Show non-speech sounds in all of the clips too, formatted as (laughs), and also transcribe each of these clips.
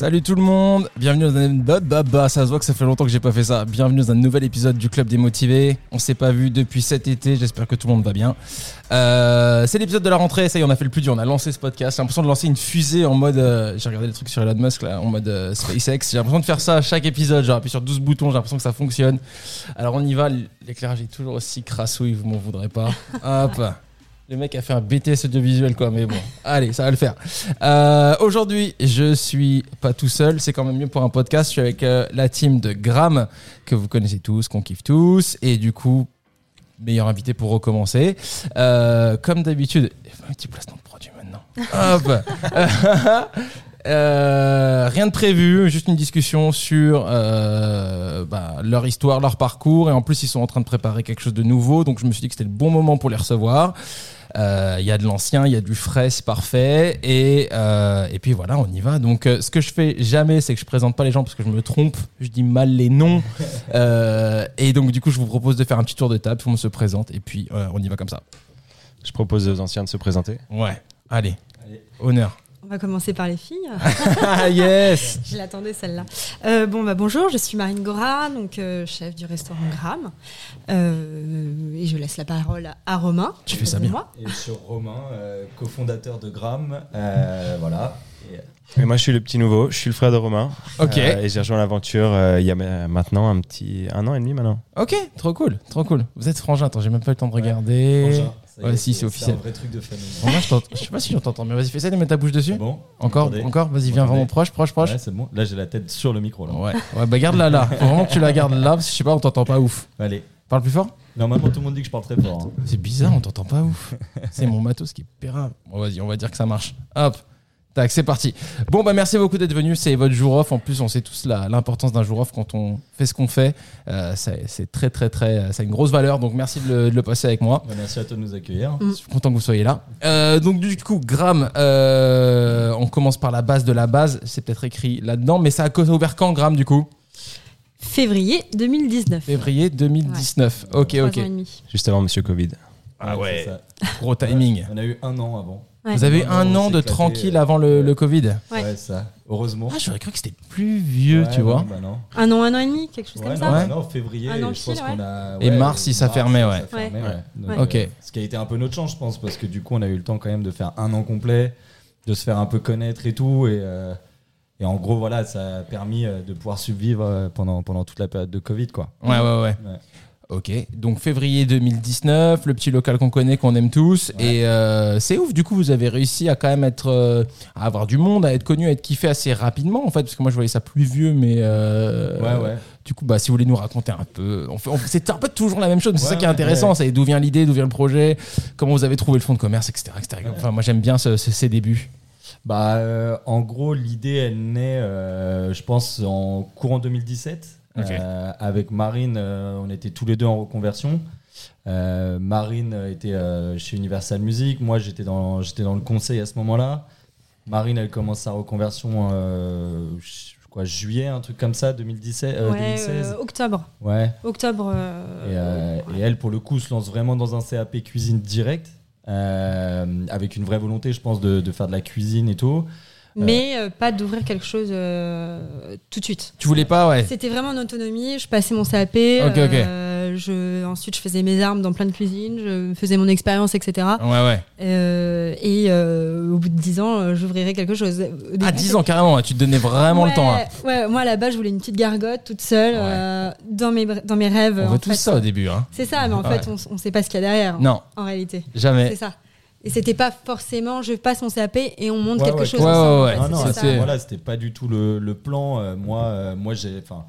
Salut tout le monde, bienvenue dans un bah, bah, bah, ça se voit que ça fait longtemps que j'ai pas fait ça. Bienvenue dans un nouvel épisode du Club des Motivés. On s'est pas vu depuis cet été, j'espère que tout le monde va bien. Euh, c'est l'épisode de la rentrée, ça y est, on a fait le plus dur, on a lancé ce podcast. J'ai l'impression de lancer une fusée en mode. euh, j'ai regardé les trucs sur Elon Musk là, en mode euh, SpaceX. J'ai l'impression de faire ça à chaque épisode. J'ai appuyé sur 12 boutons, j'ai l'impression que ça fonctionne. Alors on y va, l'éclairage est toujours aussi crassouille, vous m'en voudrez pas. Hop. Le mec a fait un BTS audiovisuel quoi, mais bon, (laughs) allez, ça va le faire. Euh, Aujourd'hui, je suis pas tout seul, c'est quand même mieux pour un podcast. Je suis avec euh, la team de Gram que vous connaissez tous, qu'on kiffe tous, et du coup, meilleur invité pour recommencer. Euh, comme d'habitude, un petit placement de produit maintenant. (laughs) Hop. (laughs) Euh, rien de prévu, juste une discussion sur euh, bah, leur histoire, leur parcours, et en plus ils sont en train de préparer quelque chose de nouveau, donc je me suis dit que c'était le bon moment pour les recevoir. Euh, Il y a de l'ancien, il y a du frais, c'est parfait, et, euh, et puis voilà, on y va. Donc euh, ce que je fais jamais, c'est que je présente pas les gens parce que je me trompe, je dis mal les noms, (laughs) Euh, et donc du coup je vous propose de faire un petit tour de table, tout le monde se présente, et puis euh, on y va comme ça. Je propose aux anciens de se présenter. Ouais, allez, honneur. On va commencer par les filles. Ah (laughs) (laughs) yes je l'attendais celle-là. Euh, bon bah bonjour, je suis Marine Gora, donc euh, chef du restaurant Gram, Euh, et je laisse la parole à- Romain. Tu fais ça bien. moi. Et suis Romain, euh, cofondateur de Gram. Euh, voilà. Et, moi, je suis le petit nouveau. Je suis le frère de Romain. Ok. Euh, et j'ai rejoint l'aventure euh, il y a ma- maintenant un petit un an et demi maintenant. Ok, trop cool, trop cool. Vous êtes frangin, attends, j'ai même pas eu le temps de regarder. Frangin, ça Ouais, est, si, c'est officiel. un vrai truc de famille. Je, sais pas si j'entends, mais vas-y, fais ça, mets ta bouche dessus. Bon Encore, Attendez. encore, vas-y, viens vraiment proche, proche, proche. Ouais, c'est bon. Là, j'ai la tête sur le micro. Là. Ouais, ouais, bah garde-la là. Faut vraiment que tu la gardes là, parce que je sais pas, on t'entend pas ouf. Allez. Parle plus fort Normalement, tout le monde dit que je parle très fort. hein. C'est bizarre, on t'entend pas ouf. C'est mon matos qui est pérave. Bon, vas-y, on va dire que ça marche. Hop. Tac, c'est parti. Bon, bah merci beaucoup d'être venu. C'est votre jour off. En plus, on sait tous l'importance d'un jour off quand on fait ce qu'on fait. Euh, c'est très, très, très. Ça a une grosse valeur. Donc, merci de le, de le passer avec moi. Bah, merci à toi de nous accueillir. Je suis content que vous soyez là. Euh, donc du coup, Gram, euh, on commence par la base de la base. C'est peut-être écrit là-dedans, mais ça a ouvert quand Gram du coup? Février 2019. Février 2019. Ok, Trois ok. demi. Juste avant Monsieur Covid. Ah ouais. c'est ça. Gros timing. On a eu un an avant. Ouais. Vous avez eu un an de tranquille euh, avant le. Covid. Ouais. Ouais, ça. Heureusement. Ah, j'aurais cru que c'était plus vieux, Ouais, tu vois. non, bah non. Un an, un an et demi, quelque chose Ouais, comme non, ça. Ouais. bah non, février, Un an je pense pile, qu'on a. Et mars, si ça fermait, ouais. fermait, Ouais. ouais. Donc, Ouais. euh, Ok. Ce qui a été un peu notre chance, je pense, parce que du coup, on a eu le temps quand même de faire un an complet, de se faire un peu connaître et tout. Et, euh, et en gros, voilà, ça a permis euh, de pouvoir survivre euh, pendant, pendant toute la période de Covid, quoi. Ouais, ouais, ouais. Ouais. Ok, donc février 2019, le petit local qu'on connaît, qu'on aime tous. Ouais. Et euh, c'est ouf, du coup, vous avez réussi à quand même être. euh, à avoir du monde, à être connu, à être kiffé assez rapidement, en fait, parce que moi je voyais ça plus vieux, mais. euh, Ouais, ouais. Du coup, bah, si vous voulez nous raconter un peu. On fait, on- c'est un peu toujours la même chose, mais c'est ça qui est intéressant, c'est d'où vient l'idée, d'où vient le projet, comment vous avez trouvé le fonds de commerce, etc. etc. Enfin, moi j'aime bien ce- ce- ces débuts. Bah, en gros, l'idée, elle naît, je pense, en courant 2017. Euh, avec Marine, euh, on était tous les deux en reconversion. Euh, Marine était euh, chez Universal Music. Moi, j'étais dans, j'étais dans le conseil à ce moment-là. Marine, elle commence sa reconversion, euh, je crois, juillet, un truc comme ça, 2017, euh, Ouais, 2016. euh, octobre. Ouais. Octobre. Et, ouais. et elle, pour le coup, se lance vraiment dans un CAP cuisine direct, euh, avec une vraie volonté, je pense, de, de faire de la cuisine et tout. Mais euh, pas d'ouvrir quelque chose euh, tout de suite. Tu voulais pas, ouais. C'était vraiment en autonomie. Je passais mon CAP. Ok, ok. euh, je, ensuite, je faisais mes armes dans plein de cuisines. Je faisais mon expérience, etc. Ouais, ouais. Euh, et euh, au bout de 10 ans, euh, j'ouvrirais quelque chose. À début, 10 ans, carrément, tu te donnais vraiment le temps. hein. Ouais, moi base, je voulais une petite gargote toute seule Ouais. euh, dans, mes, dans mes rêves. On en veut tous fait. ça au début, hein. C'est ça, mais en Ouais. fait, on, on sait pas ce qu'il y a derrière. Non, En réalité, jamais. c'est ça. Et c'était pas forcément, je passe mon CAP et on monte Ouais, quelque ouais, chose ouais, ensemble. ouais, en fait, ouais. Ah non, c'est à ça. ce moment-là, c'était pas du tout le, le plan. Euh, moi, euh, moi j'ai, enfin,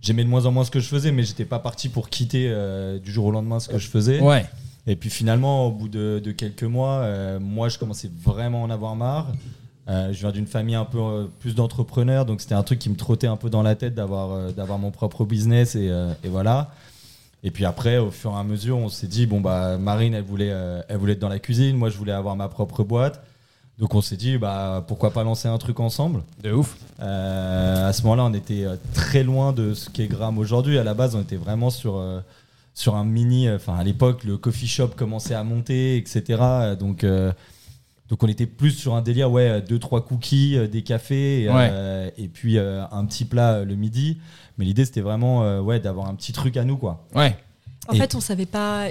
j'aimais de moins en moins ce que je faisais, mais j'étais pas parti pour quitter euh, du jour au lendemain ce que je faisais. Ouais. Et puis finalement, au bout de, de quelques mois, euh, moi, je commençais vraiment à en avoir marre. Euh, je viens d'une famille un peu euh, plus d'entrepreneurs, donc c'était un truc qui me trottait un peu dans la tête d'avoir euh, d'avoir mon propre business et, euh, et voilà. Et puis après, au fur et à mesure, on s'est dit bon bah Marine, elle voulait, euh, elle voulait être dans la cuisine, moi je voulais avoir ma propre boîte. Donc on s'est dit bah pourquoi pas lancer un truc ensemble? De ouf. Euh, à ce moment-là, on était euh, très loin de ce qu'est Gram aujourd'hui. À la base, on était vraiment sur, euh, sur un mini. Enfin, à l'époque, le coffee shop commençait à monter, etc. Donc, Donc on était plus sur un délire, ouais, deux trois cookies, des cafés, et, Ouais. euh, et puis euh, un petit plat le midi. Mais l'idée c'était vraiment, euh, ouais, d'avoir un petit truc à nous, quoi. Ouais. En Et- fait, on savait pas.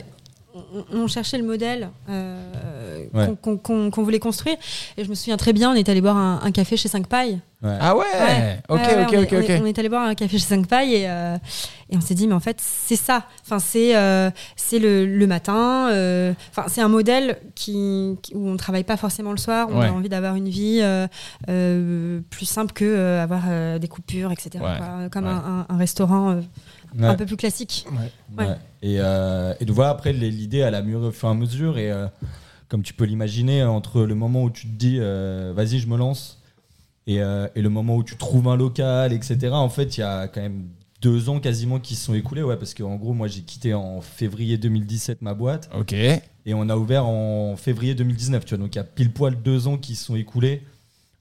On, on cherchait le modèle euh, Ouais. qu'on- voulait construire. Et je me souviens très bien, on est allé boire un, un café chez 5 Pailles. Ouais. Ah ouais, Ouais. Ok, ok, on, ok, est, on ok. est- on est allé boire un café chez 5 Pailles et, euh, et on s'est dit, mais en fait, c'est ça. Enfin, c'est euh, c'est le, le matin. euh, Enfin, c'est un modèle qui, qui- où on ne travaille pas forcément le soir. On Ouais. a envie d'avoir une vie euh, euh, plus simple que euh, avoir euh, des coupures, etc. Ouais. quoi. Comme Ouais. un, un- un restaurant euh, Ouais. un peu plus classique. Ouais. Ouais. Et, euh, et donc voilà, après, l'idée, elle a mûri au fur et à mesure. Et euh, comme tu peux l'imaginer, entre le moment où tu te dis, euh, vas-y, je me lance, et, euh, et le moment où tu trouves un local, etc., en fait, il y a quand même deux ans quasiment qui se sont écoulés. Ouais, parce qu'en gros, moi, j'ai quitté en février 2017 ma boîte, Ok. et on a ouvert en février 2019. Tu vois, donc il y a pile poil deux ans qui se sont écoulés.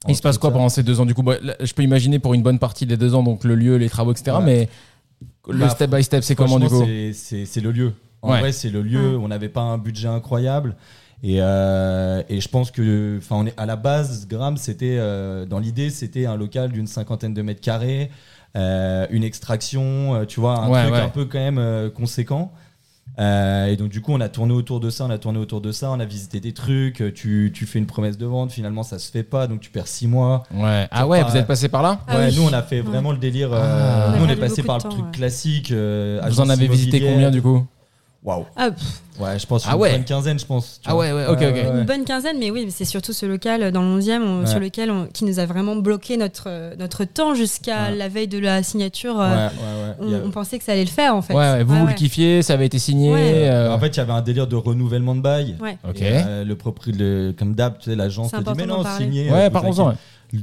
Il se passe quoi ça. pendant ces deux ans du coup? Bah, là, Je peux imaginer pour une bonne partie des deux ans, donc le lieu, les travaux, etc. Ouais. Mais le Bah, step by step, c'est comment du coup c'est- le lieu. En Ouais. vrai, c'est le lieu. On n'avait pas un budget incroyable. Et, euh, et je pense que, enfin, on est à la base, Gram, c'était euh, dans l'idée, c'était un local d'une cinquantaine de mètres carrés, euh, une extraction, tu vois, un Ouais, truc ouais. un peu quand même euh, conséquent. Euh, et donc du coup, on a tourné autour de ça, on a tourné autour de ça, on a visité des trucs. euh, Tu, tu fais une promesse de vente, finalement ça se fait pas, donc tu perds six mois. Ouais. Ah ouais, vous êtes passé par là Ah ouais, oui. nous on a fait vraiment le délire. euh, Ah. nous On est passé par le temps, truc ouais. classique. euh, Vous en avez visité combien du coup Waouh. Ah, pff, Ouais, je pense Ah une ouais. bonne quinzaine, je pense. Ah ouais, ouais, ok, ok. Une bonne quinzaine, mais oui, mais c'est surtout ce local dans le 11e on- Ouais. sur lequel on- qui nous a vraiment bloqué notre, euh, notre temps jusqu'à Ouais. la veille de la signature. Ouais, euh, ouais, ouais. on, a- on pensait que ça allait le faire en fait. Ouais, ouais, vous, vous ouais. le kiffiez, ça avait été signé. Ouais. euh, En fait, il y avait un délire de renouvellement de bail. Ouais. ok. Et, euh, le propriétaire, comme d'hab, tu sais, l'agence C'est te dit important mais non, parler. signez. ouais, euh, par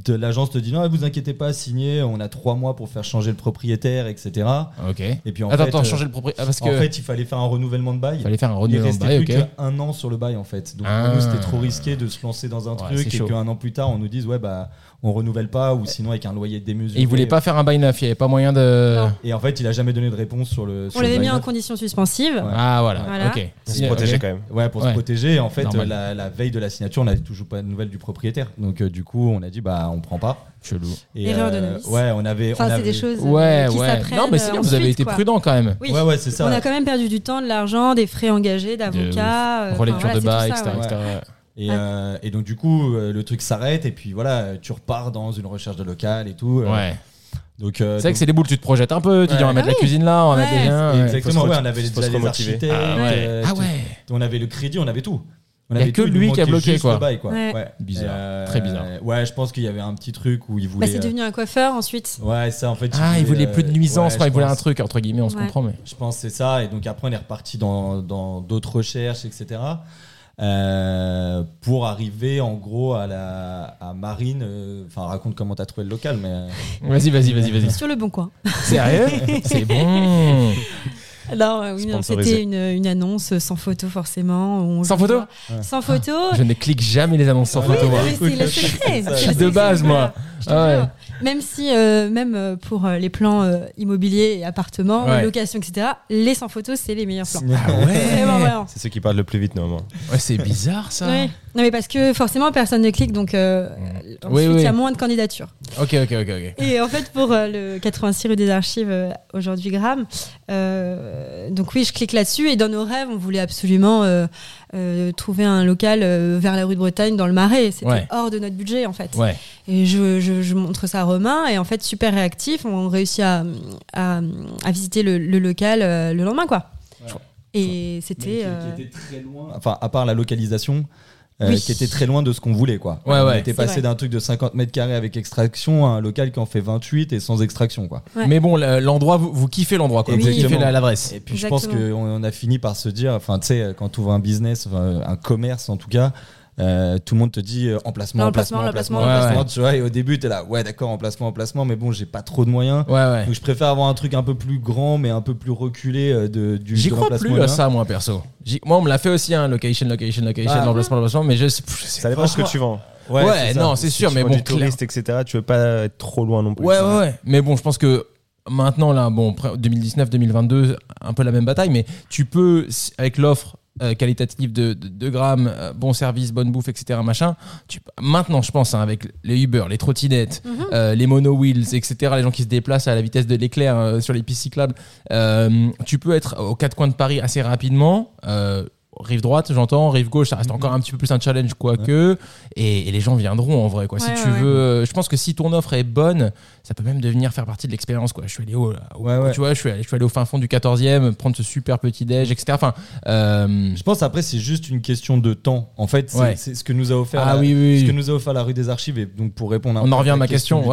L'agence te dit non, vous inquiétez pas, signez. On a trois mois pour faire changer le propriétaire, etc. Ok. Et puis en attends, fait, attends, euh, changer le propriétaire. Parce que en fait, il fallait faire un renouvellement de bail. il fallait faire un renouvellement de restait bail, plus ok. qu'un an sur le bail en fait. Donc Ah. pour nous c'était trop risqué de se lancer dans un Ouais, truc et qu'un an plus tard on nous dise ouais bah on renouvelle pas ou sinon avec un loyer démesuré. Et il voulait pas faire un bail neuf, il n'y avait pas moyen de. Non. Et en fait il a jamais donné de réponse sur le. sur On l'avait mis en condition suspensive. Ouais. Ah voilà, Voilà. ok. Pour se protéger quand même. Ouais, pour Ouais. se protéger. En fait, la, la veille de la signature, on n'avait toujours pas de nouvelles du propriétaire. Donc, euh, du coup, on a dit, bah, on prend pas. Chelou. Et, Erreur de euh, novice. Ouais, on avait. Enfin, c'est avait- des choses euh, Ouais, qui ouais. s'apprennent. Non, mais c'est bien, euh, vous avez été quoi. prudent quand même. Oui. Ouais, ouais, c'est ça. On a quand même perdu du temps, de l'argent, des frais engagés, d'avocats. euh, Relecture de bail, etc. Et, euh, et donc, du coup, euh, le truc s'arrête. Et puis, voilà, tu repars dans une recherche de local et tout. euh, Ouais. Donc, euh, C'est vrai que c'est des boules, tu te projettes un peu, tu dis on va mettre Ah la oui. cuisine là, on va mettre les liens. Exactement, ouais, on avait déjà les architectes. Ah ouais. euh, Ah. On avait le crédit, on avait tout. On Y a avait que tout, il lui qui a bloqué, quoi. le bail, quoi. Ouais. Bizarre. Euh, Très bizarre. Ouais, je pense qu'il y avait un petit truc où il Bah, voulait. c'est euh, devenu un coiffeur ensuite. Ouais, ça en fait. Ah, il voulait plus de euh, nuisance, ouais, quoi, il voulait un truc, entre guillemets, on se comprend, mais. Je pense que c'est ça. Et donc après, on est reparti dans d'autres recherches, etc. Euh, pour arriver en gros à la à Marine. euh, Enfin, raconte comment t'as trouvé le local, mais euh, Vas-y, vas-y, vas-y, vas-y. Sur le bon coin. Sérieux (laughs) C'est bon. Alors, euh, oui, non, c'était une, une annonce sans photo forcément. on Sans photo Sans photo. Je ne clique jamais les annonces sans Ah Oui, photo, mais c'est le secret. Je suis de base, moi. Ah ouais. Même si, euh, même euh, pour euh, les plans euh, immobiliers et appartements, Ouais. location, etc., les sans photos, c'est les meilleurs plans. Ah ouais. (laughs) C'est ceux qui parlent le plus vite, normalement. Ouais, c'est bizarre ça. Ouais. Non, mais parce que forcément, personne ne clique, donc euh, Oui, ensuite, il oui. y a moins de candidatures. Ok, ok, ok, ok. Et en fait, pour euh, le 86 rue des Archives, euh, aujourd'hui Gram, euh, donc oui, je clique là-dessus. Et dans nos rêves, on voulait absolument euh, trouver un local euh, vers la rue de Bretagne, dans le Marais. C'était Ouais. hors de notre budget, en fait. Ouais. Et je, je- je montre ça à Romain, et en fait, super réactif. On réussit à, à, à visiter le, le local euh, le lendemain, quoi. Et c'était. qui, qui était très loin. Enfin, à part la localisation. Euh, Oui. qui était très loin de ce qu'on voulait quoi. Ouais, on ouais. était passé d'un truc de 50 mètres carrés avec extraction à un local qui en fait 28 et sans extraction quoi. Ouais. Mais bon, le- l'endroit, vous, vous kiffez l'endroit, quoi. Vous Exactement. kiffez la- l'adresse. Et puis je pense qu'on a fini par se dire, enfin tu sais, quand tu ouvres un business, un commerce en tout cas, euh, tout le monde te dit euh, emplacement, emplacement, emplacement, emplacement, tu vois. Et au début, tu es là, ouais, d'accord, emplacement, emplacement, mais bon, j'ai pas trop de moyens. Ouais, ouais. Donc je préfère avoir un truc un peu plus grand, mais un peu plus reculé euh, de, du J'y de crois plus à ça, moi, perso. Moi, on me l'a fait aussi, hein, location, location, location, Ah. l'emplacement, l'emplacement, mais je sais Ça dépend de ce que tu vends. Ouais, non, c'est sûr, mais bon, touriste, etc., tu veux pas être trop loin non plus. Ouais, ouais, ouais. Mais bon, je pense que maintenant, là, bon, 2019-2022, un peu la même bataille, mais tu peux, avec l'offre, euh, qualitative de, de, de grammes, euh, bon service, bonne bouffe, etc. Machin. Tu, maintenant, je pense, hein, avec les Uber, les trottinettes, Mhm. euh, les mono wheels, etc., les gens qui se déplacent à la vitesse de l'éclair sur les pistes cyclables, tu peux être aux quatre coins de Paris assez rapidement. Rive droite, j'entends, rive gauche, ça reste encore un petit peu plus un challenge, quoique. Et, et les gens viendront en vrai, quoi. si tu ouais, veux, je pense que si ton offre est bonne, ça peut même devenir faire partie de l'expérience, quoi. Je suis allé au, au- Ouais, ouais. tu vois, je suis allé, je suis allé au fin fond du 14e, prendre ce super petit déj, etc. Enfin, euh, Je pense après c'est juste une question de temps. En fait, c'est ce que nous a offert Ah la, oui, oui, ce oui. que nous a offert la rue des Archives et donc pour répondre un On peu en revient à ma question,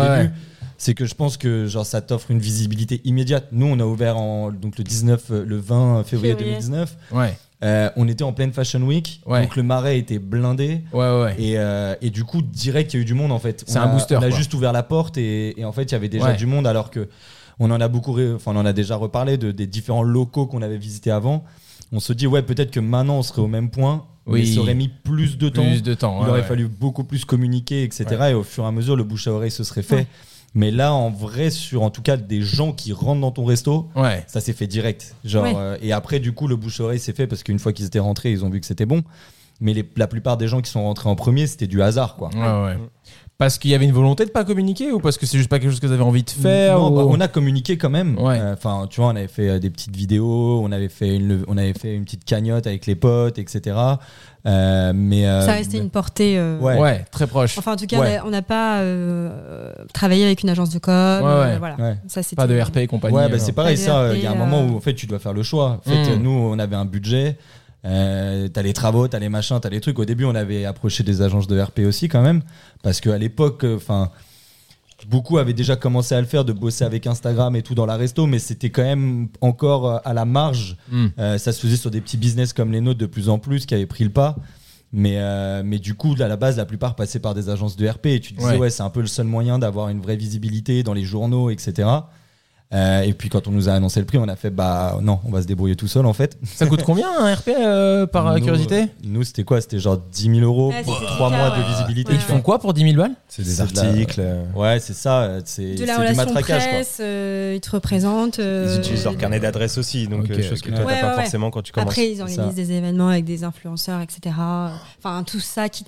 c'est que je pense que genre ça t'offre une visibilité immédiate. Nous on a ouvert en donc le 19 euh, le 20 février Février. 2019. ouais, Euh, on était en pleine Fashion Week, Ouais. donc le marais était blindé. ouais, ouais. Et, euh, et du coup, direct, il y a eu du monde en fait. C'est On un a- booster, On a quoi. juste ouvert la porte et, et en fait, il y avait déjà du monde alors que on en a beaucoup, enfin, on en a déjà reparlé de, des différents locaux qu'on avait visités avant. On se dit, ouais, peut-être que maintenant on serait au même point, Oui. mais ça aurait mis plus de temps. Plus de temps. Il aurait fallu beaucoup plus communiquer, etc. Et au fur et à mesure, le bouche à oreille se serait fait. Mais là, en vrai, sur en tout cas des gens qui rentrent dans ton resto, Ouais. ça s'est fait direct. Genre, Ouais. euh, et après, du coup, le bouche à oreille s'est fait parce qu'une fois qu'ils étaient rentrés, ils ont vu que c'était bon. Mais les- la plupart des gens qui sont rentrés en premier, c'était du hasard, quoi. Ouais, ouais. Parce qu'il y avait une volonté de pas communiquer ou parce que c'est juste pas quelque chose que vous avez envie de faire Non, ou- bah, on a communiqué quand même. Ouais. Euh, Enfin, tu vois, on avait fait euh, des petites vidéos, on avait fait une, on avait fait une petite cagnotte avec les potes, etc. Euh, mais euh, Ça restait une portée. euh, Ouais. Ouais, très proche. Enfin, en tout cas, Ouais. on n'a pas euh, travaillé avec une agence de com. Ouais, ouais. voilà. Ouais. Ça, c'était- Pas de RP et compagnie. Ouais, bah, c'est pareil, ça. Il y a un moment où en fait tu dois faire le choix. En fait, Mm. nous, on avait un budget. Euh, t'as les travaux, t'as les machins, t'as les trucs. Au début, on avait approché des agences de RP aussi quand même, parce qu'à l'époque, enfin, beaucoup avaient déjà commencé à le faire, de bosser avec Instagram et tout dans la resto, mais c'était quand même encore euh, à la marge. Hmm. Euh, ça se faisait sur des petits business comme les nôtres de plus en plus, qui avaient pris le pas. Mais, euh, mais du coup, à la base, la plupart passaient par des agences de RP. Et tu te disais, Ouais. ouais, c'est un peu le seul moyen d'avoir une vraie visibilité dans les journaux, etc. Euh, et puis quand on nous a annoncé le prix, on a fait, bah non, on va se débrouiller tout seul en fait. Ça coûte combien un RP euh, par Nous, curiosité euh, Nous, c'était quoi? C'était genre 10 000 euros Ouais, pour c'était 3 le mois cas, de visibilité. Ouais, Ils font quoi pour 10 000 balles? C'est des C'est de la- articles. Ouais, c'est ça. C'est De la du relation matraquage. quoi. presse, euh, ils te représentent. Ils utilisent leur carnet d'adresse aussi, donc Ok, euh, chose que toi Ouais, t'as pas forcément quand tu commences. Après, ils organisent ça. des événements avec des influenceurs, etc. Enfin, tout ça qui,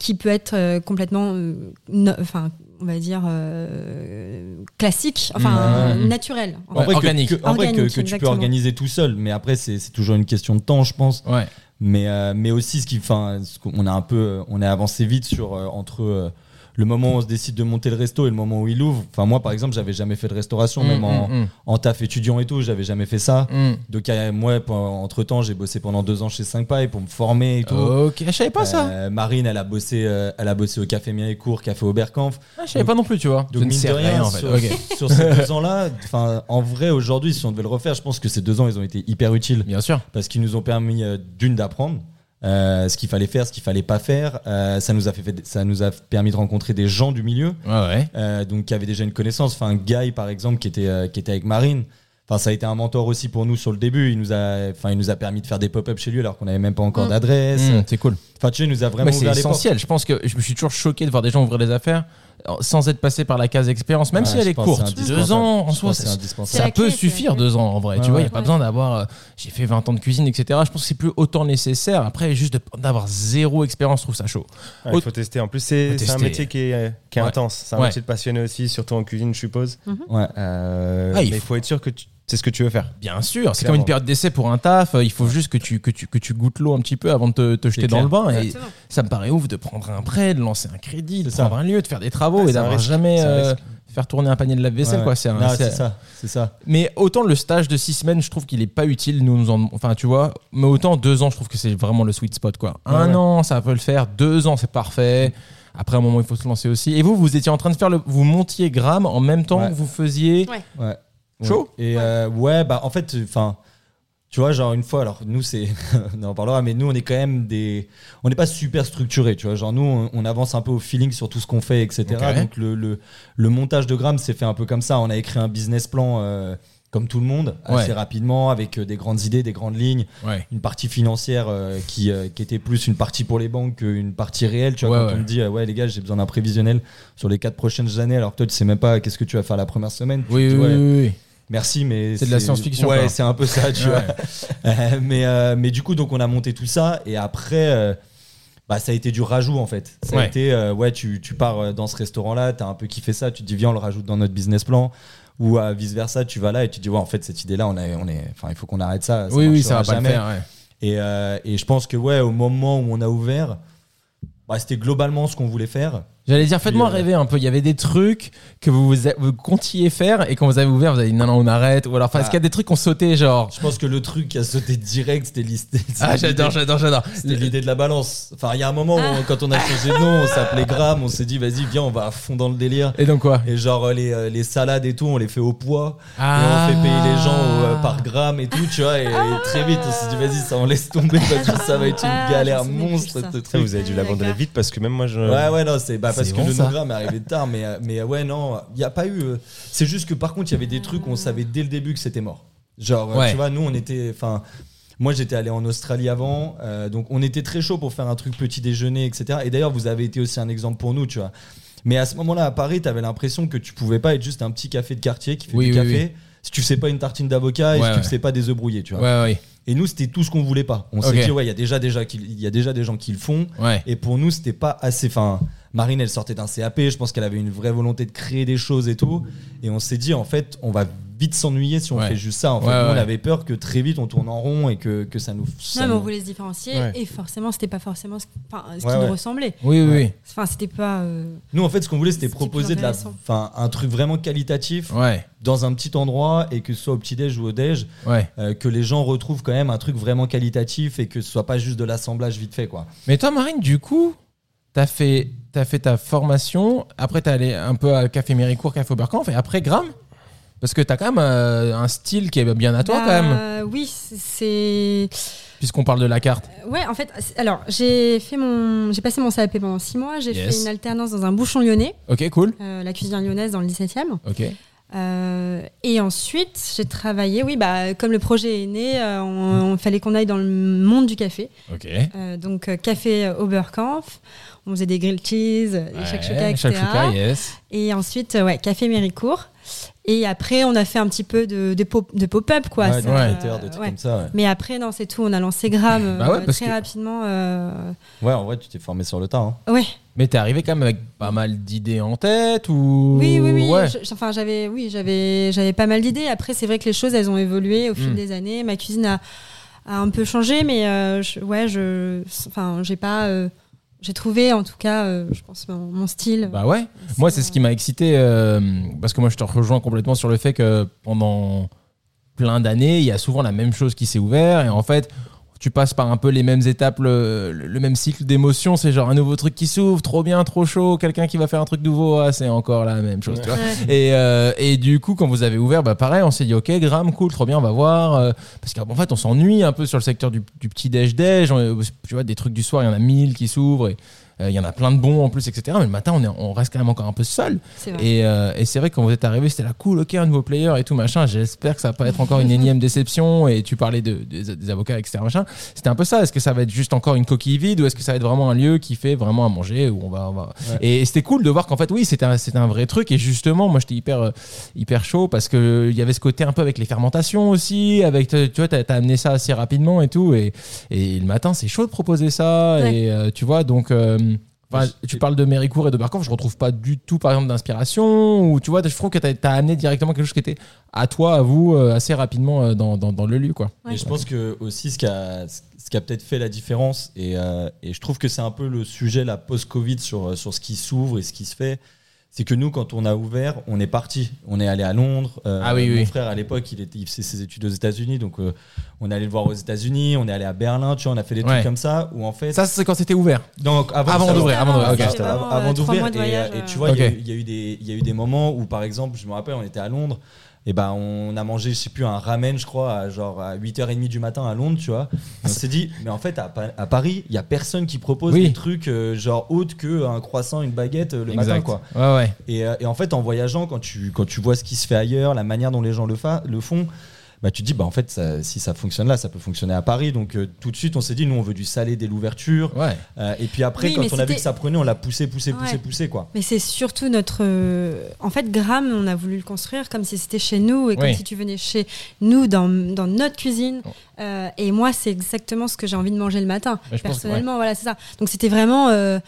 qui peut être complètement, euh, no- enfin, on va dire euh, classique, enfin Mmh. naturel. en Ouais, organique. que, en vrai, que- tu peux organiser tout seul, mais après, c'est c'est toujours une question de temps, je pense. Ouais. Mais, euh, mais aussi, ce qui, ce qu'on a un peu, euh, on est avancé vite sur euh, entre euh, le moment où on se décide de monter le resto et le moment où il ouvre. Enfin, moi, par exemple, j'avais jamais fait de restauration, même Mm, en, mm, en taf étudiant et tout, j'avais jamais fait ça. mm. Donc, euh, moi, entre temps, j'ai bossé pendant deux ans chez 5 Pailles pour me former et tout. Ok, je savais pas ça. Euh, Marine, elle a bossé, euh, elle a bossé au Café Mirecourt, Café Oberkampf. Ah, je savais pas non plus, tu vois. Donc je ne mine de rien, rien en fait. (laughs) sur, ces deux ans-là, enfin, en vrai, aujourd'hui, si on devait le refaire, je pense que ces deux ans, ils ont été hyper utiles Bien sûr. parce qu'ils nous ont permis euh, d'une d'apprendre. Euh, ce qu'il fallait faire, ce qu'il fallait pas faire, Euh, ça nous a fait, ça nous a permis de rencontrer des gens du milieu, Ouais, ouais. euh, donc qui avaient déjà une connaissance. Enfin, Guy par exemple, qui était euh, qui était avec Marine. Enfin, ça a été un mentor aussi pour nous sur le début. Il nous a, enfin, il nous a permis de faire des pop-up chez lui alors qu'on n'avait même pas encore Mm. d'adresse. Mm, c'est cool. Enfin, tu sais, il nous a vraiment Mais c'est ouvert les portes. essentiel. Je pense que je me suis toujours choqué de voir des gens ouvrir des affaires euh, sans être passé par la case expérience, même Ouais, si elle est courte. c'est Deux ans en soi, c'est ça. C'est peut clé, c'est suffire deux ans en vrai. Ouais, tu vois, il ouais. n'y a pas besoin d'avoir. euh, J'ai fait 20 ans de cuisine, etc. Je pense que c'est plus autant nécessaire. Après, juste d'avoir zéro expérience, je trouve ça chaud. Ouais, il faut tester. En plus, c'est c'est un métier qui est, euh, qui est Ouais. intense. C'est un Ouais. métier de passionné aussi, surtout en cuisine, je suppose. Ouais. Euh, Ah, il mais il faut- faut être sûr que tu- c'est ce que tu veux faire. Bien sûr, c'est comme une période d'essai pour un taf. euh, Il faut juste que tu, que tu, que tu goûtes l'eau un petit peu avant de te, te jeter dans le bain. Et ça me paraît ouf de prendre un prêt, de lancer un crédit, de ça. prendre un lieu, de faire des travaux Ouais, et d'avoir jamais euh, faire tourner un panier de lave-vaisselle. Ouais, quoi. C'est ça, c'est ça. Mais autant le stage de six semaines, je trouve qu'il est pas utile. Nous, nous en- enfin, tu vois. Mais autant deux ans, je trouve que c'est vraiment le sweet spot, quoi. Ouais, un ouais. an, ça peut le faire. Deux ans, c'est parfait. Après, un moment, il faut se lancer aussi. Et vous, vous étiez en train de faire le, vous montiez gramme en même temps Ouais. que vous faisiez. Ouais. Chaud Et euh, ouais, bah en fait, enfin, tu vois, genre une fois, alors nous c'est, (laughs) on en parlera, mais nous on est quand même des, on n'est pas super structuré, tu vois, genre nous on, on avance un peu au feeling sur tout ce qu'on fait, etc. Donc le, le, le montage de grammes s'est fait un peu comme ça. On a écrit un business plan. euh, comme tout le monde, assez rapidement, avec euh, des grandes idées, des grandes lignes, Ouais. une partie financière euh, qui, euh, qui était plus une partie pour les banques qu'une partie réelle. Tu vois, Ouais, quand on me dit, ouais, les gars, j'ai besoin d'un prévisionnel sur les quatre prochaines années, alors que toi, tu sais même pas qu'est-ce que tu vas faire la première semaine. Oui, oui, oui. Merci, mais C'est de la science-fiction, Ouais, c'est un peu ça, tu vois. (laughs) Mais, euh, mais du coup, donc on a monté tout ça et après, euh, bah, ça a été du rajout en fait. Ça a été, euh, ouais, tu, tu pars dans ce restaurant-là, t'as un peu kiffé ça, tu te dis viens, on le rajoute dans notre business plan. Ou vice versa, tu vas là et tu te dis ouais, en fait, cette idée-là, on, on est, il faut qu'on arrête ça. ça oui, oui, ça va pas le faire. ouais. Et, euh, et je pense que ouais, au moment où on a ouvert, bah, c'était globalement ce qu'on voulait faire. J'allais dire, faites-moi euh, rêver un peu. Il y avait des trucs que vous, vous comptiez faire et quand vous avez ouvert, vous avez dit non, non, on arrête. Ou alors, enfin, est-ce Ah. qu'il y a des trucs qui ont sauté, genre? Je pense que le truc qui a sauté direct, c'était l'idée. Ah, j'adore, j'adore, j'adore. C'était l'idée de la balance. Enfin, il y a un moment où, quand on a changé de nom, on s'appelait Gramme, on s'est dit, vas-y, viens, on va à fond dans le délire. Et donc quoi? Et genre, euh, les, euh, les salades et tout, on les fait au poids. Ah. Et on fait payer les gens par gramme et tout, tu vois. Et, et très vite, on s'est dit, vas-y, ça, on laisse tomber parce que ça va être une Ah, galère monstre. vous avez dû l'abandonner vite parce que même moi, je. Ouais, ouais, non, c'est bah, parce que le ça. nogramme est arrivé tard, mais, euh, mais ouais, non, il n'y a pas eu. euh, c'est juste que par contre, il y avait des trucs où on savait dès le début que c'était mort. Genre, euh, Ouais. tu vois, nous, on était. Enfin, moi, j'étais allé en Australie avant, euh, donc on était très chaud pour faire un truc petit déjeuner, etc. Et d'ailleurs, vous avez été aussi un exemple pour nous, tu vois. Mais à ce moment-là, à Paris, tu avais l'impression que tu pouvais pas être juste un petit café de quartier qui fait Oui, du oui, café. Si tu fais pas une tartine d'avocat et Ouais, si tu ouais. fais pas des œufs brouillés, tu vois. Et nous, c'était tout ce qu'on voulait pas. On s'est dit, ouais, il y a déjà, déjà, il y a déjà des gens qui le font. Et pour nous, c'était pas assez. Enfin, Marine, elle sortait d'un CAP. Je pense qu'elle avait une vraie volonté de créer des choses et tout. Et on s'est dit, en fait, on va vite s'ennuyer si on Ouais. fait juste ça. En fait, Ouais, nous, on avait peur que très vite on tourne en rond et que, que ça nous. ça Non, mais on nous- voulait se différencier Ouais. et forcément, c'était pas forcément ce, enfin, ce Ouais, qui ouais. nous ressemblait. Oui, oui, Ouais. Enfin, c'était pas. euh, Nous, en fait, ce qu'on voulait, c'était proposer de la, enfin, un truc vraiment qualitatif oui. Ouais, dans un petit endroit et que ce soit au petit-déj ou au déj, ouais. euh, que les gens retrouvent quand même un truc vraiment qualitatif et que ce soit pas juste de l'assemblage vite fait, quoi. Mais toi, Marine, du coup, t'as fait, as fait ta formation. Après, t'es allé un peu à Café Méricourt, Café Oberkampf. Et après, Gram Parce que t'as quand même euh, un style qui est bien à toi, bah, quand même. Oui, c'est. Puisqu'on parle de la carte. Ouais, en fait, alors j'ai fait mon, j'ai passé mon CAP pendant six mois. J'ai Yes. fait une alternance dans un bouchon lyonnais, Ok, cool. euh, la cuisine lyonnaise dans le 17e. Ok. Euh, et ensuite, j'ai travaillé. Oui, bah comme le projet est né, euh, on, on fallait qu'on aille dans le monde du café. Ok. Euh, donc euh, café Oberkampf. On faisait des grilled cheese, des shakshuka, etc. Shakshuka, yes. Et ensuite, ouais, café Méricourt. Et après, on a fait un petit peu de, de, pop- de pop-up, quoi. Ouais, des trucs comme ça. Mais après, non, c'est tout. On a lancé Gram Bah très que- rapidement. Ouais, en vrai, tu t'es formé sur le tas. hein. Ouais. Mais t'es arrivé quand même avec pas mal d'idées en tête ou Oui, oui, oui. Ouais. Je- enfin, j'avais, oui, j'avais, j'avais pas mal d'idées. Après, c'est vrai que les choses, elles ont évolué au fil Mm. des années. Ma cuisine a, a un peu changé, mais euh, je- ouais, je, enfin, j'ai pas, euh, j'ai trouvé en tout cas, euh, je pense mon, mon style. Bah ouais. Moi, c'est ce qui m'a excité parce que moi, je te rejoins complètement sur le fait que pendant plein d'années, il y a souvent la même chose qui s'est ouvert et en fait. Tu passes par un peu les mêmes étapes, le, le même cycle d'émotions. C'est genre un nouveau truc qui s'ouvre, trop bien, trop chaud. Quelqu'un qui va faire un truc nouveau, ah, c'est encore la même chose. tu vois. Ouais. Et, euh, et du coup, quand vous avez ouvert, bah pareil, on s'est dit, ok, Gram, cool, trop bien, on va voir. euh, parce qu'en fait, on s'ennuie un peu sur le secteur du, du petit déj-déj. Tu vois, des trucs du soir, il y en a mille qui s'ouvrent. et, Il y en a plein de bons en plus, etc. Mais le matin, on, est, on reste quand même encore un peu seul. Et, euh, et c'est vrai que quand vous êtes arrivé, c'était la cool, ok, un nouveau player et tout, machin. J'espère que ça va pas être encore une énième déception. Et tu parlais de, des, des avocats, etc. Machin. C'était un peu ça. Est-ce que ça va être juste encore une coquille vide ou est-ce que ça va être vraiment un lieu qui fait vraiment à manger où on va, on va- Ouais. Et c'était cool de voir qu'en fait, oui, c'était un, c'était un vrai truc. Et justement, moi, j'étais hyper, euh, hyper chaud parce que il y avait ce côté un peu avec les fermentations aussi. Avec, tu vois, t'as, t'as amené ça assez rapidement et tout. Et, et le matin, c'est chaud de proposer ça. Ouais. Et euh, tu vois, donc. euh, Enfin, tu parles de Méricourt et de Barkov, je retrouve pas du tout par exemple d'inspiration ou tu vois, je trouve que tu as, amené directement quelque chose qui était à toi, à vous, euh, assez rapidement euh, dans, dans, dans le lieu quoi. Ouais. Et je pense que aussi ce qui a, ce qui a peut-être fait la différence, et, euh, et je trouve que c'est un peu le sujet, la post-Covid, sur, sur ce qui s'ouvre et ce qui se fait, c'est que nous, quand on a ouvert, on est parti. On est allé à Londres. Euh, Ah oui, mon oui. frère, à l'époque, il, était, il faisait ses études aux États-Unis, donc euh, on est allé le voir aux États-Unis, on est allé à Berlin, tu vois, on a fait des Ouais. trucs comme ça, où en fait. Ça, c'est quand c'était ouvert. Donc avant, d'ouvrir, avant d'ouvrir, euh, Et, et tu vois, il y y a eu des moments où, par exemple, je me rappelle, on était à Londres. Et ben on a mangé, je sais plus, un ramen, je crois, à genre à 8h30 du matin à Londres, tu vois. On s'est dit, mais en fait, à, Pa- à Paris, il y a personne qui propose Oui. des trucs euh, genre autre que un croissant, une baguette euh, le matin, quoi. Ouais, ouais. Et, euh, et en fait, en voyageant, quand tu, quand tu vois ce qui se fait ailleurs, la manière dont les gens le font, bah tu te dis bah en fait ça- si ça fonctionne là ça peut fonctionner à Paris donc euh, tout de suite on s'est dit nous on veut du salé dès l'ouverture Ouais. Euh, et puis après Oui, quand on a vu que ça prenait on l'a poussé poussé poussé Ouais. poussé quoi Mais c'est surtout notre. euh, En fait, Gram, on a voulu le construire comme si c'était chez nous et comme Oui. si tu venais chez nous dans, dans notre cuisine. Oh. Euh, et moi, c'est exactement ce que j'ai envie de manger le matin. Que- Personnellement, voilà, c'est ça. Donc c'était vraiment. euh,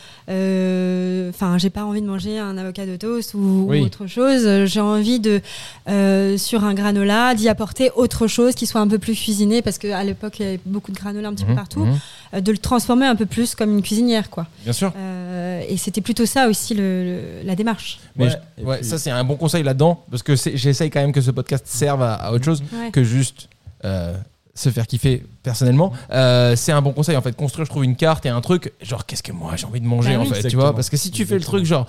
euh, Enfin, j'ai pas envie de manger un avocat de toast ou, Oui. ou autre chose. J'ai envie de, euh, sur un granola, d'y apporter autre chose qui soit un peu plus cuisiné parce qu'à l'époque, il y avait beaucoup de granola un petit peu Mhm, partout. mhm. Euh, de le transformer un peu plus comme une cuisinière, quoi. Bien sûr. Euh, et c'était plutôt ça aussi le- le- la démarche. Mais Ouais, je- et ouais, puis- ça c'est un bon conseil là-dedans parce que j'essaye quand même que ce podcast serve à, à autre chose Ouais. que juste euh, se faire kiffer personnellement. Euh, c'est un bon conseil en fait. Construire, je trouve une carte et un truc. Genre, qu'est-ce que moi j'ai envie de manger Bah en fait, tu vois? Parce que si tu fais le truc genre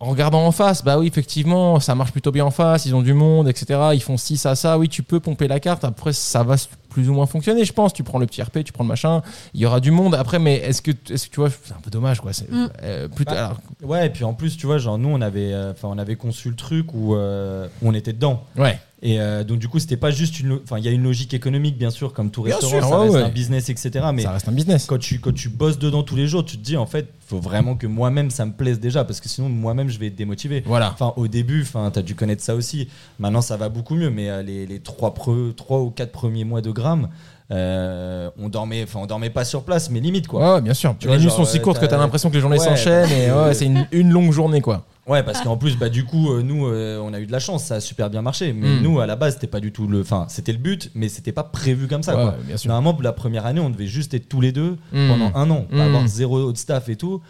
en regardant en face, bah oui, effectivement, ça marche plutôt bien en face. Ils ont du monde, etc. Ils font ci, ça, ça. Oui, tu peux pomper la carte. Après, ça va plus ou moins fonctionner, je pense. Tu prends le petit RP, tu prends le machin. Il y aura du monde. Après, mais est-ce que, est-ce que tu vois, c'est un peu dommage quoi. C'est Mm. euh, plutôt. Bah, alors, ouais et puis en plus tu vois genre nous on avait euh, enfin on avait conçu le truc où, euh, où on était dedans ouais. Et euh, donc du coup c'était pas juste une enfin il y a une logique économique bien sûr comme tout Bien restaurant sûr, ça ouais, reste ouais. un business etc mais ça reste un business. quand tu, quand tu bosses dedans tous les jours, tu te dis en fait, faut vraiment que moi-même ça me plaise déjà parce que sinon moi-même je vais être démotivé. Voilà. Enfin, au début, enfin, tu as dû connaître ça aussi. Maintenant, ça va beaucoup mieux, mais euh, les, les trois, pre- trois ou quatre premiers mois de grammes, euh, on dormait, enfin, on dormait pas sur place, mais limite quoi. Ouais, bien sûr. Tu les nuits sont si courtes que t'as- t'as l'impression que les journées Ouais, s'enchaînent et ouais, c'est une, une longue journée quoi. Ouais, parce qu'en plus, bah, du coup, euh, nous, euh, on a eu de la chance, ça a super bien marché. Mais Mm. nous, à la base, c'était pas du tout le. Enfin, c'était le but, mais c'était pas prévu comme ça. Ouais, quoi. ouais, bien sûr. Normalement, pour la première année, on devait juste être tous les deux Mm. pendant un an, Mm. pas avoir zéro autre staff et tout.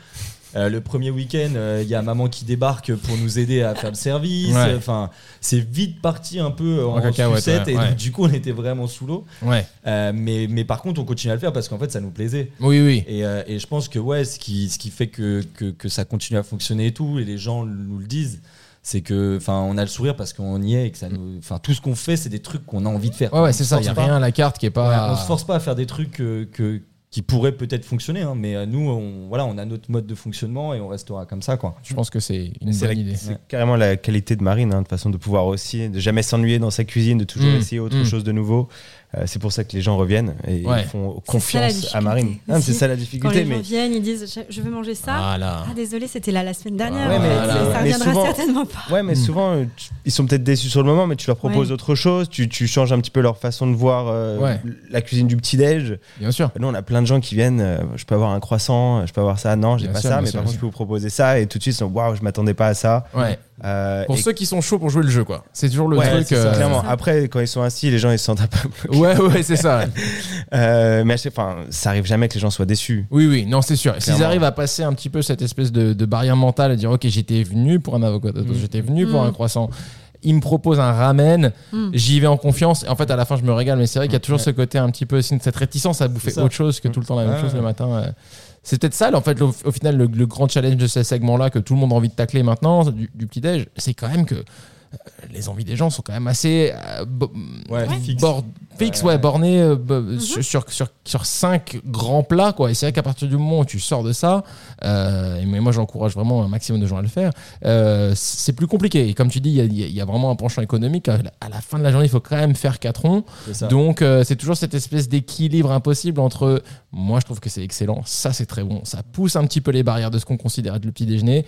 Euh, le premier week-end, euh, il y a maman qui débarque pour nous aider à faire le service. Ouais. Enfin, c'est vite parti un peu en, En sucette ouais, et ouais. donc, du coup, on était vraiment sous l'eau. Ouais. Euh, mais, mais par contre, on continue à le faire parce qu'en fait, ça nous plaisait. Oui, oui. Et, euh, et je pense que ouais, ce qui, ce qui fait que, que, que ça continue à fonctionner et tout, et les gens nous le disent, c'est que enfin on a le sourire parce qu'on y est et que ça nous enfin tout ce qu'on fait c'est des trucs qu'on a envie de faire Ouais, ouais, c'est ça. Il y a rien à la carte qui est Ouais, pas. on se force pas à faire des trucs que, que- qui pourraient peut-être fonctionner hein, mais euh, nous on voilà on a notre mode de fonctionnement et on restera comme ça quoi Je pense que c'est une C'est bonne la- idée. c'est Ouais. carrément la qualité de Marine, hein, de façon de pouvoir aussi, de jamais s'ennuyer dans sa cuisine, de toujours Mm. essayer autre Mm. chose de nouveau. Euh, c'est pour ça que les gens reviennent et Ouais. ils font ça, confiance à Marine. Ah, c'est ça la Quand difficulté, les gens mais viennent, ils disent je, veux manger ça. Voilà. Ah désolé, c'était là la semaine dernière. Ouais, mais- Ça- ça mais reviendra souvent- certainement pas. Ouais, mais Mm. souvent, euh, tu- ils sont peut-être déçus sur le moment, mais tu leur proposes Ouais. autre chose, tu, tu changes un petit peu leur façon de voir euh, Ouais. la cuisine du petit-déj. Bien sûr. Nous, on a plein de gens qui viennent, euh, je peux avoir un croissant, je peux avoir ça, non, j'ai pas sûr, ça, mais sûr, par contre, je peux vous proposer ça, et tout de suite, ils sont waouh, je m'attendais pas à ça. Ouais. Euh, Pour et- ceux qui sont chauds pour jouer le jeu, quoi. C'est toujours le Ouais, truc. ça, euh, clairement. Après, quand ils sont assis, les gens ils se sentent un peu. bloqués. Ouais, ouais, c'est ça. (laughs) Euh, mais enfin, ça arrive jamais que les gens soient déçus. Oui, oui, non, c'est sûr. S'ils arrivent à passer un petit peu cette espèce de, de barrière mentale et dire, OK, j'étais venu pour un avocat, Mm. j'étais venu pour Mm. un croissant. Il me propose un ramen, Mm. j'y vais en confiance. Et en fait, à la fin, je me régale. Mais c'est vrai qu'il y a toujours Ouais. ce côté un petit peu, cette réticence à bouffer autre chose que tout le temps la même chose ouais. le matin. C'est peut-être ça, en fait, au final, le, grand challenge de ce segment-là que tout le monde a envie de tacler maintenant, du, du petit-déj, c'est quand même que les envies des gens sont quand même assez euh, bo- Ouais, bord- fixe. fixes, Ouais, ouais, ouais. bornées euh, Mhm. sur, sur, sur, sur cinq grands plats, quoi. Et c'est vrai qu'à partir du moment où tu sors de ça, euh, et mais moi j'encourage vraiment un maximum de gens à le faire, euh, c'est plus compliqué. Et comme tu dis, il y y, a- il y a vraiment un penchant économique. À la- fin de la journée, il faut quand même faire quatre ronds. c'est ça. Donc euh, c'est toujours cette espèce d'équilibre impossible entre moi je trouve que c'est excellent, ça c'est très bon, ça pousse un petit peu les barrières de ce qu'on considère être le petit déjeuner.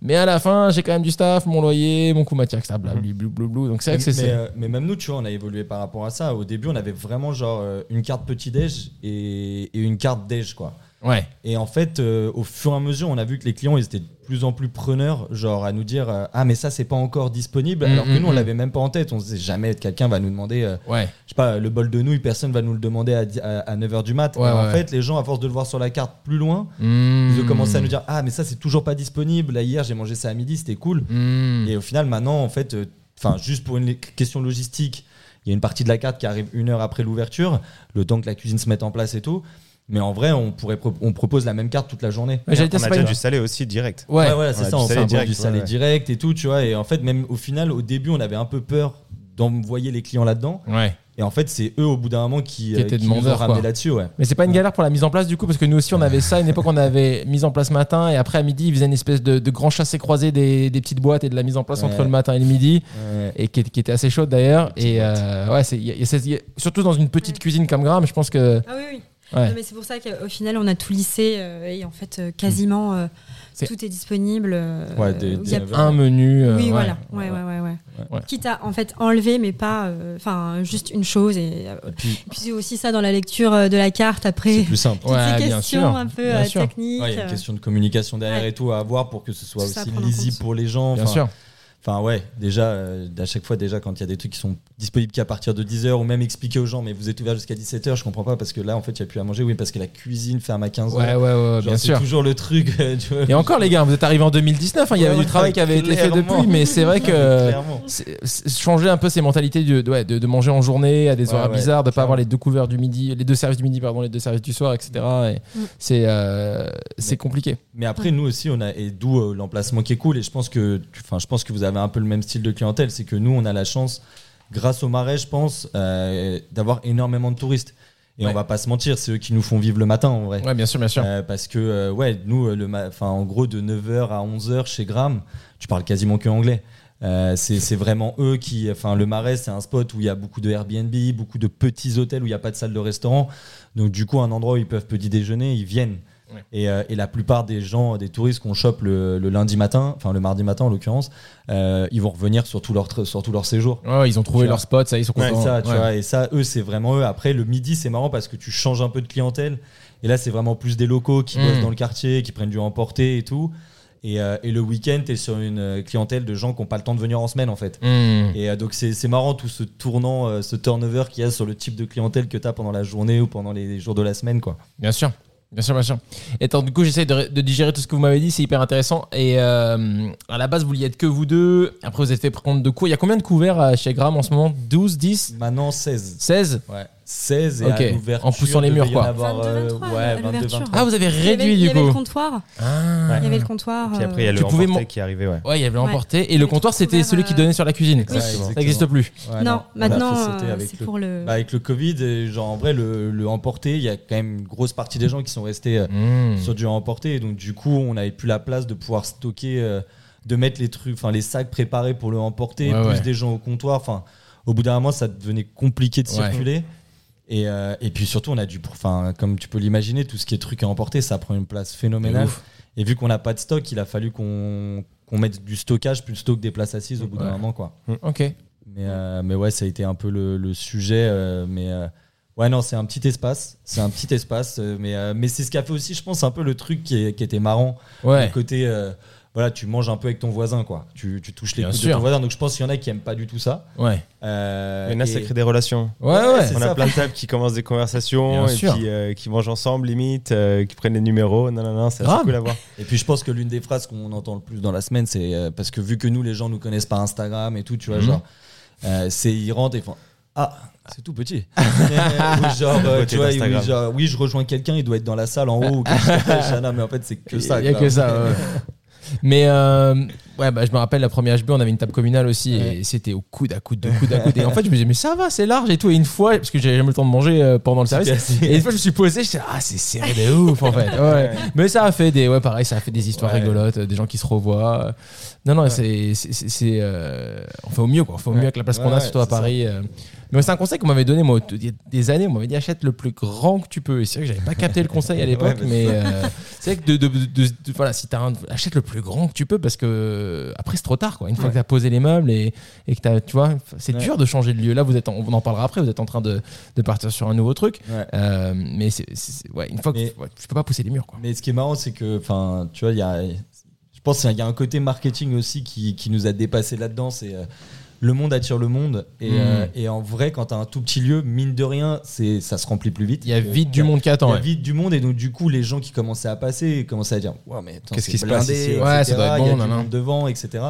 Mais à la fin, j'ai quand même du staff, mon loyer, mon coût matière, ça, blablabla, blablabla. Donc c'est vrai mais, que c'est mais, euh, mais même nous, tu vois, on a évolué par rapport à ça. Au début, on avait vraiment genre euh, une carte petit déj et, et une carte déj, quoi. Ouais, Et en fait, euh, au fur et à mesure, on a vu que les clients, ils étaient de plus en plus preneurs, genre à nous dire euh, ah mais ça c'est pas encore disponible, Mm, alors que mm, nous on mm. l'avait même pas en tête. On se disait jamais quelqu'un va nous demander, euh, ouais. je sais pas, le bol de nouilles, personne va nous le demander à, dix- à, 9h du mat. Ouais, en fait, les gens, à force de le voir sur la carte plus loin, Mmh. ils ont commencé à nous dire ah mais ça c'est toujours pas disponible. Là hier j'ai mangé ça à midi, c'était cool. Mmh. Et au final, maintenant, en fait, enfin, juste pour une question logistique, il y a une partie de la carte qui arrive une heure après l'ouverture, le temps que la cuisine se mette en place et tout. Mais en vrai, on pourrait pro- on propose la même carte toute la journée. Ouais, on a pas déjà du salé aussi direct. Ouais, Ouais, voilà, c'est ça. du On salé fait direct, du salé ouais. direct et tout, tu vois. Et en fait, même au final, au début, on avait un peu peur d'envoyer les clients là-dedans. Ouais. Et en fait, c'est eux au bout d'un moment qui, Qui étaient nous ont demandeurs, ramené quoi. là-dessus. Ouais. Mais c'est pas une galère pour la mise en place du coup parce que nous aussi on avait ça à une époque on avait mise en place matin et après à midi ils faisaient une espèce de, de grand chassé croisé des, des petites boîtes et de la mise en place entre le matin et le midi Ouais. et qui, qui était assez chaude d'ailleurs et euh, ouais c'est il y a- il y a cette- il y a- surtout dans une petite cuisine comme Graham je pense que Ah oui, oui. Ouais. Non, mais c'est pour ça qu'au final, on a tout lissé euh, et en fait, euh, quasiment euh, tout est disponible. euh, Ouais, des- il y a- des- un menu euh, oui, ouais. voilà. Ouais, ouais, ouais, ouais. Ouais. Quitte à en fait enlever, mais pas, euh, enfin, juste une chose. Et, euh, Et puis, et puis c'est aussi ça dans la lecture de la carte après. c'est plus simple. Toutes Ouais, ces bien questions sûr, un peu bien euh, techniques. Ouais, il y a une question de communication derrière Ouais. et tout à avoir pour que ce soit Tout aussi lisible pour les gens. bien sûr Enfin ouais, déjà, euh, à chaque fois, déjà quand il y a des trucs qui sont disponibles qu'à partir de 10h ou même expliquer aux gens, mais vous êtes ouvert jusqu'à 17h, je comprends pas parce que là, en fait, il n'y a plus à manger. Oui, parce que la cuisine ferme à 15h. ouais ouais ouais Genre, bien c'est sûr toujours le truc. euh, (laughs) tu vois. et encore les gars vous êtes arrivés en 2019 hein, il y Ouais, avait du travail qui avait été fait depuis mais c'est vrai (laughs) que c'est- c'est- changer un peu ces mentalités de, de, ouais, de, de manger en journée à des Ouais, horaires ouais, bizarres, de pas clairement. avoir les deux couverts du midi, les deux services du midi, pardon, les deux services du soir, etc. Et Mm. c'est euh, c'est compliqué. Mais après, nous aussi, on a, et d'où euh, l'emplacement qui est cool. Et je pense que, enfin, je pense que vous avez un peu le même style de clientèle. C'est que nous, on a la chance, grâce au marais, je pense, euh, d'avoir énormément de touristes. Et Ouais. on va pas se mentir, c'est eux qui nous font vivre le matin, en vrai. Ouais, bien sûr, bien sûr. Euh, parce que, euh, ouais, nous, le enfin, en gros, de 9h à 11h chez Gram, tu parles quasiment que anglais. Euh, c'est c'est vraiment eux qui. Enfin, le Marais, c'est un spot où il y a beaucoup de Airbnb, beaucoup de petits hôtels où il n'y a pas de salle de restaurant. Donc, du coup, un endroit où ils peuvent petit déjeuner, ils viennent. Ouais. Et, euh, et la plupart des gens, des touristes qu'on chope le, le lundi matin, enfin le mardi matin en l'occurrence, euh, ils vont revenir sur tout leur, sur tout leur séjour. Ouais, ils ont trouvé leur spot, ça, ils sont contents. ça, tu Ouais. vois, et ça, eux, c'est vraiment eux. Après, le midi, c'est marrant parce que tu changes un peu de clientèle. Et là, c'est vraiment plus des locaux qui Mm. bossent dans le quartier, qui prennent du emporté et tout. Et, euh, et le week-end, tu es sur une clientèle de gens qui n'ont pas le temps de venir en semaine, en fait. Mm. Et euh, donc, c'est c'est marrant tout ce tournant, euh, ce turnover qu'il y a sur le type de clientèle que tu as pendant la journée ou pendant les jours de la semaine, quoi. Bien sûr. Bien sûr, bien sûr. Et attends, du coup, j'essaie de, de digérer tout ce que vous m'avez dit, c'est hyper intéressant. Et euh, à la base, vous vouliez être que vous deux. Après, vous êtes fait prendre de cours. Il y a combien de couverts euh, chez Gram en ce moment? 12, 10, Maintenant, 16. 16 Ouais. 16 et Ok. à l'ouverture. En poussant les murs, devait y en quoi. avoir, 22, euh, 23, ouais, à 22, l'ouverture. 23. Ah, vous avez Il y avait- réduit il y du avait le coup. comptoir. Ah. Il y avait le comptoir. Puis après, il y a euh, le Tu pouvais emporté mon- qui arrivé, ouais. Ouais, il y avait Ouais. l'emporté. Et le avait comptoir, c'était celui qui euh, donnait sur la cuisine. Exactement. Ça n'existe plus. Ouais, non, on a maintenant, fait, euh, avec c'est le pour le. Bah, avec le Covid, et genre en vrai, le, le emporté, il y a quand même une grosse partie des gens qui sont restés euh, Mm. sur du emporté. Et donc, du coup, on n'avait plus la place de pouvoir stocker, euh, de mettre les trucs, enfin, les sacs préparés pour le emporter, Ouais, plus ouais. des gens au comptoir. Enfin, au bout d'un moment, ça devenait compliqué de Ouais. circuler. Et, euh, et puis surtout, on a dû, enfin, comme tu peux l'imaginer, tout ce qui est truc à emporter, ça prend une place phénoménale. Et vu qu'on n'a pas de stock, il a fallu qu'on qu'on mette du stockage plus stock des places assises au bout d'un moment, quoi. Ok. Mais, euh, mais ouais, ça a été un peu le, le sujet. euh, mais euh, ouais, non, c'est un petit espace. C'est un petit espace. mais euh, mais c'est ce qui a fait aussi, je pense, un peu le truc qui, est- qui était marrant. Le Ouais. côté, euh, voilà, tu manges un peu avec ton voisin, quoi. Tu, tu touches les Bien coudes de sûr. ton voisin. Donc je pense qu'il y en a qui aiment pas du tout ça. Ouais. Euh, Il y en a, et- ça crée des relations. Ouais, ouais. c'est On ça. a plein de tables qui commencent des conversations Bien et sûr. puis euh, qui mangent ensemble, limite, euh, qui prennent les numéros. Non, non, non, c'est cool à voir. Et puis je pense que l'une des phrases qu'on entend le plus dans la semaine, c'est euh, parce que vu que nous, les gens nous connaissent par Instagram et tout, tu vois, Mhm. genre, euh, c'est ils rentrent et font Ah, c'est tout petit. (laughs) Ou genre, tu vois, oui, genre, oui, je rejoins quelqu'un, il doit être dans la salle en haut. ou non, mais en fait, c'est que ça. Il y a quoi. que ça. ouais. (laughs) Mais euh, ouais, bah, je me rappelle la première HB, on avait une table communale aussi et c'était au coude à coude, de coude à coude. Et en fait, je me disais, mais ça va, c'est large et tout. Et une fois, parce que j'avais jamais le temps de manger euh, pendant le service, et une fois, je me suis posé, je ah, c'est serré de ouf en fait. Ouais. Mais ça a fait des, ouais, pareil, ça a fait des histoires Ouais. rigolotes, des gens qui se revoient. Non, non, c'est, c'est, c'est- c'est, euh, on fait au mieux, quoi. On fait au mieux avec la place qu'on a, surtout à ça. Mais c'est un conseil qu'on m'avait donné, moi, il y a des années, on m'avait dit, achète le plus grand que tu peux. Et c'est vrai que j'avais pas capté le conseil à l'époque, Ouais, mais euh, c'est vrai que de, de- de- de- de- voilà, si t'as un, achète le plus grand que tu peux parce que après c'est trop tard, quoi. Une fois que t'as posé les meubles et, et que t'as, tu vois, c'est Ouais. dur de changer de lieu. Là, vous êtes, en- on en parlera après, vous êtes en train de, de partir sur un nouveau truc. Euh, mais c'est, une fois que Mais- tu peux pas pousser les murs, quoi. Mais ce qui est marrant, c'est que, enfin, tu vois, il y a, je pense qu'il y a un côté marketing aussi qui, qui nous a dépassé là-dedans. C'est euh, le monde attire le monde. Et, Mm. euh, et en vrai, quand tu as un tout petit lieu, mine de rien, c'est, ça se remplit plus vite. Il y a Que- vite du monde qui Il y attend. a ouais. vite du monde et donc du coup les gens qui commençaient à passer commençaient à dire ouais mais Qu'est-ce c'est qui se passe ici, ouais. Ça doit être il y a bon, du monde devant etc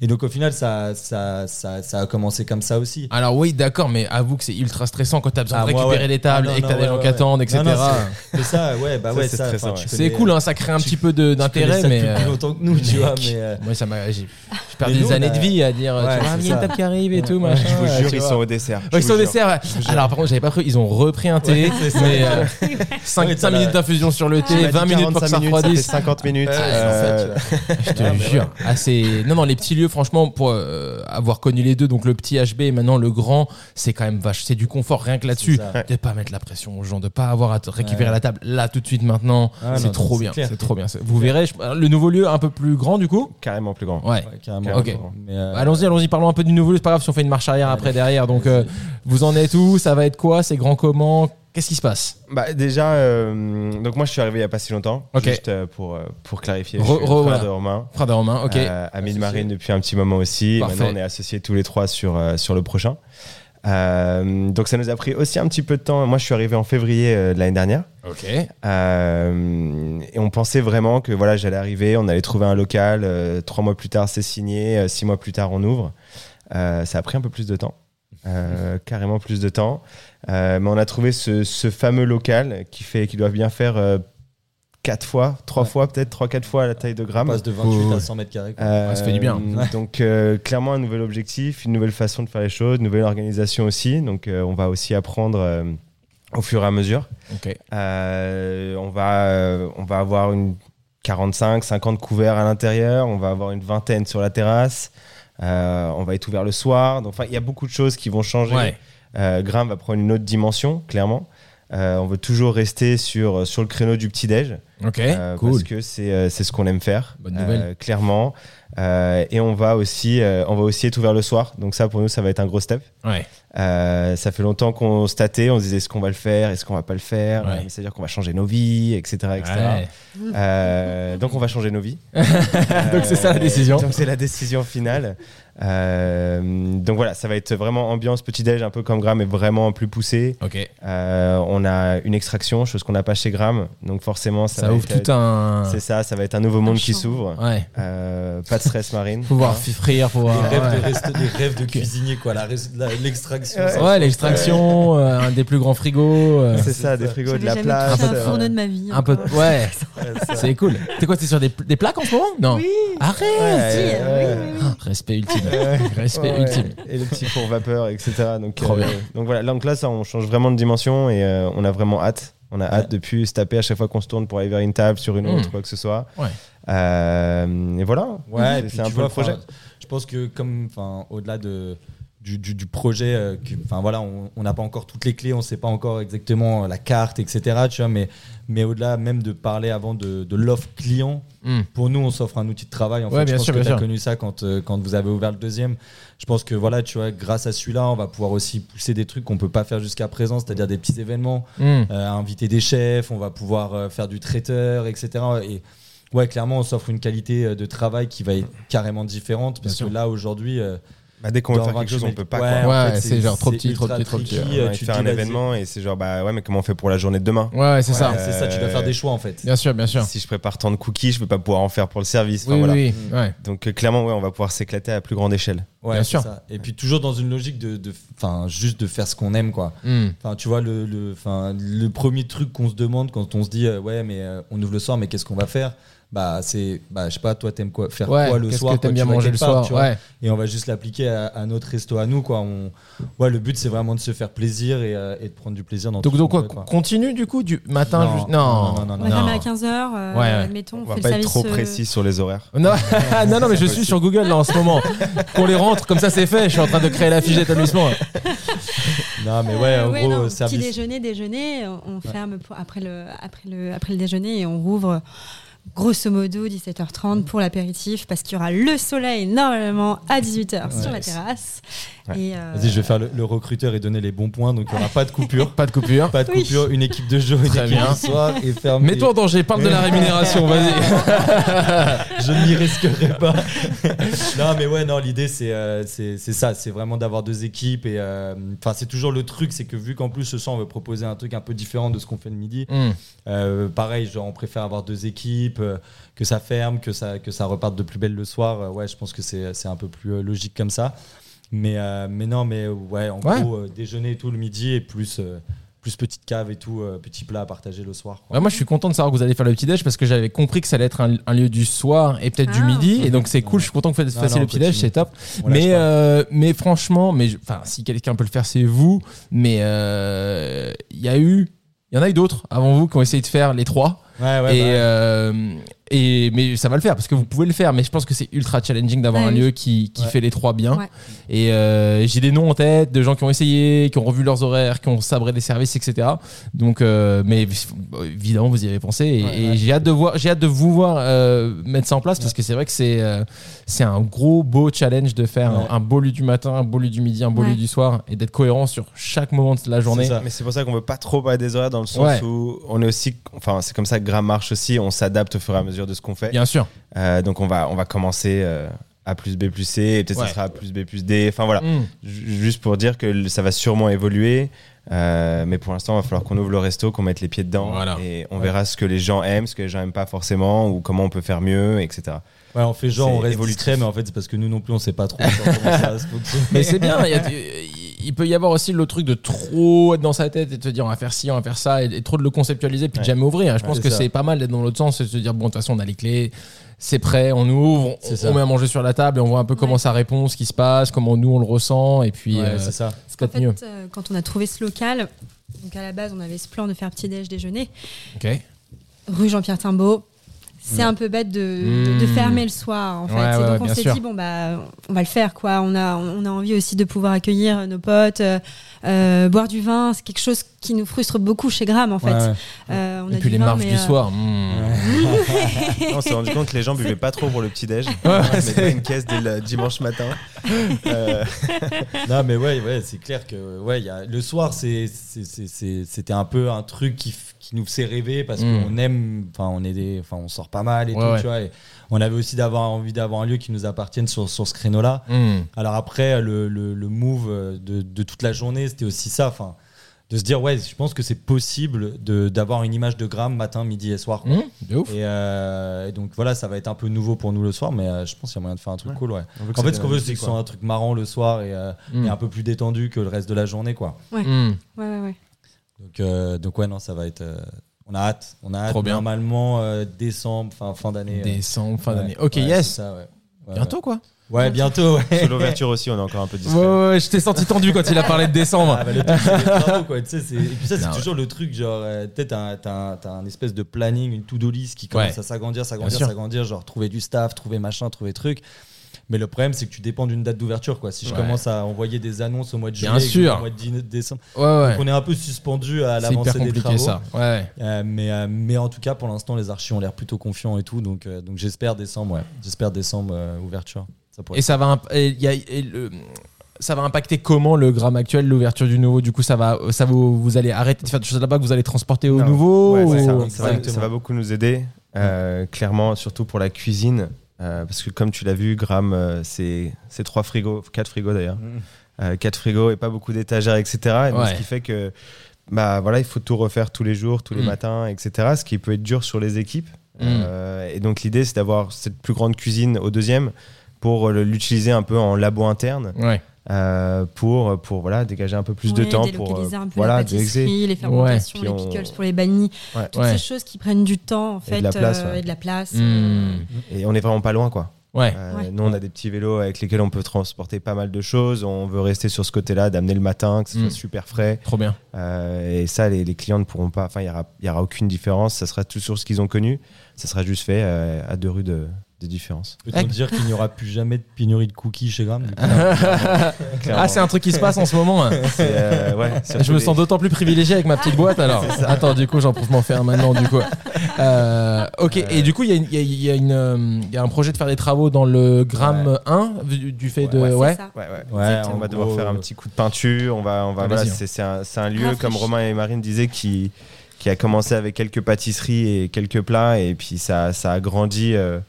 et donc au final ça ça, ça, ça a commencé comme ça aussi Alors oui, d'accord, mais avoue que c'est ultra stressant quand t'as besoin Ah, de récupérer ouais. les tables Ah, non, et que t'as non, des gens qui attendent, etc. Non, non, mais ça ouais bah ouais c'est ça, c'est cool, hein, ça crée un petit peu d'intérêt, ça mais plus euh, longtemps que nous tu vois euh, moi ça m'a, j'ai, perdu des années a- de vie à dire, Table qui arrive et tout, machin. Je vous jure, ils sont au dessert. Ouais, ils sont au dessert. ouais. Alors, par contre, j'avais pas cru. Ils ont repris un thé, mais 5, Ouais, t'as la- minutes d'infusion sur le thé, m'as dit 20 minutes pour que 45 ça minutes, ça fait refroidisse. 50 minutes. Euh. Je te jure. Ah, c'est- non, non, les petits lieux, franchement, pour euh, avoir connu les deux, donc le petit HB et maintenant le grand, c'est quand même vache. C'est du confort rien que là-dessus. De pas mettre la pression aux gens, de pas avoir à récupérer la table là tout de suite maintenant. Ah, c'est trop bien. c'est trop bien. Vous verrez, le nouveau lieu un peu plus grand du coup? Carrément plus grand. Ouais. Ouais, carrément. Carrément Ok. plus grand. Mais, euh, Allons-y, allons-y, parlons un peu du nouveau lieu. C'est pas grave si on fait une marche arrière après derrière. Donc, euh, vous en êtes où? Ça va être quoi? C'est grand comment? Qu'est-ce qui se passe? Bah, déjà, euh, donc moi je suis arrivé il y a pas si longtemps. Juste euh, pour, pour clarifier. Re- je suis re- frère voilà. de Romain. Frère de Romain, ok. Euh, ami de Marine depuis un petit moment aussi. Parfait. Maintenant, on est associés tous les trois sur, euh, sur le prochain. Euh, donc, ça nous a pris aussi un petit peu de temps. Moi, je suis arrivé en février euh, de l'année dernière. ok. Euh, et on pensait vraiment que voilà, j'allais arriver, on allait trouver un local. euh, trois mois plus tard, c'est signé. euh, six mois plus tard, on ouvre. Euh, ça a pris un peu plus de temps. Euh, carrément plus de temps. Euh, mais on a trouvé ce, ce fameux local qui, fait, qui doit bien faire euh, quatre fois, trois Ouais. fois, peut-être trois, quatre fois la taille de on gramme. passe de 28 Ouais. à 100 mètres carrés. Euh, ça fait du bien. (laughs) Donc euh, clairement un nouvel objectif, une nouvelle façon de faire les choses, une nouvelle organisation aussi. Donc euh, on va aussi apprendre euh, au fur et à mesure. Euh, on va euh, on va avoir une 45, 50 couverts à l'intérieur. On va avoir une vingtaine sur la terrasse. Euh, on va être ouvert le soir. Donc enfin il y a beaucoup de choses qui vont changer. Ouais. Euh, Gram va prendre une autre dimension clairement. Euh, on veut toujours rester sur, sur le créneau du petit-déj. Ok. Euh, cool. Parce que c'est euh, c'est ce qu'on aime faire. Bonne nouvelle. euh, clairement. Euh, et on va, aussi, euh, on va aussi être ouvert le soir. Donc, ça, pour nous, ça va être un gros step. Ouais. Euh, ça fait longtemps qu'on se tâtait. On se disait est-ce qu'on va le faire Est-ce qu'on va pas le faire Ouais. Euh, C'est-à-dire qu'on va changer nos vies, etc. etc. Ouais. Euh, donc, on va changer nos vies. (laughs) Donc, c'est ça la Euh, décision. Donc, c'est la décision finale. Euh, donc, voilà, ça va être vraiment ambiance petit-déj, un peu comme Gram, mais vraiment plus poussé. Euh, on a une extraction, chose qu'on n'a pas chez Gram. Donc, forcément, ça, Ça, va ouvre être- tout un. c'est ça, ça va être un nouveau monde qui s'ouvre. Ouais. Euh, pas de stress, Marine. (laughs) Pouvoir frire, pouvoir. Des rêves, ouais. de reste- des rêves de cuisinier, quoi. L'extraction. Ouais. l'extraction, euh, un des plus grands frigos. euh, C'est ça, des frigos, de la place. un euh, fourneau de ma vie. un peu. Ouais, (laughs) c'est cool. T'es quoi T'es sur des, des plaques en ce moment? Non. Oui, Arrête Ouais, si, ouais, oui, ouais. oui, oui. Ah, Respect ultime. Respect Ouais, ultime. Et le petit four vapeur, etc. Donc, Trop bien. donc voilà, donc là, ça, on change vraiment de dimension et euh, on a vraiment hâte. On a hâte de plus se taper à chaque fois qu'on se tourne pour aller vers une table, sur une Mm. autre, quoi que ce soit. Ouais. Euh, et voilà. Ouais, c'est un peu vois, le projet. Je pense que comme, enfin, au-delà de du, du- du projet, euh, enfin voilà, on n'a pas encore toutes les clés, on sait pas encore exactement la carte, etc. Tu vois, mais mais au-delà même de parler avant de, de l'offre client, Hmm. pour nous, on s'offre un outil de travail. En Ouais, fait, bien je pense sûr, que tu as sûr. connu ça quand, euh, quand vous avez ouvert le deuxième. Je pense que voilà, tu vois, grâce à celui-là, on va pouvoir aussi pousser des trucs qu'on peut pas faire jusqu'à présent, c'est-à-dire des petits événements, Hmm. euh, inviter des chefs, on va pouvoir euh, faire du traiteur, etc. Et ouais, clairement, on s'offre une qualité euh, de travail qui va être carrément différente parce que là, aujourd'hui, euh, Bah, dès qu'on veut faire quelque 28 chose, on peut pas. Ouais, quoi. en Ouais, fait, c'est genre trop petit, trop petit, trop petit, ouais. euh, On va tu faire un événement et c'est genre, bah ouais, mais comment on fait pour la journée de demain? Ouais, ouais, c'est ça. C'est ça, tu dois faire des choix en fait. Bien sûr, bien sûr. Si je prépare tant de cookies, je peux pas pouvoir en faire pour le service. Enfin, oui, voilà. oui, oui. Ouais. Donc euh, clairement, ouais, on va pouvoir s'éclater à plus grande échelle. Ouais, Bien c'est sûr. ça. Et puis toujours dans une logique de, de- enfin, juste de faire ce qu'on aime, quoi. Hmm. Enfin, tu vois, le, le, enfin, le premier truc qu'on se demande quand on se dit, euh, ouais, mais euh, on ouvre le soir, mais qu'est-ce qu'on va faire? Bah, c'est, bah, je sais pas, toi, t'aimes quoi, faire Ouais, quoi le soir que t'aimes quand bien manger le soir tu vois Ouais. Et on va juste l'appliquer à, à notre resto à nous, quoi. On, ouais, le but, c'est vraiment de se faire plaisir et, euh, et de prendre du plaisir dans Donc, tout donc quoi, quoi. continue du coup du matin Non, juste- non, Non, non, non, On non, va fermer à 15h, Ouais, ouais. admettons, On on, va fait pas le être trop euh, précis sur les horaires. (laughs) Non, (laughs) non, non, mais je suis sur Google là en ce moment. Qu'on les rentre, comme ça c'est fait. Je suis en train de créer la fiche d'établissement. (laughs) Non, mais ouais, en gros, euh. Petit déjeuner, déjeuner, on ferme après, le, après, le, après le déjeuner et on rouvre grosso modo 17h30 pour l'apéritif parce qu'il y aura le soleil normalement à 18h sur la terrasse. Ouais. Euh, Vas-y, je vais faire le, le recruteur et donner les bons points, donc il n'y aura pas de coupure. (laughs) Pas de coupure. Pas de Oui. coupure, une équipe de jour, une Très équipe bien. de soir et ferme. Mets-toi en danger, parle de la rémunération, (laughs) vas-y. (laughs) je n'y risquerai pas. non, mais ouais, non, l'idée c'est euh, c'est c'est ça, c'est vraiment d'avoir deux équipes et euh, enfin c'est toujours le truc, c'est que vu qu'en plus ce soir on veut proposer un truc un peu différent de ce qu'on fait le midi. Hmm. euh, pareil, genre on préfère avoir deux équipes, euh, que ça ferme, que ça que ça reparte de plus belle le soir. Euh, ouais, je pense que c'est c'est un peu plus euh, logique comme ça. Mais euh, mais non, mais ouais, en Ouais. gros euh, déjeuner et tout le midi et plus euh, plus petite cave et tout, euh, petit plat à partager le soir. quoi. Ouais, moi, je suis content de savoir que vous allez faire le petit-déj parce que j'avais compris que ça allait être un, un lieu du soir et peut-être du Ah, midi. Et donc, c'est (laughs) cool. Je suis content que vous fassiez non, le petit-déj, c'est top. On Mais, euh, mais franchement, mais enfin, si quelqu'un peut le faire, c'est vous. Mais euh, il y a eu, il y en a eu d'autres avant vous qui ont essayé de faire les trois. Ouais, ouais, et, bah ouais. euh, et mais ça va le faire parce que vous pouvez le faire. Mais je pense que c'est ultra challenging d'avoir Ouais, un oui. lieu qui, qui Ouais. fait les trois bien. Ouais. Et euh, j'ai des noms en tête de gens qui ont essayé, qui ont revu leurs horaires, qui ont sabré des services, etc. Donc, euh, mais évidemment, vous y avez pensé. Et, Ouais, et ouais. j'ai hâte de voir, j'ai hâte de vous voir euh, mettre ça en place parce que c'est vrai que c'est euh, c'est un gros beau challenge de faire Ouais. un, un beau lieu du matin, un beau lieu du midi, un beau Ouais. lieu du soir et d'être cohérent sur chaque moment de la journée. Mais c'est pour ça qu'on veut pas trop parler des horaires dans le sens Ouais. où on est aussi, enfin c'est comme ça que Gram marche aussi, on s'adapte au fur et à mesure de ce qu'on fait. Bien sûr. Euh, donc on va, on va commencer euh, A plus B plus C, et peut-être Ouais. ça sera A plus B plus D. Enfin voilà, Mm. Ju- juste pour dire que ça va sûrement évoluer. Euh, mais pour l'instant, il va falloir qu'on ouvre le resto, qu'on mette les pieds dedans. Voilà. Et on Ouais. verra ce que les gens aiment, ce que les gens aiment pas forcément, ou comment on peut faire mieux, etc. Ouais, on fait genre, on reste évolutif. discret, mais en fait, c'est parce que nous non plus, on sait pas trop (laughs) comment ça va se fonctionner. Mais c'est bien. Il, y il peut y avoir aussi le truc de trop être dans sa tête et de se dire on va faire ci, on va faire ça, et, et trop de le conceptualiser puis de jamais ouvrir. Je pense que c'est pas mal d'être dans l'autre sens et de se dire bon, de toute façon, on a les clés, c'est prêt, on ouvre, on, ça. met à manger sur la table et on voit un peu comment Ouais. ça répond, ce qui se passe, comment nous on le ressent, et puis Ouais, euh, c'est ça. c'est En peut-être fait, mieux. euh, quand on a trouvé ce local, donc à la base, on avait ce plan de faire petit-déj déjeuner, Ok. rue Jean-Pierre Timbaud. C'est un peu bête de, de- de Mm. fermer le soir, en fait. Ouais, Et ouais, donc ouais, on s'est dit bon bah on va le faire quoi. On a on a envie aussi de pouvoir accueillir nos potes, euh, euh, boire du vin. C'est quelque chose qui nous frustre beaucoup chez Gram en fait. Ouais, ouais. Euh, on Et a puis du les vin, mais, du euh, soir. (laughs) mm. on s'est rendu compte que les gens buvaient pas trop pour le petit-déj. (laughs) Ouais, on mettait c'est- une caisse dès le dimanche matin. (laughs) Euh, non mais ouais, ouais c'est clair que ouais, il y a, le soir c'était un peu un truc qui, f- qui nous faisait rêver parce Mm. qu'on aime, enfin on est des, enfin on sort pas mal et Ouais, tout, ouais. tu vois. Et on avait aussi d'avoir envie d'avoir un lieu qui nous appartienne sur, sur ce créneau-là. Mm. Alors après le, le, le move de, de toute la journée c'était aussi ça, enfin de se dire ouais je pense que c'est possible de d'avoir une image de gramme matin, midi et soir. quoi. Mm. De ouf. Et, euh, et donc voilà, ça va être un peu nouveau pour nous le soir, mais euh, je pense qu'il y a moyen de faire un truc Ouais. cool. Ouais. En fait, ce qu'on veut, c'est que ce soit un truc marrant le soir et, euh, Mm. et un peu plus détendu que le reste de la journée, quoi. Mm. Ouais ouais ouais. Donc, euh, donc ouais, non, ça va être. On a hâte. On a hâte. Trop bien. Normalement, euh, décembre, fin, fin d'année. euh, Décembre, fin ouais, d'année. Ok, ouais, yes. c'est ça, ouais. Ouais, Bientôt quoi. Ouais, bientôt. Ouais. Sur l'ouverture aussi, on est encore un peu discret. ouais, ouais, je t'ai senti tendu quand il a parlé de décembre. Ah, bah, le truc, c'est les travaux, quoi. Tu sais, c'est- et puis ça, c'est Non, toujours le truc, genre, peut-être t'as un, t'as un- t'as un espèce de planning, une to-do list qui commence Ouais. à s'agrandir, s'agrandir, s'agrandir, genre trouver du staff, trouver machin, trouver truc. Mais le problème, c'est que tu dépends d'une date d'ouverture, quoi. Si je Ouais. commence à envoyer des annonces au mois de juillet, sûr. au mois de décembre, Ouais, ouais. donc on est un peu suspendu à C'est hyper l'avancée des compliqué travaux. ça. Ouais. Euh, mais, euh, mais en tout cas, pour l'instant, les archis ont l'air plutôt confiants et tout. Donc, euh, donc j'espère décembre, ouais. J'espère décembre, euh, ouverture. Ça Et ça va, imp- et il y a- et le- ça va impacter comment le gramme actuel, l'ouverture du nouveau? Du coup, ça va, ça vous, vous allez arrêter de faire des choses là-bas que vous allez transporter au Non. nouveau Ouais, ou- c'est ça. Ça, ça va beaucoup nous aider, euh, clairement, surtout pour la cuisine. Euh, parce que comme tu l'as vu, Gram, euh, c'est c'est trois frigos, quatre frigos d'ailleurs. Mm. Euh, quatre frigos et pas beaucoup d'étagères, etc. Et donc, Ouais. Ce qui fait que bah, voilà, il faut tout refaire tous les jours, tous les Mm. matins, etc. Ce qui peut être dur sur les équipes. Mm. Et donc l'idée, c'est d'avoir cette plus grande cuisine au deuxième pour l'utiliser un peu en labo interne. Ouais. Euh, pour, pour voilà, dégager un peu plus de Ouais, temps pour délocaliser euh, un peu voilà, la d'exer. pâtisserie, les fermentations, Puis les on- pickles pour les bannis, Ouais. toutes Ouais. ces choses qui prennent du temps en Et fait de la place, euh, ouais. et de la place. Et on est vraiment pas loin, quoi. Ouais. Euh, Ouais. Nous, on a des petits vélos avec lesquels on peut transporter pas mal de choses. On veut rester sur ce côté-là, d'amener le matin, que ce soit super frais. Trop bien. Euh, et ça, les, les clients ne pourront pas. Enfin, il n'y aura, il y aura aucune différence. Ça sera tout sur ce qu'ils ont connu. Ça sera juste fait euh, à deux rues de, de différence. Peut-on dire qu'il n'y aura plus jamais de pénurie de cookies chez Gram (laughs) Ah, c'est un truc qui se passe en ce moment. hein. Euh, ouais, (laughs) Je me les- sens d'autant plus privilégié avec ma petite boîte alors. (laughs) Attends, du coup, j'en profite m'en faire maintenant. Du coup, Euh, ok. Et du coup, il y, a y y y un projet de faire des travaux dans le gramme 1 du, du fait de Ouais, ouais. Ouais, c'est ça. Ouais, ouais. Ouais, on va devoir faire un euh, petit coup de peinture. On va, on va, voilà, hein. c'est, un, lieu, comme Romain et Marine disaient, qui, qui a commencé avec quelques pâtisseries et quelques plats. Et puis ça, ça a grandi. euh,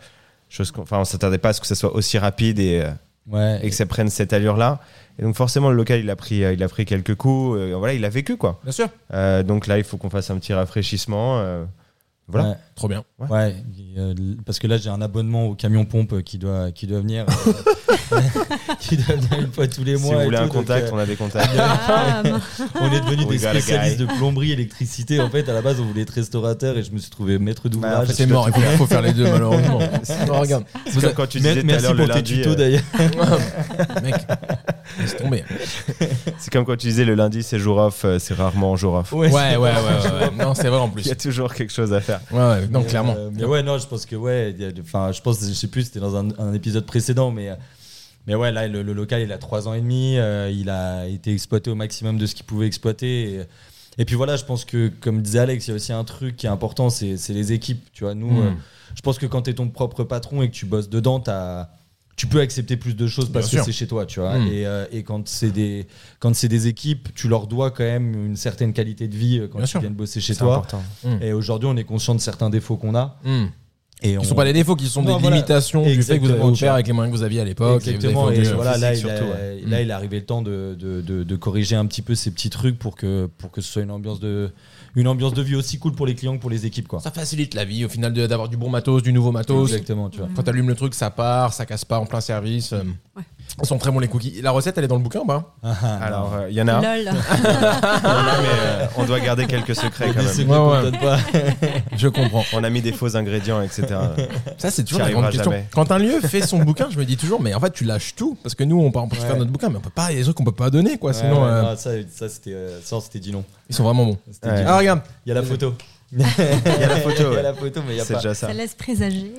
chose qu'on- enfin, on s'attendait pas à ce que ça soit aussi rapide et, euh, Ouais. et que ça prenne cette allure-là. Et donc forcément, le local, il a pris, euh, il a pris quelques coups. euh, voilà, il a vécu, quoi. Bien sûr. Euh, donc là, il faut qu'on fasse un petit rafraîchissement. euh, voilà. Ouais. Trop bien. Ouais, euh, parce que là j'ai un abonnement au camion pompe qui doit qui doit venir euh, (laughs) qui doit venir une fois tous les Si mois vous et voulez tout, un donc, contact, euh, on a des contacts. (laughs) Ah, on est devenus We des spécialistes de plomberie électricité en fait à la base on voulait être restaurateur et je me suis trouvé maître Bah, d'ouvrage en fait, C'est mort, il faut, faut faire les deux (laughs) malheureusement. Non, regarde, C'est Vous comme êtes- quand tu disais tout à merci le pour tes lundi. tutos euh, d'ailleurs mec, laisse tomber. C'est comme quand tu disais le lundi c'est jour off, c'est rarement jour off. Ouais, ouais, ouais, ouais, ouais. Non, c'est vrai en plus. Il y a toujours quelque chose à faire. Ouais, ouais, non, Mais, clairement. euh, mais ouais, non, je pense que ouais, enfin, je pense, je sais plus, c'était dans un, un épisode précédent, mais euh, mais ouais, là, le, le local, il a trois ans et demi, euh, il a été exploité au maximum de ce qu'il pouvait exploiter. Et, et puis voilà, je pense que, comme disait Alex, il y a aussi un truc qui est important, c'est les équipes. Tu vois, nous, Mm. euh, je pense que quand tu es ton propre patron et que tu bosses dedans, t'as- tu peux accepter plus de choses parce Bien que c'est chez toi, tu vois. Mm. Et, euh, et quand c'est des quand c'est des équipes, tu leur dois quand même une certaine qualité de vie euh, quand Bien sûr. viennent bosser chez toi. important. Et aujourd'hui, on est conscient de certains défauts qu'on a. Hmm. Et on... Qui sont pas des défauts, qui sont Non, des voilà. limitations du fait que vous avez tu vois. avec les moyens que vous aviez à l'époque. Exactement. Et voilà, là, il, a- là, il est arrivé le temps de, de, de- de corriger un petit peu ces petits trucs pour que, pour que ce soit une ambiance, de, une ambiance de vie aussi cool pour les clients que pour les équipes. Quoi. Ça facilite la vie au final d'avoir du bon matos, du nouveau matos. Exactement, tu vois. Quand t'allumes le truc, ça part, ça casse pas en plein service. euh. Ouais. Ils sont très bons les cookies. La recette, elle est dans le bouquin ou pas Alors, euh, il y en a un. Lol. Il (laughs) (laughs) y en a, mais euh, on doit garder quelques secrets quand même. secrets Ouais, ouais. donne pas. Je comprends. On a mis des faux ingrédients, etc. Ça, c'est toujours la grande question. jamais. Quand un lieu fait son bouquin, je me dis toujours, mais en fait, tu lâches tout. Parce que nous, on peut, on peut faire notre bouquin, mais on peut pas, il y a des trucs qu'on peut pas donner, quoi. Ouais, Sinon, ouais, euh, non, ça, ça, c'était euh, ça, c'était dit non. ils sont vraiment bons. Non. Ah, regarde. Il y a la photo. Il y a la (laughs) photo. Il y a ouais. la photo, mais il y a C'est pas. déjà ça. Ça laisse présager.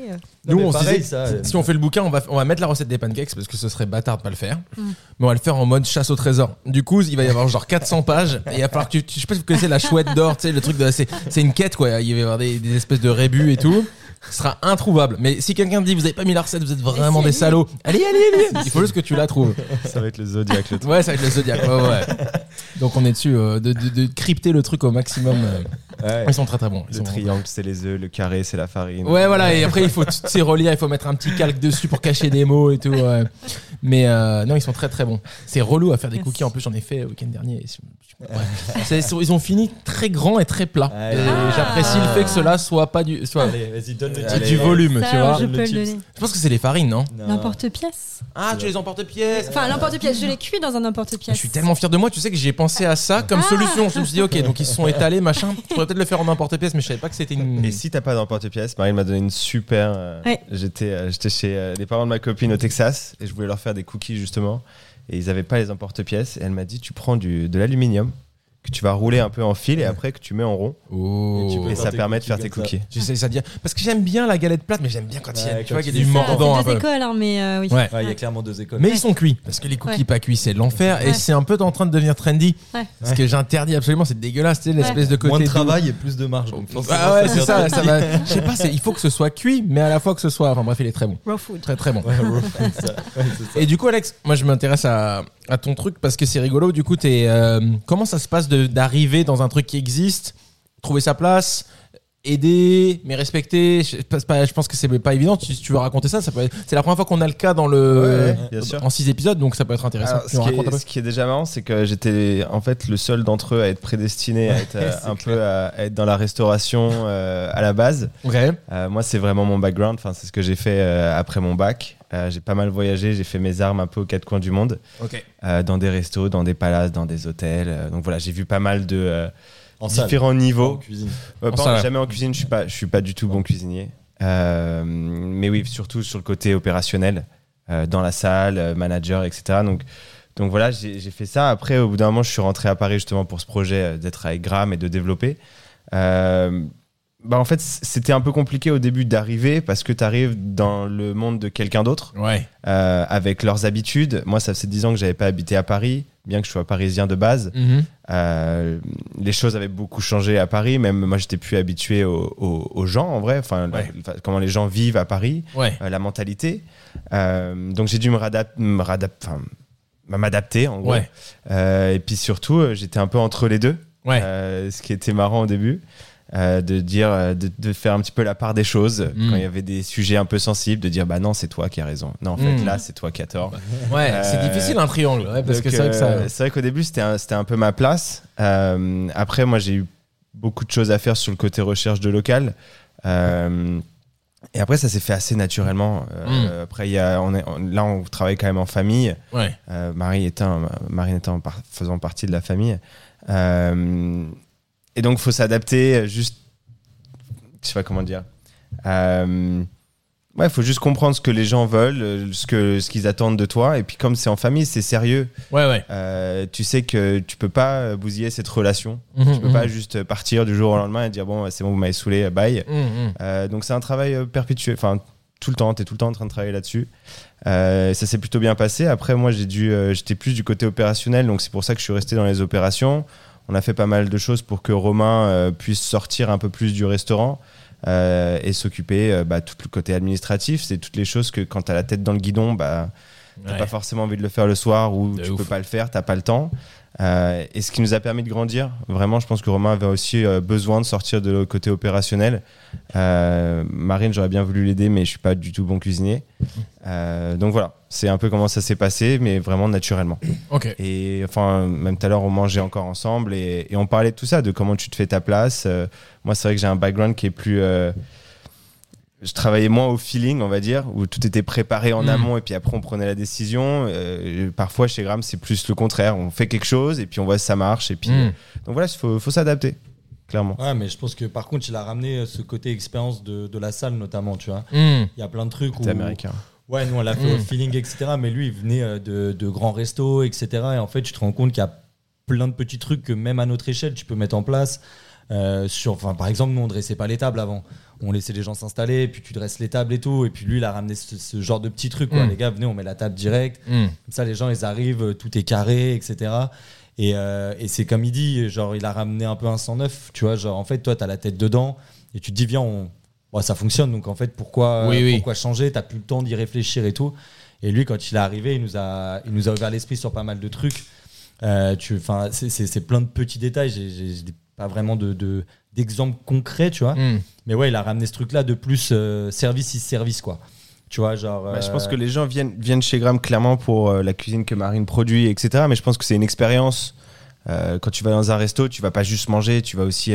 Non, Nous, on se pareil, disait, ça, si- on fait le bouquin, on va, on va mettre la recette des pancakes parce que ce serait bâtard de pas le faire. Mm. Mais on va le faire en mode chasse au trésor. Du coup, il va y avoir genre 400 pages et il va falloir que tu, tu- je sais pas si vous connaissez la chouette d'or, tu sais, le truc de, c'est, c'est une quête quoi. Il va y avoir des, des espèces de rébus et tout. Ce sera introuvable. Mais si quelqu'un dit vous avez pas mis la recette, vous êtes vraiment des salauds. Allez, allez, allez. Il faut juste que tu la trouves. Ça va être le Zodiac le truc. Ouais, ça va être le Zodiac. Ouais, ouais. Donc on est dessus euh, de, de- de crypter le truc au maximum. euh. Ouais. Ils sont très très bons. Ils Le sont triangle, c'est les œufs. Le carré, c'est la farine. Ouais, voilà, et après il faut tu sais, relire, il faut mettre un petit calque dessus pour cacher des mots et tout. ouais. Mais euh, non, ils sont très très bons. C'est relou à faire des Merci. cookies, en plus j'en ai fait le week-end dernier. Ouais. Ils ont fini très grands et très plats. Ah. J'apprécie le fait que cela soit pas du. Soit Allez, vas-y, donne le du- volume, Ça, tu vois. je peux le. Je pense que c'est les farines, non? L'emporte-pièce. Ah, tu les emporte-pièces Enfin, l'emporte-pièce. Je l'ai cuit dans un Je emporte-pièce. suis tellement fier de moi, tu sais que j'ai pensé à ça comme Ah. solution. Je me suis dit, ok, donc ils se sont étalés, machin. Je pourrais peut-être le faire en emporte-pièce, mais je savais pas que c'était une. Et si t'as pas d'emporte-pièce, Marine m'a donné une super. euh, Ouais. J'étais euh, j'étais chez les parents de ma copine au Texas et je voulais leur faire des cookies justement. Et ils avaient pas les emporte-pièces. Et elle m'a dit tu prends du, de l'aluminium que tu vas rouler un peu en fil et après que tu mets en rond. Oh. Et tu peux Et faire ça permet de faire cookies tes cookies. J'essaie ça dire. Parce que j'aime bien la galette plate, mais j'aime bien quand il y a, tu vois, quand qu'il y a du mordant deux peu. écoles, hein, mais euh, oui. Ouais. Ouais, il y a clairement deux écoles. Mais ils sont cuits parce que les cookies Ouais. pas cuits c'est l'enfer et c'est un peu en train de devenir trendy. Ouais. Ce que j'interdis absolument, c'est dégueulasse, tu sais, l'espèce de côté. Moins de doux. travail et plus de marge. Ah ouais, c'est ça, ça trendy. va. Je sais pas, c'est- il faut que ce soit cuit, mais à la fois que ce soit. Enfin bref, il est très bon. Raw food. Très très bon. Et du coup, Alex, moi je m'intéresse à, ton truc parce que c'est rigolo. Du coup, t'es, euh, comment ça se passe d'arriver dans un truc qui existe, trouver sa place, aider, mais respecter Je, pas- je pense que c'est pas évident. Si tu veux raconter ça, ça peut être- c'est la première fois qu'on a le cas dans le, Ouais, en six épisodes, donc ça peut être intéressant. Alors, ce, qui est, peu ce qui est déjà marrant, c'est que j'étais en fait le seul d'entre eux à être prédestiné à être euh, (laughs) un peu à, à être dans la restauration euh, à la base. Euh, moi, c'est vraiment mon background. Enfin, c'est ce que j'ai fait après mon bac. Euh, j'ai pas mal voyagé. J'ai fait mes armes un peu aux quatre coins du monde, Ok. euh, dans des restos, dans des palaces, dans des hôtels. Euh, donc voilà, j'ai vu pas mal de euh, En salle. différents En niveaux. cuisine. En pas- salle. jamais en cuisine. Je suis pas, je suis pas du tout bon cuisinier. Euh, mais oui, surtout sur le côté opérationnel, euh, dans la salle, euh, manager, etc. Donc donc voilà, j'ai j'ai fait ça. Après, au bout d'un moment, je suis rentré à Paris justement pour ce projet euh, d'être avec Gram et de développer. Bah en fait, c'était un peu compliqué au début d'arriver parce que tu arrives dans le monde de quelqu'un d'autre, Ouais. euh, avec leurs habitudes. Moi, ça fait 10 ans que j'avais pas habité à Paris, bien que je sois parisien de base. Mhm. Euh, les choses avaient beaucoup changé à Paris. Même moi, j'étais plus habitué aux, gens, en vrai. Enfin, Ouais. comment les gens vivent à Paris, Ouais. euh, la mentalité. Donc, j'ai dû me radap- enfin, m'adapter, en gros. Ouais. Et puis surtout, j'étais un peu entre les deux. Ouais. Ce qui était marrant au début. Euh, de dire euh, de, de faire un petit peu la part des choses Mm. quand il y avait des sujets un peu sensibles de dire bah non c'est toi qui as raison non en fait Mm. là c'est toi qui as tort (laughs) Ouais. C'est Euh, difficile un triangle, ouais, parce donc, que c'est vrai ça. qu'au début, c'était un, c'était un peu ma place. Après, moi, j'ai eu beaucoup de choses à faire sur le côté recherche de local. Et après, ça s'est fait assez naturellement. Euh, Après, il y a, on est, on- là, on travaille quand même en famille. Ouais. Euh, Marie étant, Marine étant par- faisant partie de la famille. Euh, et donc, il faut s'adapter. euh, Juste, je sais pas comment dire. Euh, ouais, il faut juste comprendre ce que les gens veulent, euh, ce que ce qu'ils attendent de toi. Et puis, comme c'est en famille, c'est sérieux. Ouais, ouais. Euh, tu sais que tu peux pas bousiller cette relation. Mhm, Tu peux mhm. pas juste partir du jour au lendemain et dire bon, c'est bon, vous m'avez saoulé, bye. Mhm, mhm. Euh, donc c'est un travail perpétuel, enfin tout le temps, tu es tout le temps en train de travailler là-dessus. Euh, ça s'est plutôt bien passé. Après, moi, j'ai dû, euh, j'étais plus du côté opérationnel, donc c'est pour ça que je suis resté dans les opérations. On a fait pas mal de choses pour que Romain euh, puisse sortir un peu plus du restaurant euh, et s'occuper euh, bah, tout le côté administratif. C'est toutes les choses que quand tu as la tête dans le guidon, bah, t'as Ouais. pas forcément envie de le faire le soir ou De tu ouf. peux pas le faire, t'as pas le temps. Euh, et ce qui nous a permis de grandir, vraiment, je pense que Romain avait aussi besoin de sortir de le côté opérationnel. Marine, j'aurais bien voulu l'aider, mais je suis pas du tout bon cuisinier. Donc voilà, c'est un peu comment ça s'est passé, mais vraiment naturellement. Ok. Et enfin, même tout à l'heure, on mangeait encore ensemble et, et on parlait de tout ça, de comment tu te fais ta place. Euh, moi, c'est vrai que j'ai un background qui est plus. euh, je travaillais moins au feeling, on va dire, où tout était préparé en Mm. amont et puis après on prenait la décision. Euh, parfois chez Gram, c'est plus le contraire. On fait quelque chose et puis on voit si ça marche. Et puis, Mhm. donc voilà, il faut, faut s'adapter, clairement. Ouais, mais je pense que par contre, il a ramené ce côté expérience de, de la salle, notamment, tu vois. Mhm. Il y a plein de trucs où. Américain. Ouais, nous on l'a fait au Mm. feeling, etc. Mais lui, il venait euh, de, de grands restos, etc. Et en fait, tu te rends compte qu'il y a plein de petits trucs que même à notre échelle, tu peux mettre en place. Euh, sur, enfin, par exemple, nous, on dressait pas les tables avant. On laissait les gens s'installer, puis tu dresses les tables et tout. Et puis lui, il a ramené ce, ce genre de petits trucs. Quoi. Mm. Les gars, venez, on met la table direct. Mhm. Comme ça, les gens, ils arrivent, euh, tout est carré, etc. Et, euh, et c'est comme il dit, genre, il a ramené un peu un 109, tu vois. Genre, en fait, toi, tu as la tête dedans et tu te dis, viens, on... bon, ça fonctionne. Donc, en fait, pourquoi, Oui, oui. pourquoi changer? T'as plus le temps d'y réfléchir et tout. Et lui, quand il est arrivé, il nous a, il nous a ouvert l'esprit sur pas mal de trucs. Euh, tu, enfin, c'est- plein de petits détails. J'ai- pas vraiment de de- d'exemples concrets, tu vois. Mhm. Mais ouais, il a ramené ce truc-là de plus euh, service is service, quoi. Tu vois, genre. Bah, je euh, pense que les gens viennent, viennent chez Gram clairement pour euh, la cuisine que Marine produit, etc. Mais je pense que c'est une expérience. Euh, quand tu vas dans un resto, tu vas pas juste manger, tu vas aussi.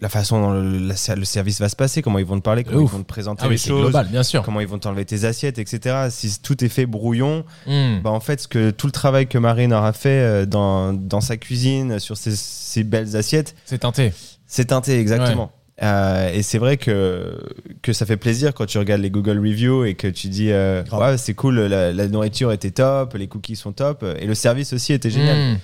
La façon dont le, la- le service va se passer, comment ils vont te parler, comment ouf. ils vont te présenter Ah les oui, choses, global, bien sûr. comment ils vont t'enlever tes assiettes, etc. Si tout est fait brouillon, Mhm. bah en fait, ce que, tout le travail que Marine aura fait euh, dans, dans sa cuisine, sur ses, ses belles assiettes, C'est teinté. c'est teinté, exactement. Euh, et c'est vrai que, que ça fait plaisir quand tu regardes les Google Reviews et que tu dis euh, ouais, c'est cool, la, la nourriture était top, les cookies sont top et le service aussi était génial. Mhm.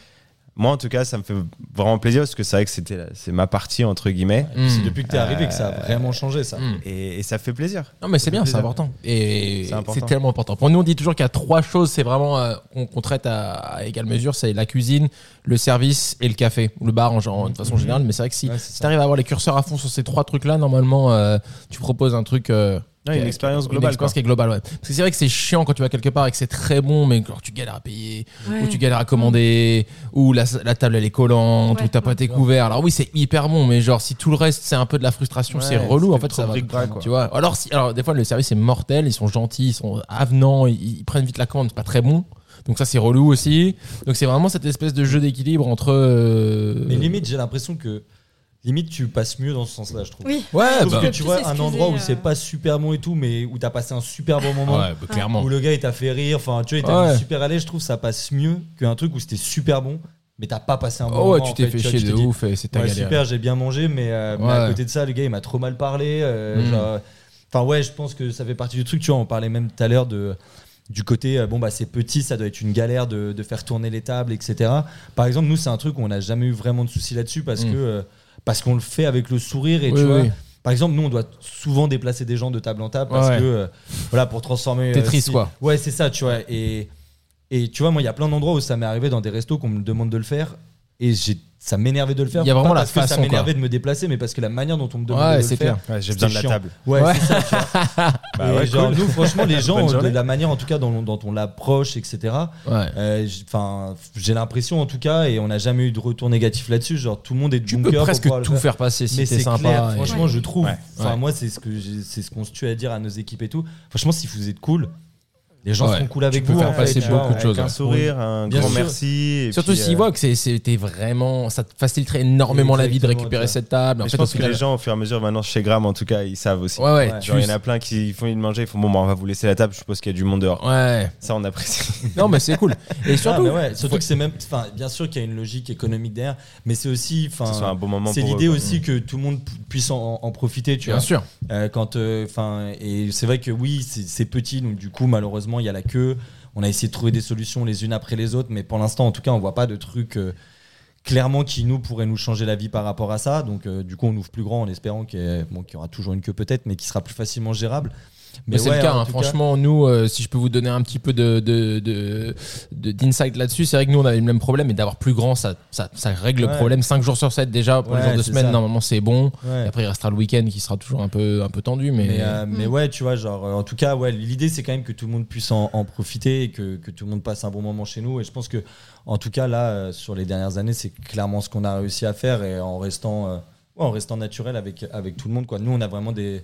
Moi, en tout cas, ça me fait vraiment plaisir parce que c'est vrai que c'était c'est ma partie entre guillemets Et puis c'est Mhm. depuis que t'es arrivé que ça a Euh, vraiment changé, ça. Et, et ça fait plaisir. Non mais c'est bien, c'est important. Et C'est important. c'est tellement important. Pour nous, on dit toujours qu'il y a trois choses, c'est vraiment euh, qu'on traite à, à égale mesure, c'est la cuisine, le service et le café, ou le bar en genre, de façon générale. Mais c'est vrai que si, Ouais, t'arrives à avoir les curseurs à fond sur ces trois trucs-là, normalement, euh, tu proposes un truc. euh, Ouais, une expérience Une globale, expérience quoi. qui est globale, ouais. Parce que c'est vrai que c'est chiant quand tu vas quelque part et que c'est très bon, mais que tu galères à payer, Ouais. ou tu galères à commander, ou la, la table elle est collante, Ouais. ou t'as pas tes couverts. Alors oui, c'est hyper bon, mais genre si tout le reste c'est un peu de la frustration, Ouais, c'est relou. En c'est fait, ça va. Tu vois. Alors si, alors des fois le service est mortel, ils sont gentils, ils sont avenants, ils, ils prennent vite la commande, c'est pas très bon. Donc ça c'est relou aussi. Donc c'est vraiment cette espèce de jeu d'équilibre entre. euh, Mais limite, j'ai l'impression que limite tu passes mieux dans ce sens-là, je trouve. Oui. Ouais, Sauf bah, que tu vois un endroit où euh. c'est pas super bon et tout, mais où t'as passé un super bon moment. ouais, bah, clairement. Où le gars il t'a fait rire, enfin tu vois, il t'a Ouais. super à l'aise, je trouve ça passe mieux qu'un truc où c'était super bon, mais t'as pas passé un bon Oh ouais, moment. tu en t'es fait tu chier tu de dit, ouf et c'est ta Ouais, galère. super, j'ai bien mangé, mais, euh, mais à Ouais. côté de ça, le gars il m'a trop mal parlé. euh, Mm. genre, Enfin ouais, je pense que ça fait partie du truc. Tu vois, on parlait même tout à l'heure de du côté euh, bon bah c'est petit, ça doit être une galère de, de faire tourner les tables, etc. Par exemple, nous c'est un truc où on n'a jamais eu vraiment de soucis là-dessus parce Mm. que euh, parce qu'on le fait avec le sourire et Oui, tu vois. Par exemple, nous, on doit souvent déplacer des gens de table en table parce Ouais. que, euh, voilà, pour transformer. euh, Tetris, si- quoi. Ouais, c'est ça, tu vois. Et, et tu vois, moi, il y a plein d'endroits où ça m'est arrivé dans des restos qu'on me demande de le faire et j'ai, ça m'énervait de le faire. Il y a Pas vraiment la parce que ça m'énervait de me déplacer, mais parce que la manière dont on me demandait Ouais, de le c'est faire. Ouais, j'ai besoin de la chiant. table. Ouais, Ouais. c'est ça, tu vois. (laughs) Bah ouais, genre, cool. nous, franchement, les (laughs) gens, de la manière en tout cas dont, dont on l'approche, etc. Euh, Enfin, j'ai l'impression en tout cas, et on n'a jamais eu de retour négatif là-dessus. Genre, tout le monde est de Tu bon peux cœur presque tout faire. faire passer si mais t'es c'est sympa. clair, franchement, je trouve. Enfin, moi, c'est ce que c'est ce qu'on se tue à dire à nos équipes et tout. Franchement, si vous êtes cool, les gens Ouais. seront cool avec peux vous. faire en fait, passer tu vois, beaucoup de choses, un sourire, un Bien grand sûr. merci. et Surtout s'ils euh, voient que c'était vraiment. Ça te faciliterait énormément la vie de récupérer tu cette table. En mais fait, je pense que final- les gens, au fur et à mesure, maintenant chez Gram, en tout cas, ils savent aussi. Ouais, ouais. Tu- Genre, il y en a plein qui font une manger, ils font bon, bah, on va vous laisser la table. Je suppose qu'il y a du monde dehors. Ouais. Ça, on apprécie. Non, mais c'est cool. Et (laughs) Ah, surtout. ouais, surtout que c'est même, enfin, bien sûr qu'il y a une logique économique derrière, mais c'est aussi, enfin, bon moment c'est l'idée aussi que tout le monde pu- puisse en, profiter, tu Bien vois. sûr. Euh, quand, enfin, et c'est vrai que oui, c'est petit, donc du coup, malheureusement, il y a la queue. On a essayé de trouver des solutions les unes après les autres, mais pour l'instant, en tout cas, on voit pas de trucs euh, clairement qui nous pourraient nous changer la vie par rapport à ça. Donc, euh, du coup, on ouvre plus grand en espérant qu'il y aura toujours une queue peut-être, mais qui sera plus facilement gérable. Mais c'est ouais, le cas, hein. cas- franchement, nous, euh, si je peux vous donner un petit peu de, de, de- de- d'insight là-dessus, c'est vrai que nous, on avait le même problème, et d'avoir plus grand, ça, ça, ça règle le problème. 5 jours sur 7 déjà, pour Ouais, le jour de semaine, ça. normalement, c'est bon. Et après, il restera le week-end qui sera toujours un peu, un peu tendu, mais. Mais, euh, mais ouais, tu vois, genre, euh, en tout cas, ouais, l'idée c'est quand même que tout le monde puisse en, en profiter et que, que tout le monde passe un bon moment chez nous. Et je pense que, en tout cas, là, euh, sur les dernières années, c'est clairement ce qu'on a réussi à faire et en restant, euh, ouais, en restant naturel avec, avec tout le monde. Quoi. Nous, on a vraiment des.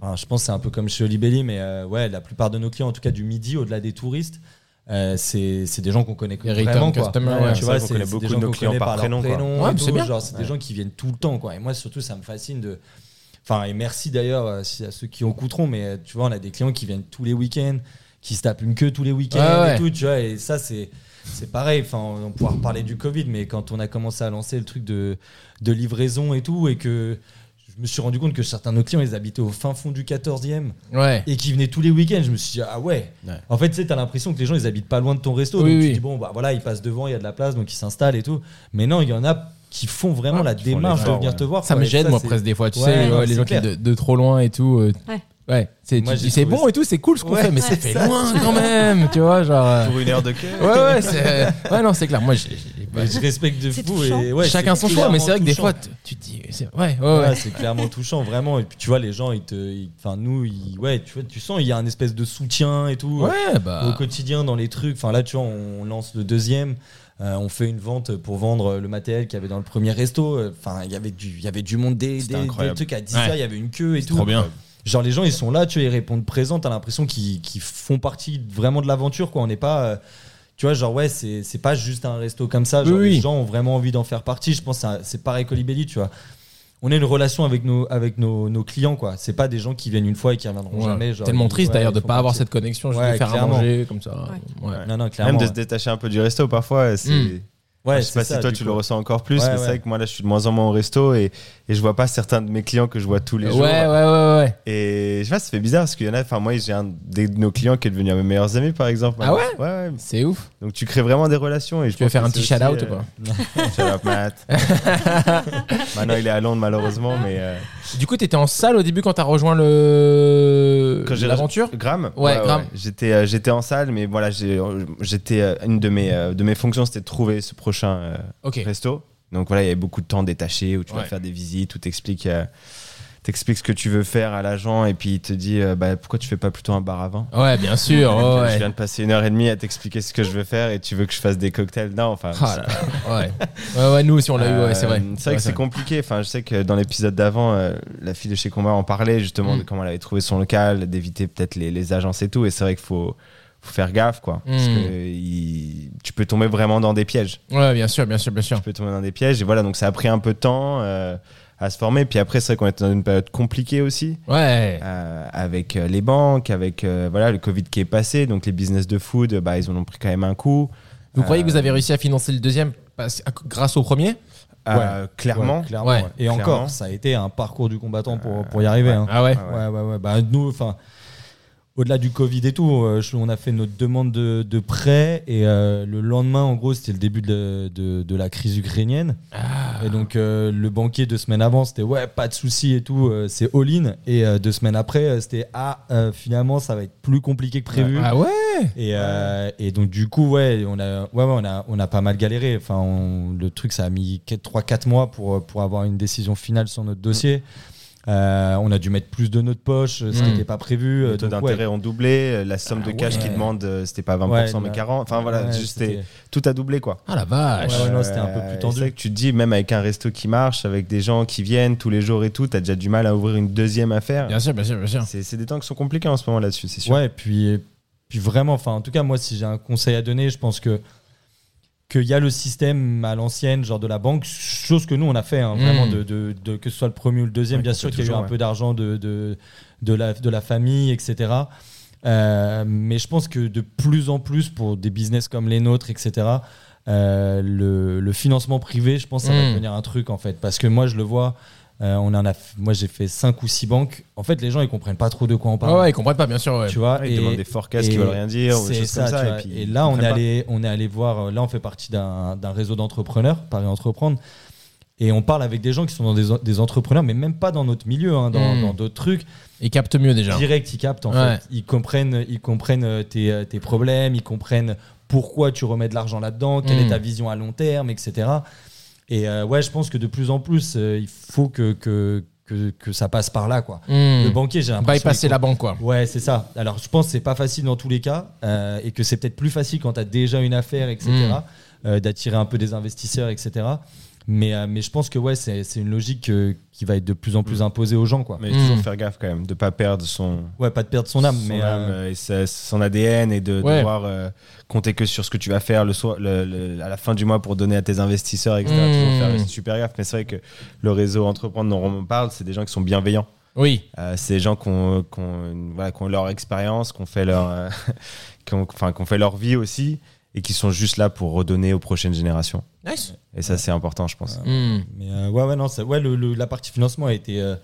Enfin, je pense que c'est un peu comme chez Olibelli, mais euh, ouais, la plupart de nos clients, en tout cas du midi, au-delà des touristes, euh, c'est c'est des gens qu'on connaît vraiment quoi. customers, ouais. tu C'est vois, c'est beaucoup des de gens nos clients par prénom, Ouais, mais c'est bien. Genre, c'est des gens qui viennent tout le temps quoi. Et moi surtout, ça me fascine de Enfin, et merci d'ailleurs euh, à ceux qui écouteront, mais euh, tu vois, on a des clients qui viennent tous les week-ends, qui se tapent une queue tous les week-ends Ouais, ouais. et tout, tu vois, et ça, c'est. C'est pareil, enfin, on pourra reparler du Covid, mais quand on a commencé à lancer le truc de, de livraison et tout, et que je me suis rendu compte que certains de nos clients, ils habitaient au fin fond du 14e Ouais. et qui venaient tous les week-ends, je me suis dit, ah ouais. Ouais. En fait, tu sais, t'as l'impression que les gens, ils habitent pas loin de ton resto, Oui, donc oui. tu dis, bon, bah voilà, ils passent devant, il y a de la place, donc ils s'installent et tout. Mais non, il y en a qui font vraiment Ouais, la démarche de venir ouais. te voir. Ça quoi. me gêne, moi, presque des fois. Tu Ouais, sais, non, ouais, les gens qui de, de trop loin et tout. euh, Ouais. Ouais, c'est, bon ça- et tout, c'est cool ce qu'on Ouais, fait, mais ouais, c'est fait ça. (laughs) loin quand même, tu vois, genre. euh, Pour une heure de queue. Ouais, ouais, c'est. Ouais, non, c'est clair. Moi, j'ai. j'ai pas- Mais je respecte de fou. Et ouais, Chacun son choix, mais c'est vrai que des touchant. fois, tu te dis. c'est- Ouais, ouais, Ouais, ouais. c'est clairement touchant, vraiment. Et puis tu vois, les gens, ils te, enfin nous, ils- ouais, tu vois, tu sens, il y a un espèce de soutien et tout Ouais, au bah. quotidien dans les trucs. Enfin là, tu vois, on lance le deuxième. euh, on fait une vente pour vendre le matériel qu'il y avait dans le premier resto. euh, Enfin, il y avait du, il y avait du monde dès, C'était dès, dès le incroyable. truc à 10 Ouais. heures, il y avait une queue et tout. Trop bien. Genre les gens, ils sont là, tu vois, ils répondent présents. T'as l'impression qu'ils qu'ils font partie vraiment de l'aventure, quoi. On n'est pas euh, tu vois, genre, ouais, c'est c'est pas juste un resto comme ça. Genre, Oui, oui. les gens ont vraiment envie d'en faire partie. Je pense que c'est pareil qu'Olibelli, tu vois. On a une relation avec nos, avec nos, nos clients, quoi. C'est pas des gens qui viennent une fois et qui reviendront Ouais. jamais. Genre, Tellement triste ouais, d'ailleurs de pas avoir cette connexion, juste Ouais, de faire à manger comme ça. Ouais. Ouais. Non, non, clairement. Même de se détacher un peu du resto parfois. C'est. Mm. Ouais, je sais pas ça, si toi tu coup. le ressens encore plus, Ouais, mais c'est ouais. vrai que moi là je suis de moins en moins au resto et, et je vois pas certains de mes clients que je vois tous les Ouais, jours. ouais, ouais, ouais. Et je sais pas, ça fait bizarre parce qu'il y en a, enfin moi j'ai un des de nos clients qui est devenu un de mes meilleurs amis par exemple. Ah ouais? Ouais, ouais. C'est ouf. Donc tu crées vraiment des relations. Et je Tu veux faire un petit aussi, shout-out euh, ou pas? (laughs) Shout out Matt. (laughs) Maintenant il est à Londres malheureusement, mais euh, Du coup, t'étais en salle au début quand t'as rejoint le Quand j'ai l'aventure? Gram? Ouais, Gram. J'étais euh, j'étais en salle, mais voilà, euh, j'étais euh, une de mes euh, de mes fonctions, c'était de trouver ce prochain euh, Ok. resto. Donc voilà, il y avait beaucoup de temps détaché où tu Ouais. vas faire des visites, où t'expliques euh, t'expliques ce que tu veux faire à l'agent et puis il te dit euh, bah, pourquoi tu fais pas plutôt un bar à vin Ouais, bien sûr. (laughs) ouais, Je viens de passer une heure et demie à t'expliquer ce que je veux faire et tu veux que je fasse des cocktails? Non, enfin. Ah là là, ouais. ouais, ouais, nous aussi on l'a eu, ouais, c'est vrai. Euh, C'est vrai que c'est compliqué. Enfin, je sais que dans l'épisode d'avant, euh, la fille de chez Combat en parlait justement Mm. de comment elle avait trouvé son local, d'éviter peut-être les, les agences et tout. Et c'est vrai qu'il faut, faut faire gaffe, quoi. Parce Mm. que il- tu peux tomber vraiment dans des pièges. Ouais, bien sûr, bien sûr, bien sûr. Tu peux tomber dans des pièges. Et voilà, donc ça a pris un peu de temps euh, à se former. Puis après, c'est vrai qu'on était dans une période compliquée aussi. Ouais. euh, avec euh, les banques, avec euh, voilà le Covid qui est passé, donc les business de food, bah, ils en ont pris quand même un coup. Vous croyez que vous avez réussi à financer le deuxième grâce au premier? Euh, clairement. Ouais, clairement. Ouais. ouais. Et Clairement. encore, ça a été un parcours du combattant pour, pour y arriver. hein. Ah ouais. Ouais, Ouais, ouais, ouais. Bah, nous, enfin, au-delà du Covid et tout, euh, on a fait notre demande de, de prêt et euh, le lendemain, en gros, c'était le début de, de, de la crise ukrainienne. Ah. Et donc, euh, le banquier deux semaines avant, c'était ouais, pas de souci et tout, c'est all-in. Et deux semaines après, c'était ah, finalement, ça va être plus compliqué que prévu. Ah ouais? Et, et donc du coup ouais on a ouais, ouais, on a on a pas mal galéré enfin on- le truc ça a mis 3 4 mois pour pour avoir une décision finale sur notre dossier Euh, on a dû mettre plus de notre poche ce qui Mm. n'était pas prévu euh, Les taux donc, ouais. d'intérêt ont doublé, la somme de Ah cash ouais. qu'ils demandent, euh, c'était pas 20%, Ouais, mais là- 40%. Enfin voilà, Ouais, juste tout a doublé quoi. Ah la vache. Ouais, ouais, non, c'était un peu Euh, plus et tendu. C'est vrai que tu te dis, même avec un resto qui marche, avec des gens qui viennent tous les jours et tout, t'as déjà du mal à ouvrir une deuxième affaire. Bien sûr, bien sûr, bien sûr. C'est des temps qui sont compliqués en ce moment là-dessus, c'est sûr. ouais puis puis vraiment, enfin, en tout cas, moi, si j'ai un conseil à donner, je pense que qu'il y a le système à l'ancienne, genre de la banque, chose que nous on a fait, hein, vraiment, Mm. de, de- de- que ce soit le premier ou le deuxième, Ouais, bien sûr qu'il y a eu un ouais. peu d'argent de, de, de, la, de la famille, etc. Euh, mais je pense que de plus en plus, pour des business comme les nôtres, etc., euh, le, le financement privé, je pense que ça va Mm. devenir un truc en fait. Parce que moi, je le vois, euh, on en a, moi j'ai fait 5 ou 6 banques. En fait, les gens ils comprennent pas trop de quoi on parle. Ah ouais, ils comprennent pas, bien sûr. Ouais. Tu vois, Ouais, ils et- demandent des forecasts qui veulent rien dire ou des c'est choses ça, comme. Et, puis, Et ils là, on est, allé, on est allé voir, euh, là, on fait partie d'un réseau d'entrepreneurs, Paris Entreprendre. Et on parle avec des gens qui sont dans des, des entrepreneurs, mais même pas dans notre milieu, hein, dans Mm. dans d'autres trucs. Ils captent mieux déjà. Direct, ils captent, en Ouais. fait. Ils comprennent, ils comprennent euh, tes, tes problèmes, ils comprennent pourquoi tu remets de l'argent là-dedans, quelle Mm. est ta vision à long terme, etc. Et euh, ouais, je pense que de plus en plus, euh, il faut que, que, que, que ça passe par là, quoi. Hmm. Le banquier, j'ai l'impression. Bypasser la banque, quoi. Ouais, c'est ça. Alors, je pense que c'est pas facile dans tous les cas euh, et que c'est peut-être plus facile quand tu as déjà une affaire, etc., Mm. euh, d'attirer un peu des investisseurs, etc. Mais, euh, mais je pense que ouais, c'est c'est une logique euh, qui va être de plus en plus imposée aux gens. Quoi. Mais toujours Mm. faire gaffe quand même, de pas perdre son, Ouais, pas de perdre son âme, son mais. âme, euh, et sa- son ADN et de Ouais. devoir euh, compter que sur ce que tu vas faire le soir, le- le- à la fin du mois pour donner à tes investisseurs, etc. Mm. Toujours faire super gaffe. Mais c'est vrai que le réseau Entreprendre dont on parle, c'est des gens qui sont bienveillants. Oui. Euh, c'est des gens qui ont, qui ont- voilà, qui ont leur expérience, qui ont fait leur, euh, (laughs) qui ont, enfin, qui ont fait leur vie aussi et qui sont juste là pour redonner aux prochaines générations. Nice. Et ça, c'est important, je pense. Hmm. mais euh, ouais, ouais, non, ça- ouais, le- le- la partie financement a été, euh,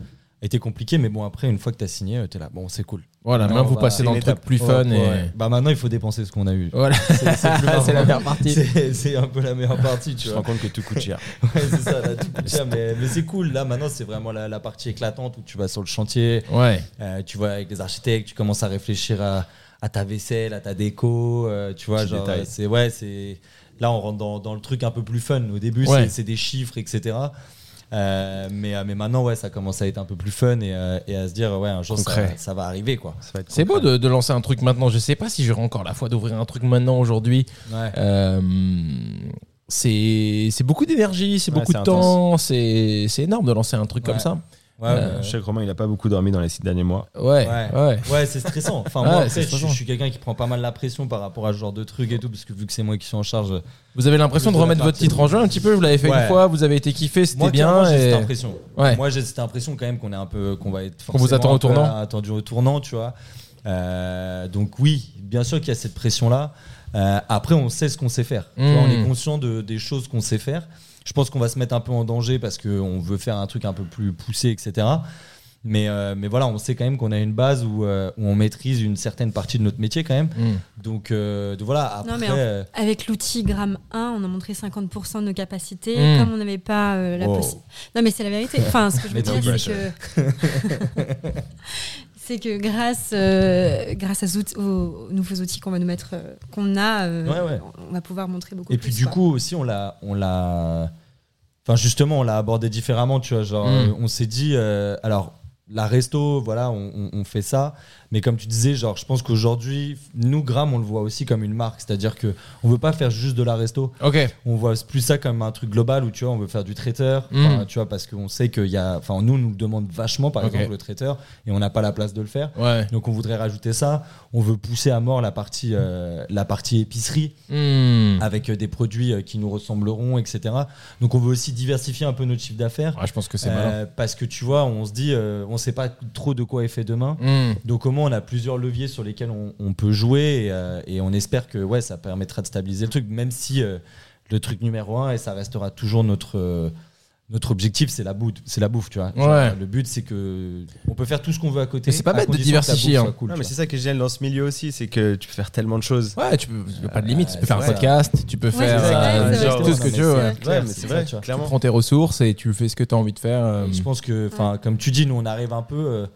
a été compliquée, mais bon, après, une fois que tu as signé, tu es là, bon, c'est cool. Voilà, maintenant vous passez dans le truc plus fun ouais. et. Bah maintenant, il faut dépenser ce qu'on a eu. Voilà, C'est- (laughs) la meilleure partie. C'est un peu la meilleure partie, tu Tu te rends compte que tout coûte cher. (laughs) Ouais, c'est ça, là, tout coûte cher, mais, mais c'est cool. Là, maintenant, c'est vraiment la, la partie éclatante où tu vas sur le chantier, Ouais. euh, tu vois avec les architectes, tu commences à réfléchir à, à ta vaisselle, à ta déco, euh, tu vois, genre, euh, c'est ouais, c'est là, on rentre dans, dans le truc un peu plus fun. Au début, Ouais. c'est- des chiffres, etc. Euh, mais, euh, mais maintenant, ouais, ça commence à être un peu plus fun et, euh, et à se dire, ouais, un jour, ça, ça va arriver, quoi. C'est beau de, de lancer un truc maintenant. Je sais pas si j'aurai encore la foi d'ouvrir un truc maintenant aujourd'hui. Ouais. Euh, c'est c'est beaucoup d'énergie, c'est Ouais, beaucoup de temps, c'est c'est énorme de lancer un truc Ouais. comme ça. Ouais, Euh, ouais. Je sais que Romain, il a pas beaucoup dormi dans les six derniers mois. Ouais, Ouais. ouais. Ouais, c'est stressant. Enfin, (laughs) Ouais, moi, après, je, stressant. je suis quelqu'un qui prend pas mal la pression par rapport à ce genre de trucs et tout, parce que vu que c'est moi qui suis en charge. Vous avez l'impression de remettre votre titre en jeu un petit peu. Vous l'avez fait une fois, vous avez été kiffé, c'était Moi, bien. clairement, j'ai et- cette impression. Ouais. Moi, j'ai cette impression quand même qu'on est un peu, qu'on va être Qu'on vous forcément attend au tournant. attendu au tournant, tu vois. Euh, donc oui, bien sûr qu'il y a cette pression-là. Euh, après, on sait ce qu'on sait faire. Tu vois, on est conscient de, des choses qu'on sait faire. Je pense qu'on va se mettre un peu en danger parce qu'on veut faire un truc un peu plus poussé, etc. Mais, euh, mais voilà, on sait quand même qu'on a une base où, euh, où on maîtrise une certaine partie de notre métier quand même. Donc, euh, donc voilà, après. Non, mais en- Avec l'outil Gram 1, on a montré 50% de nos capacités. Mm. Comme on n'avait pas euh, la Wow. possibilité. Non, mais c'est la vérité. Enfin, ce que je (laughs) veux dire, c'est que. (laughs) c'est que grâce, euh, grâce à ce out- aux, aux nouveaux outils qu'on va nous mettre, euh, qu'on a, euh, Ouais, ouais. on va pouvoir montrer beaucoup Et plus. puis du quoi. coup aussi on l'a on l'a enfin justement on l'a abordé différemment tu vois genre Mm. on s'est dit euh, alors la resto voilà on, on- on fait ça mais comme tu disais genre je pense qu'aujourd'hui nous Gram on le voit aussi comme une marque c'est-à-dire que on veut pas faire juste de la resto Ok. on voit plus ça comme un truc global où tu vois on veut faire du traiteur Mm. Tu vois parce qu'on sait qu'il y a enfin nous nous le demande vachement par Ok. exemple le traiteur et on n'a pas la place de le faire Ouais. donc on voudrait rajouter ça on veut pousser à mort la partie euh, la partie épicerie Hmm. avec euh, des produits euh, qui nous ressembleront, etc. Donc on veut aussi diversifier un peu notre chiffre d'affaires. Ouais, je pense que c'est Euh, parce que tu vois, on se dit, euh, on sait pas trop de quoi est fait demain. Hmm. Donc au on a plusieurs leviers sur lesquels on, on peut jouer et, euh, et on espère que ouais, ça permettra de stabiliser le truc, même si euh, le truc numéro un, et ça restera toujours notre, euh, notre objectif, c'est la bouffe, c'est la bouffe, tu vois. Genre, Ouais. Le but, c'est que on peut faire tout ce qu'on veut à côté. C'est pas bête de que diversifier, hein. cool, non, mais c'est ça qui est génial dans ce milieu aussi, c'est que tu peux faire tellement de choses. Ouais, tu peux, pas de limite. Tu peux faire un podcast, tu peux Ouais, faire vrai, euh, genre, tout ce que tu veux. c'est ouais. mais c'est vrai, tu vois. Tu clairement. prends tes ressources et tu fais ce que tu as envie de faire. euh, je pense que, enfin, comme tu dis, nous on arrive un peu.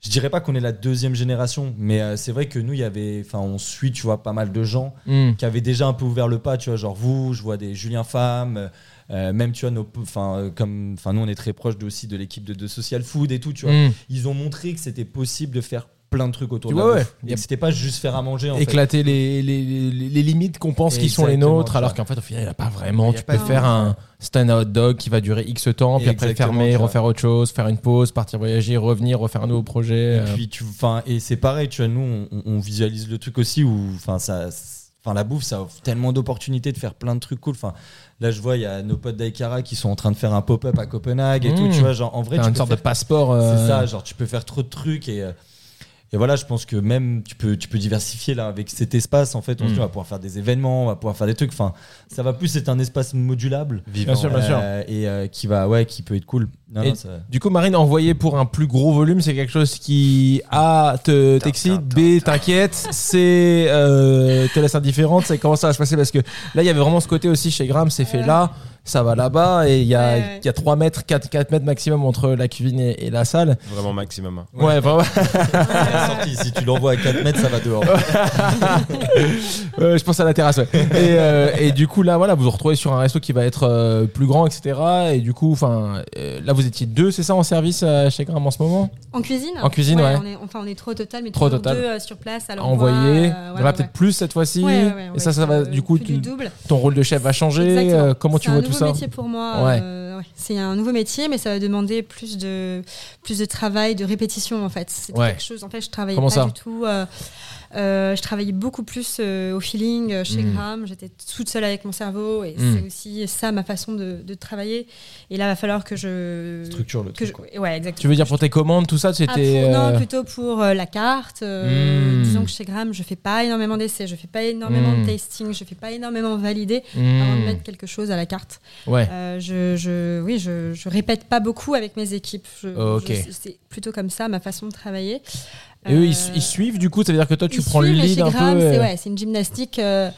Euh, je dirais pas qu'on est la deuxième génération, mais euh, c'est vrai que nous, il y avait, enfin, on suit, tu vois, pas mal de gens hmm. qui avaient déjà un peu ouvert le pas, tu vois, genre vous, je vois des Julien Femme, euh, même tu vois nos, enfin, euh, comme, enfin, nous on est très proches de- aussi de l'équipe de, de Social Food et tout, tu vois. Hmm. Ils ont montré que c'était possible de faire plein de trucs autour Tu de la vois, bouffe. ouais. Et que c'était pas juste faire à manger en fait. Éclater les, les, les, les limites qu'on pense qui sont les nôtres, alors qu'en fait, au final, il n'y en a pas vraiment. Tu pas peux faire un stand hot dog qui va durer X temps, puis après fermer, refaire autre chose, faire une pause, partir voyager, revenir, refaire un nouveau projet. Et euh. puis tu, enfin, et c'est pareil, tu vois, nous, on, on visualise le truc aussi où, enfin, ça, enfin, la bouffe, ça offre tellement d'opportunités de faire plein de trucs cool. Enfin, là, je vois, il y a nos potes d'Aikara qui sont en train de faire un pop-up à Copenhague et Mmh. tout, tu vois, genre, en vrai, tu une peux sorte faire- de passeport. euh, C'est ça, genre, tu peux faire trop de trucs et. Et voilà, je pense que même tu peux, tu peux diversifier là avec cet espace. En fait, on Mm. on va pouvoir faire des événements, on va pouvoir faire des trucs. Enfin, ça va plus être un espace modulable. Bien sûr, bien sûr. Euh, et euh, qui va, ouais, qui peut être cool. Non, Et non, ça- Du coup, Marine, envoyer pour un plus gros volume, c'est quelque chose qui A te t'excite, B t'inquiète, C euh, te laisse indifférente. C'est comment ça va se passer? Parce que là, il y avait vraiment ce côté aussi chez Graham, c'est fait là, ça va là-bas, et il y a, Ouais, y a 3 mètres, 4, 4 mètres maximum entre la cuisine et, et la salle. Vraiment maximum. hein. Ouais, vraiment. (laughs) la sortie, si tu l'envoies à 4 mètres, ça va dehors. (laughs) Euh, je pense à la terrasse, ouais. Et, euh, et du coup, là, voilà, vous vous retrouvez sur un resto qui va être euh, plus grand, etc. Et du coup, enfin, euh, là, vous étiez deux, c'est ça, en service euh, chez Graham en ce moment? En cuisine? En cuisine, ouais. On est, enfin, on est trois au total, mais Trois total. deux euh, sur place à. Envoyé. euh, Il y ouais, en ouais, peut-être plus cette fois-ci. ouais. Ouais, ouais, et ça, ça va, euh, du coup, tu- double. ton rôle de chef va changer. Euh, comment tu vois tout nouveau métier pour moi. Ouais. euh, ouais. C'est un nouveau métier, mais ça va demander plus de, plus de travail, de répétition en fait. C'est Ouais. quelque chose. En fait, je travaillais Comment pas ça du tout. euh, euh, je travaillais beaucoup plus euh, au feeling euh, chez Mm. Graham. J'étais toute seule avec mon cerveau et Mm. c'est aussi ça ma façon de, de travailler. Et là, il va falloir que je. Structure le que truc. je- ouais, exactement. Tu veux dire pour tes commandes, tout ça, Ah, c'était. pour- Non, plutôt pour euh, la carte. Euh, Mm. Disons que chez Graham, je fais pas énormément d'essais, je fais pas énormément de tasting, je fais pas énormément valider avant de mettre quelque chose à la carte. Ouais. Euh, je, je, oui, je, je répète pas beaucoup avec mes équipes. Je- Ok. je- c'est plutôt comme ça ma façon de travailler. Et eux, ils, Euh, ils suivent, du coup, ça veut dire que toi, tu prends le lead un Graham, peu. C'est euh, ouais, c'est une gymnastique. euh,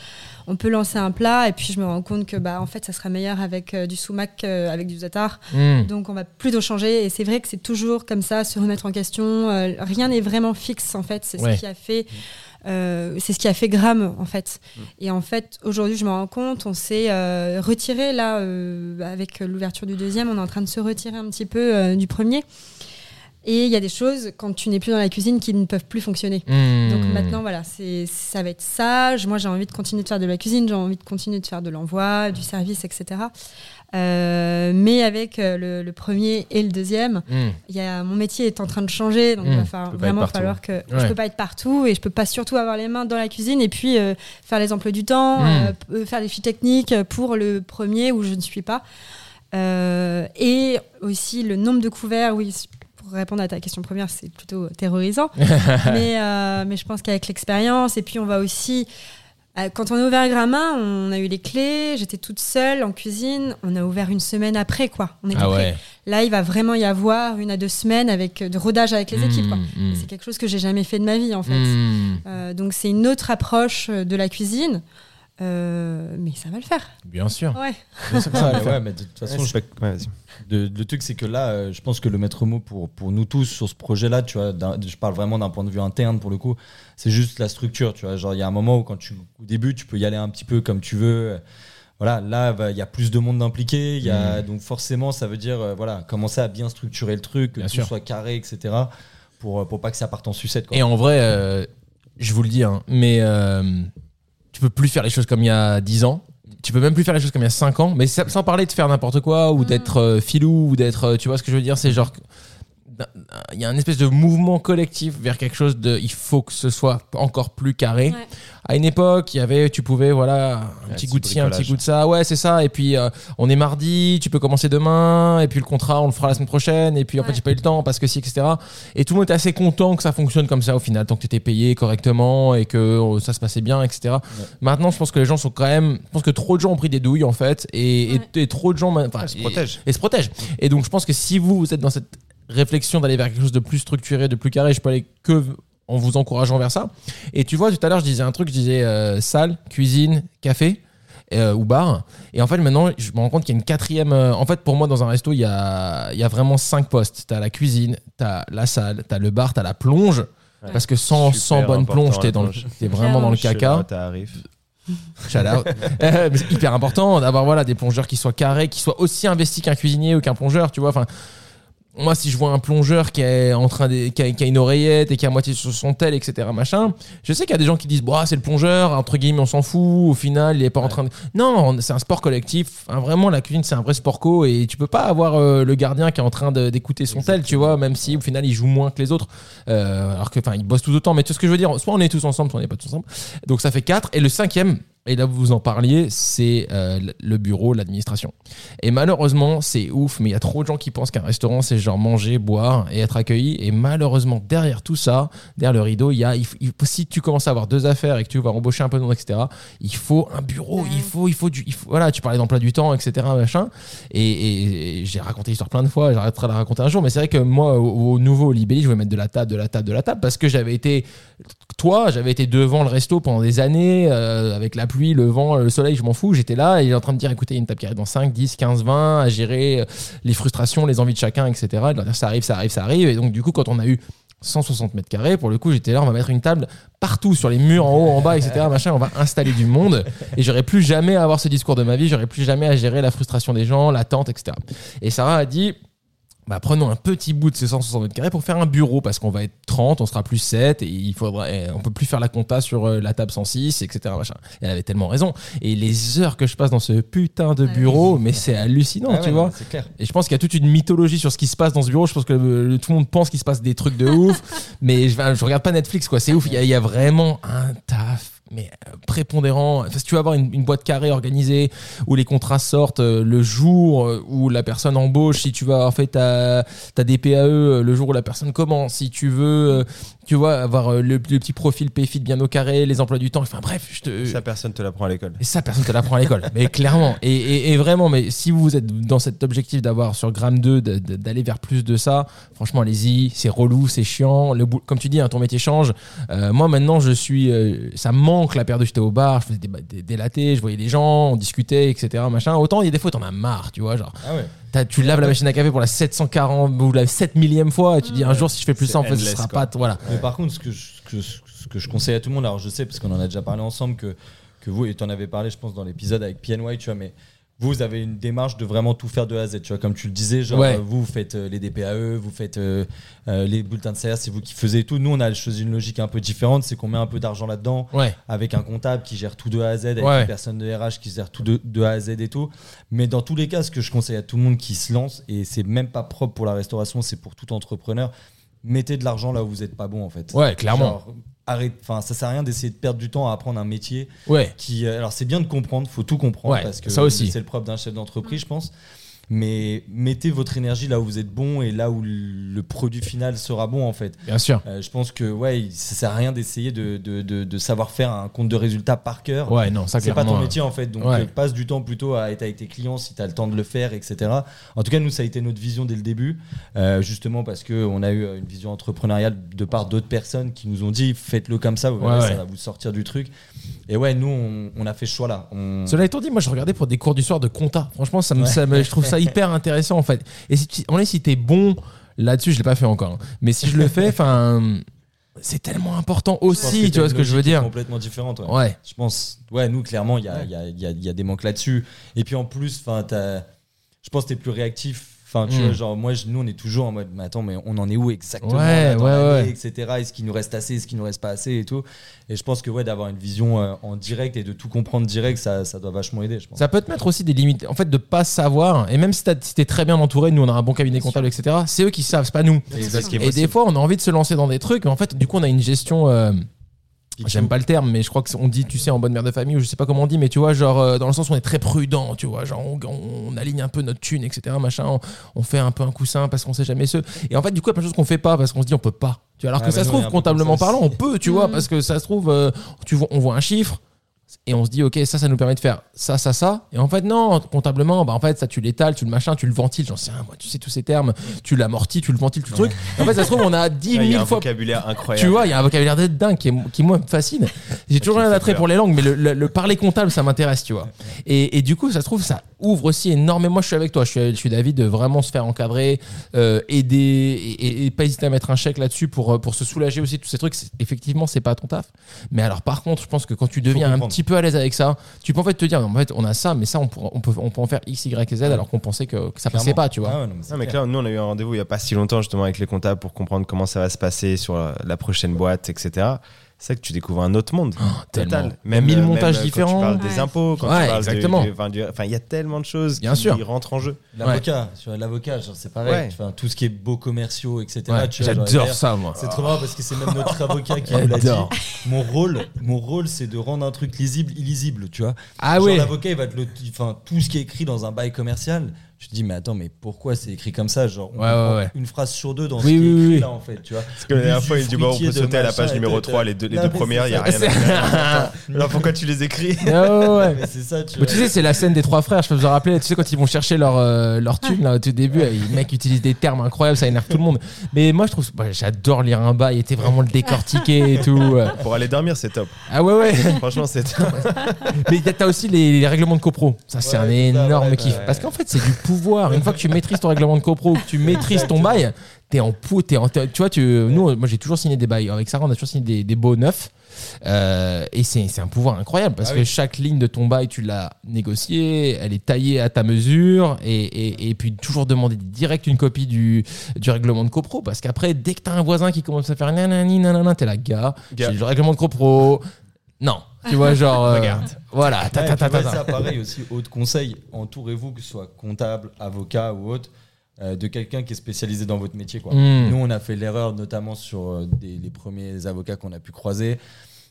on peut lancer un plat et puis je me rends compte que bah en fait ça sera meilleur avec euh, du sumac euh, avec du zatar. hmm. Donc on va plutôt changer et c'est vrai que c'est toujours comme ça, se remettre en question. euh, rien n'est vraiment fixe en fait. C'est Ouais. ce qui a fait. c'est ce qui a fait Gram en fait. Et en fait, aujourd'hui, je me rends compte, on s'est retiré là avec l'ouverture du deuxième, on est en train de se retirer un petit peu du premier. Et il y a des choses quand tu n'es plus dans la cuisine qui ne peuvent plus fonctionner. Hmm. Donc maintenant, voilà, c'est, ça va être sage. Moi, j'ai envie de continuer de faire de la cuisine, j'ai envie de continuer de faire de l'envoi, du service, etc. Euh, mais avec euh, le, le premier et le deuxième, Hmm. il y a, mon métier est en train de changer, donc Mm. il va falloir, vraiment falloir que Ouais. je peux pas être partout et je peux pas surtout avoir les mains dans la cuisine et puis euh, faire les emplois du temps, euh, faire les fiches techniques pour le premier où je ne suis pas. Et aussi le nombre de couverts, oui. Pour répondre à ta question première, c'est plutôt terrorisant. (laughs) mais, euh, mais je pense qu'avec l'expérience, et puis on va aussi euh, Quand on a ouvert Gramma, on a eu les clés, j'étais toute seule en cuisine, on a ouvert une semaine après, quoi. On était Ah ouais. Là, il va vraiment y avoir une à deux semaines avec euh, de rodage avec les équipes. quoi. Hmm, hmm. C'est quelque chose que j'ai jamais fait de ma vie, en fait. Euh, donc, c'est une autre approche euh, de la cuisine. Euh, mais ça va le faire. Bien sûr. Ouais. Bien sûr que ça va le Ouais, faire. ouais, mais de toute façon, Ouais, je- c'est pas- ouais, vas-y. de- le truc, c'est que là, euh, je pense que le maître mot pour, pour nous tous sur ce projet-là, tu vois, je parle vraiment d'un point de vue interne pour le coup, c'est juste la structure, tu vois. Genre, il y a un moment où, quand tu, au début, tu peux y aller un petit peu comme tu veux. Voilà, là, va- il y a plus de monde impliqué. Il y a, Donc, forcément, ça veut dire, euh, voilà, commencer à bien structurer le truc, que Bien tout sûr. soit carré, etc. Pour, pour pas que ça parte en sucette. Quoi. Et en vrai, euh, je vous le dis, hein, mais euh, tu peux plus faire les choses comme il y a 10 ans. Tu peux même plus faire les choses comme il y a 5 ans. Mais sans parler de faire n'importe quoi ou Mm. d'être euh, filou ou d'être. euh, Tu vois ce que je veux dire? C'est genre. Il y a un espèce de mouvement collectif vers quelque chose de. Il faut que ce soit encore plus carré. Ouais. À une époque, il y avait, tu pouvais, voilà, un petit goût de ci, un petit goût de ça. Ouais, c'est ça. Et puis, euh, on est mardi, tu peux commencer demain. Et puis, le contrat, on le fera la semaine prochaine. Et puis, en fait, j'ai pas eu le temps parce que si, etc. Et tout le monde était assez content que ça fonctionne comme ça au final, tant que tu étais payé correctement et que euh, ça se passait bien, etc. Maintenant, je pense que les gens sont quand même. Je pense que trop de gens ont pris des douilles, en fait. Et, et- Ouais. et trop de gens. enfin, Ouais, se et- protègent. et se protègent. Et donc, je pense que si vous, vous êtes dans cette réflexion d'aller vers quelque chose de plus structuré, de plus carré, je peux aller que en vous encourageant vers ça. Et tu vois, tout à l'heure, je disais un truc, je disais euh, salle, cuisine, café. euh, ou bar. Et en fait, maintenant, je me rends compte qu'il y a une quatrième. euh, en fait, pour moi, dans un resto, il y a, il y a vraiment cinq postes. Tu as la cuisine, tu as la salle, tu as le bar, tu as la plonge. Parce que sans, sans bonne plonge, plonge. t'es vraiment dans le caca. Shout out. (laughs) Euh, mais c'est hyper important d'avoir voilà, des plongeurs qui soient carrés, qui soient aussi investis qu'un cuisinier ou qu'un plongeur, tu vois. Enfin, moi, si je vois un plongeur qui est en train de, qui a, qui a une oreillette et qui a moitié sur son tel, etc., machin, je sais qu'il y a des gens qui disent, bah, c'est le plongeur, entre guillemets, on s'en fout. Au final, il est pas en train de. Non, c'est un sport collectif. Hein, vraiment, la cuisine, c'est un vrai sport co et tu peux pas avoir euh, le gardien qui est en train d'écouter son tel, tu vois, même si au final, il joue moins que les autres. Euh, alors que, enfin, ils bossent tous autant. Mais tout ce que je veux dire, soit on est tous ensemble, soit on n'est pas tous ensemble. Donc ça fait 4. Et le cinquième, et là vous en parliez, c'est euh, le bureau, l'administration. Et malheureusement, c'est ouf, mais il y a trop de gens qui pensent qu'un restaurant, c'est genre manger, boire et être accueilli. Et malheureusement, derrière tout ça, derrière le rideau, il y a, il il si tu commences à avoir deux affaires et que tu vas embaucher un peu de monde, etc., il faut un bureau, il faut, il faut du, il faut- voilà, tu parlais d'emploi du temps, etc., machin. Et, et- et j'ai raconté l'histoire plein de fois, j'arrêterai de la raconter un jour, mais c'est vrai que moi, au, au nouveau au Libelli, je voulais mettre de la table, de la table, de la table, parce que j'avais été, toi, j'avais été devant le resto pendant des années, euh, avec la pluie, le vent, le soleil, je m'en fous, j'étais là, et il est en train de dire, écoutez, il y a une table qui arrive dans 5, 10, 15, 20, à gérer euh, les frustrations, les envies de chacun, etc. Ça arrive, ça arrive, ça arrive. Et donc, du coup, quand on a eu 160 mètres carrés, pour le coup, j'étais là, on va mettre une table partout, sur les murs, en haut, en bas, etc. Machin, on va installer du monde. Et j'aurais plus jamais à avoir ce discours de ma vie, j'aurais plus jamais à gérer la frustration des gens, l'attente, etc. Et Sarah a dit, bah, prenons un petit bout de ces 160 mètres carrés pour faire un bureau parce qu'on va être 30, on sera plus 7 et il faudra, et on peut plus faire la compta sur euh, la table 106, etc. Machin. Et elle avait tellement raison. Et les heures que je passe dans ce putain de bureau, mais c'est hallucinant, Ah tu ouais, vois. non, C'est clair. Et je pense qu'il y a toute une mythologie sur ce qui se passe dans ce bureau. Je pense que tout le monde pense qu'il se passe des trucs de ouf. (laughs) mais je, je regarde pas Netflix, quoi. C'est ouf. Il y, a, il y a vraiment un taf. Mais euh, prépondérant. Si tu vas avoir une, boîte carrée organisée où les contrats sortent euh, le jour euh, où la personne embauche, si tu vas en fait ta, ta DPAE le jour où la personne commence, si tu veux, tu vois, avoir euh, le, le petit profil PFIT bien au carré, les emplois du temps. Enfin bref, je te, Ça, personne te l'apprend à l'école. et ça, personne ne te l'apprend à l'école. mais clairement. Et, et- et vraiment, mais si vous êtes dans cet objectif d'avoir sur Gramme 2, de- de- d'aller vers plus de ça, franchement, allez-y. C'est relou, c'est chiant. Le comme tu dis, hein, ton métier change. Euh, moi, maintenant, je suis. euh, ça me manque la période où j'étais au bar, je faisais des, des, des latés, je voyais les gens, on discutait, etc. Machin. Autant, il y a des fois, t'en as marre, tu vois. Genre, Ah ouais. Tu laves la machine à café pour la 740 ou la 7 millième fois, et tu dis un jour, si je fais plus ça, en fait, ce sera quoi. pas. Voilà. Mais par contre, ce que, je, ce que je- ce que je conseille à tout le monde, alors je sais, parce qu'on en a déjà parlé ensemble, que, que vous, et tu en avais parlé, je pense, dans l'épisode avec PNY, tu vois, mais vous, avez une démarche de vraiment tout faire de A à Z, tu vois, comme tu le disais, genre, Ouais. euh, vous, vous faites euh, les DPAE, vous faites euh, les bulletins de salaire, c'est vous qui faisiez tout. Nous, on a choisi une logique un peu différente, c'est qu'on met un peu d'argent là-dedans, Ouais. avec un comptable qui gère tout de A à Z, avec Ouais. une personne de RH qui gère tout de, de A à Z et tout. Mais dans tous les cas, ce que je conseille à tout le monde qui se lance, et c'est même pas propre pour la restauration, c'est pour tout entrepreneur, mettez de l'argent là où vous n'êtes pas bon en fait. Ouais, clairement. Genre, arrête, enfin, ça sert à rien d'essayer de perdre du temps à apprendre un métier Ouais. qui. euh, alors c'est bien de comprendre, faut tout comprendre Ouais, parce que ça aussi. c'est le propre d'un chef d'entreprise, je pense. Mais mettez votre énergie là où vous êtes bon et là où le produit final sera bon en fait. Bien sûr. Euh, je pense que ouais, ça sert à rien d'essayer de, de, de- de savoir faire un compte de résultats par cœur. Ouais, non, ça, c'est pas ton métier en fait, donc Ouais. euh, passe du temps plutôt à être avec tes clients si tu as le temps de le faire, etc. En tout cas, nous, ça a été notre vision dès le début, euh, justement parce qu'on a eu euh, une vision entrepreneuriale de part d'autres personnes qui nous ont dit faites-le comme ça, vous verrez, Ouais, ça va vous sortir du truc. Et ouais, nous, on, on a fait ce choix-là. On- Cela étant dit, moi je regardais pour des cours du soir de compta. Franchement, ça me, Ouais. ça me- je trouve ça hyper intéressant en fait. Et si tu, on est si t'es bon là-dessus, je l'ai pas fait encore. hein. Mais si je le fais, enfin, c'est tellement important aussi. Tu vois ce que je veux dire Complètement différente. ouais. Ouais. Je pense, ouais, nous, clairement, il y a, y, a, y a- il y a des manques là-dessus. Et puis en plus, enfin, je pense que tu es plus réactif. Enfin, tu vois, genre, moi, je- nous, on est toujours en mode, mais attends, mais on en est où exactement Ouais, ouais, ouais. etc. Est-ce qu'il nous reste assez Est-ce qu'il nous reste pas assez et tout Et je pense que, ouais, d'avoir une vision euh, en direct et de tout comprendre direct, ça, ça doit vachement aider, je pense. Ça peut te mettre aussi des limites. En fait, de pas savoir. Et même si t'as- si t'es très bien entouré, nous on a un bon cabinet comptable, etc. C'est eux qui savent, c'est pas nous. Et des fois, on a envie de se lancer dans des trucs, mais en fait, du coup, on a une gestion. euh, J'aime pas le terme, mais je crois qu'on dit, tu sais, en bonne mère de famille, ou je sais pas comment on dit, mais tu vois, genre, euh, dans le sens où on est très prudent, tu vois, genre, on, on aligne un peu notre thune, etc., machin, on, on fait un peu un coussin parce qu'on sait jamais ce. Et en fait, du coup, il y a plein de choses qu'on fait pas parce qu'on se dit, on peut pas. Tu vois, alors Ah, que ça mais se trouve, comptablement parlant, on peut, tu vois, Mhm. parce que ça se trouve, euh, tu vois, on voit un chiffre. Et on se dit, ok, ça, ça nous permet de faire ça, ça, ça. Et en fait, non, comptablement, bah, en fait, ça, tu l'étales, tu le machin, tu le ventiles, j'en sais rien, moi, tu sais tous ces termes, tu l'amortis, tu le ventiles, tout le truc. En fait, ça se trouve, on a (laughs) 10 Ouais, Il y a 000 un fois vocabulaire incroyable. tu vois, il y a un vocabulaire de dingue qui, est- qui moi me fascine. J'ai toujours un fait attrait peur. pour les langues, mais le, le- le parler comptable, ça m'intéresse, tu vois. Et, et du coup, ça se trouve, ça ouvre aussi énormément. Moi, je suis avec toi. Je suis, je suis d'avis de vraiment se faire encadrer, euh, aider et, et- et pas hésiter à mettre un chèque là-dessus pour, euh, pour se soulager aussi. Tous ces trucs, effectivement, c'est pas ton taf. Mais alors, par contre, je pense que quand tu deviens un comprendre. Petit peu à l'aise avec ça, tu peux en fait te dire, en fait, on a ça, mais ça, on, on, peut, on peut en faire X, Y et Z, alors qu'on pensait que, que ça passait Clairement. pas, tu vois. Ah ouais, non, mais Non, mais clair. là, nous, on a eu un rendez-vous il n'y a pas si longtemps, justement, avec les comptables pour comprendre comment ça va se passer sur la, la prochaine boîte, etc. C'est que tu découvres un autre monde. tellement. total. A mille euh, montages quand différents. tu parles Ouais. des impôts, quand Ouais, tu parles exactement. de- de- enfin, il y a tellement de choses Bien qui sûr. rentrent en jeu. L'avocat, tu vois, l'avocat, c'est pareil. Ouais. Enfin, tout ce qui est beaux commerciaux, etc. Ouais, J'adore ça, moi. C'est trop marrant parce que c'est même notre (laughs) avocat qui nous l'a dit. Mon rôle, mon rôle, c'est de rendre un truc lisible, illisible, tu vois. Ah oui. L'avocat, il va te le, enfin, tout ce qui est écrit dans un bail commercial. Je te dis, mais attends, mais pourquoi c'est écrit comme ça Genre, on Ouais, ouais, une phrase sur deux dans Oui, ce qui est oui, écrit oui. là, en fait, tu vois. Parce que la dernière fois, il dit bon, on peut sauter à la page numéro tout, 3, les deux, les Non, deux premières, il n'y a rien à. (laughs) Alors pourquoi tu les écris Ah ouais, ouais. Mais c'est ça, tu Mais tu sais, c'est la scène des trois frères. Je peux vous en rappeler. Tu sais, quand ils vont chercher leur, euh, leur thune, là, au tout début, les mecs utilisent des termes incroyables, ça énerve tout le monde. Mais moi, je trouve, bah, j'adore lire un bail, était vraiment le décortiquer et tout. euh. Pour aller dormir, c'est top. Ah ouais, ouais. (laughs) Franchement, c'est top. Mais t'as aussi les, règlements de copro. Ça, c'est un énorme kiff. ouais. Parce qu'en fait, c'est du pouvoir. Une fois que tu maîtrises ton règlement de copro, que tu maîtrises ton bail, t'es en pou, t'es en, t'es- tu vois, tu, nous, moi, j'ai toujours signé des bails. Avec Sarah, on a toujours signé des, des beaux neufs. Euh, et c'est c'est un pouvoir incroyable parce Ah que oui. chaque ligne de ton bail, tu l'as négociée, elle est taillée à ta mesure, et, et, et puis toujours demander direct une copie du, du règlement de copro. Parce qu'après, dès que t'as un voisin qui commence à faire nanani, nanana, t'es là, gars, Gars. j'ai le règlement de copro. Non, tu vois, genre. euh, Regarde. Voilà, ta, ta, ça, pareil aussi, autre conseil, entourez-vous, que ce soit comptable, avocat ou autre, euh, de quelqu'un qui est spécialisé dans votre métier. Quoi. Mm. Nous, on a fait l'erreur, notamment sur euh, des- les premiers avocats qu'on a pu croiser,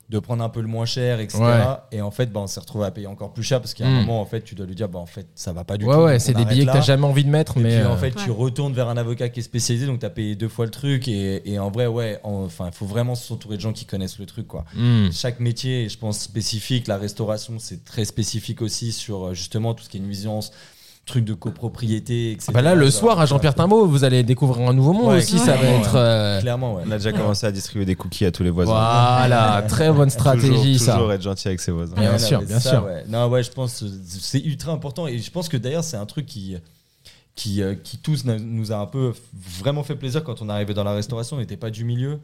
de prendre un peu le moins cher, etc. Ouais. Et en fait, bah, on s'est retrouvé à payer encore plus cher parce qu'à un moment, en fait, tu dois lui dire, bah, en fait, ça va pas du Ouais, tout. ouais, c'est des billets que là. t'as jamais envie de mettre, Et mais. puis en euh, fait, tu retournes vers un avocat qui est spécialisé, donc tu as payé deux fois le truc. Et, et en vrai, ouais, en- enfin, il faut vraiment s'entourer de gens qui connaissent le truc, quoi. hmm. Chaque métier je pense, spécifique. La restauration, c'est très spécifique aussi sur euh, justement tout ce qui est nuisance, truc de copropriété, etc. Ah bah là, le soir, à Jean-Pierre Timbaud, vous allez découvrir un nouveau monde Ouais, aussi. Ça va clairement, être. euh, Clairement, ouais. On a déjà commencé à distribuer des cookies à tous les voisins. Voilà, (laughs) très bonne stratégie, toujours, ça. Toujours être gentil avec ses voisins. Bien sûr, bien ça, sûr. ouais. Non, ouais, je pense c'est ultra important. Et je pense que d'ailleurs, c'est un truc qui, qui, euh, qui tous nous a un peu vraiment fait plaisir quand on est arrivé dans la restauration. On n'était pas du milieu.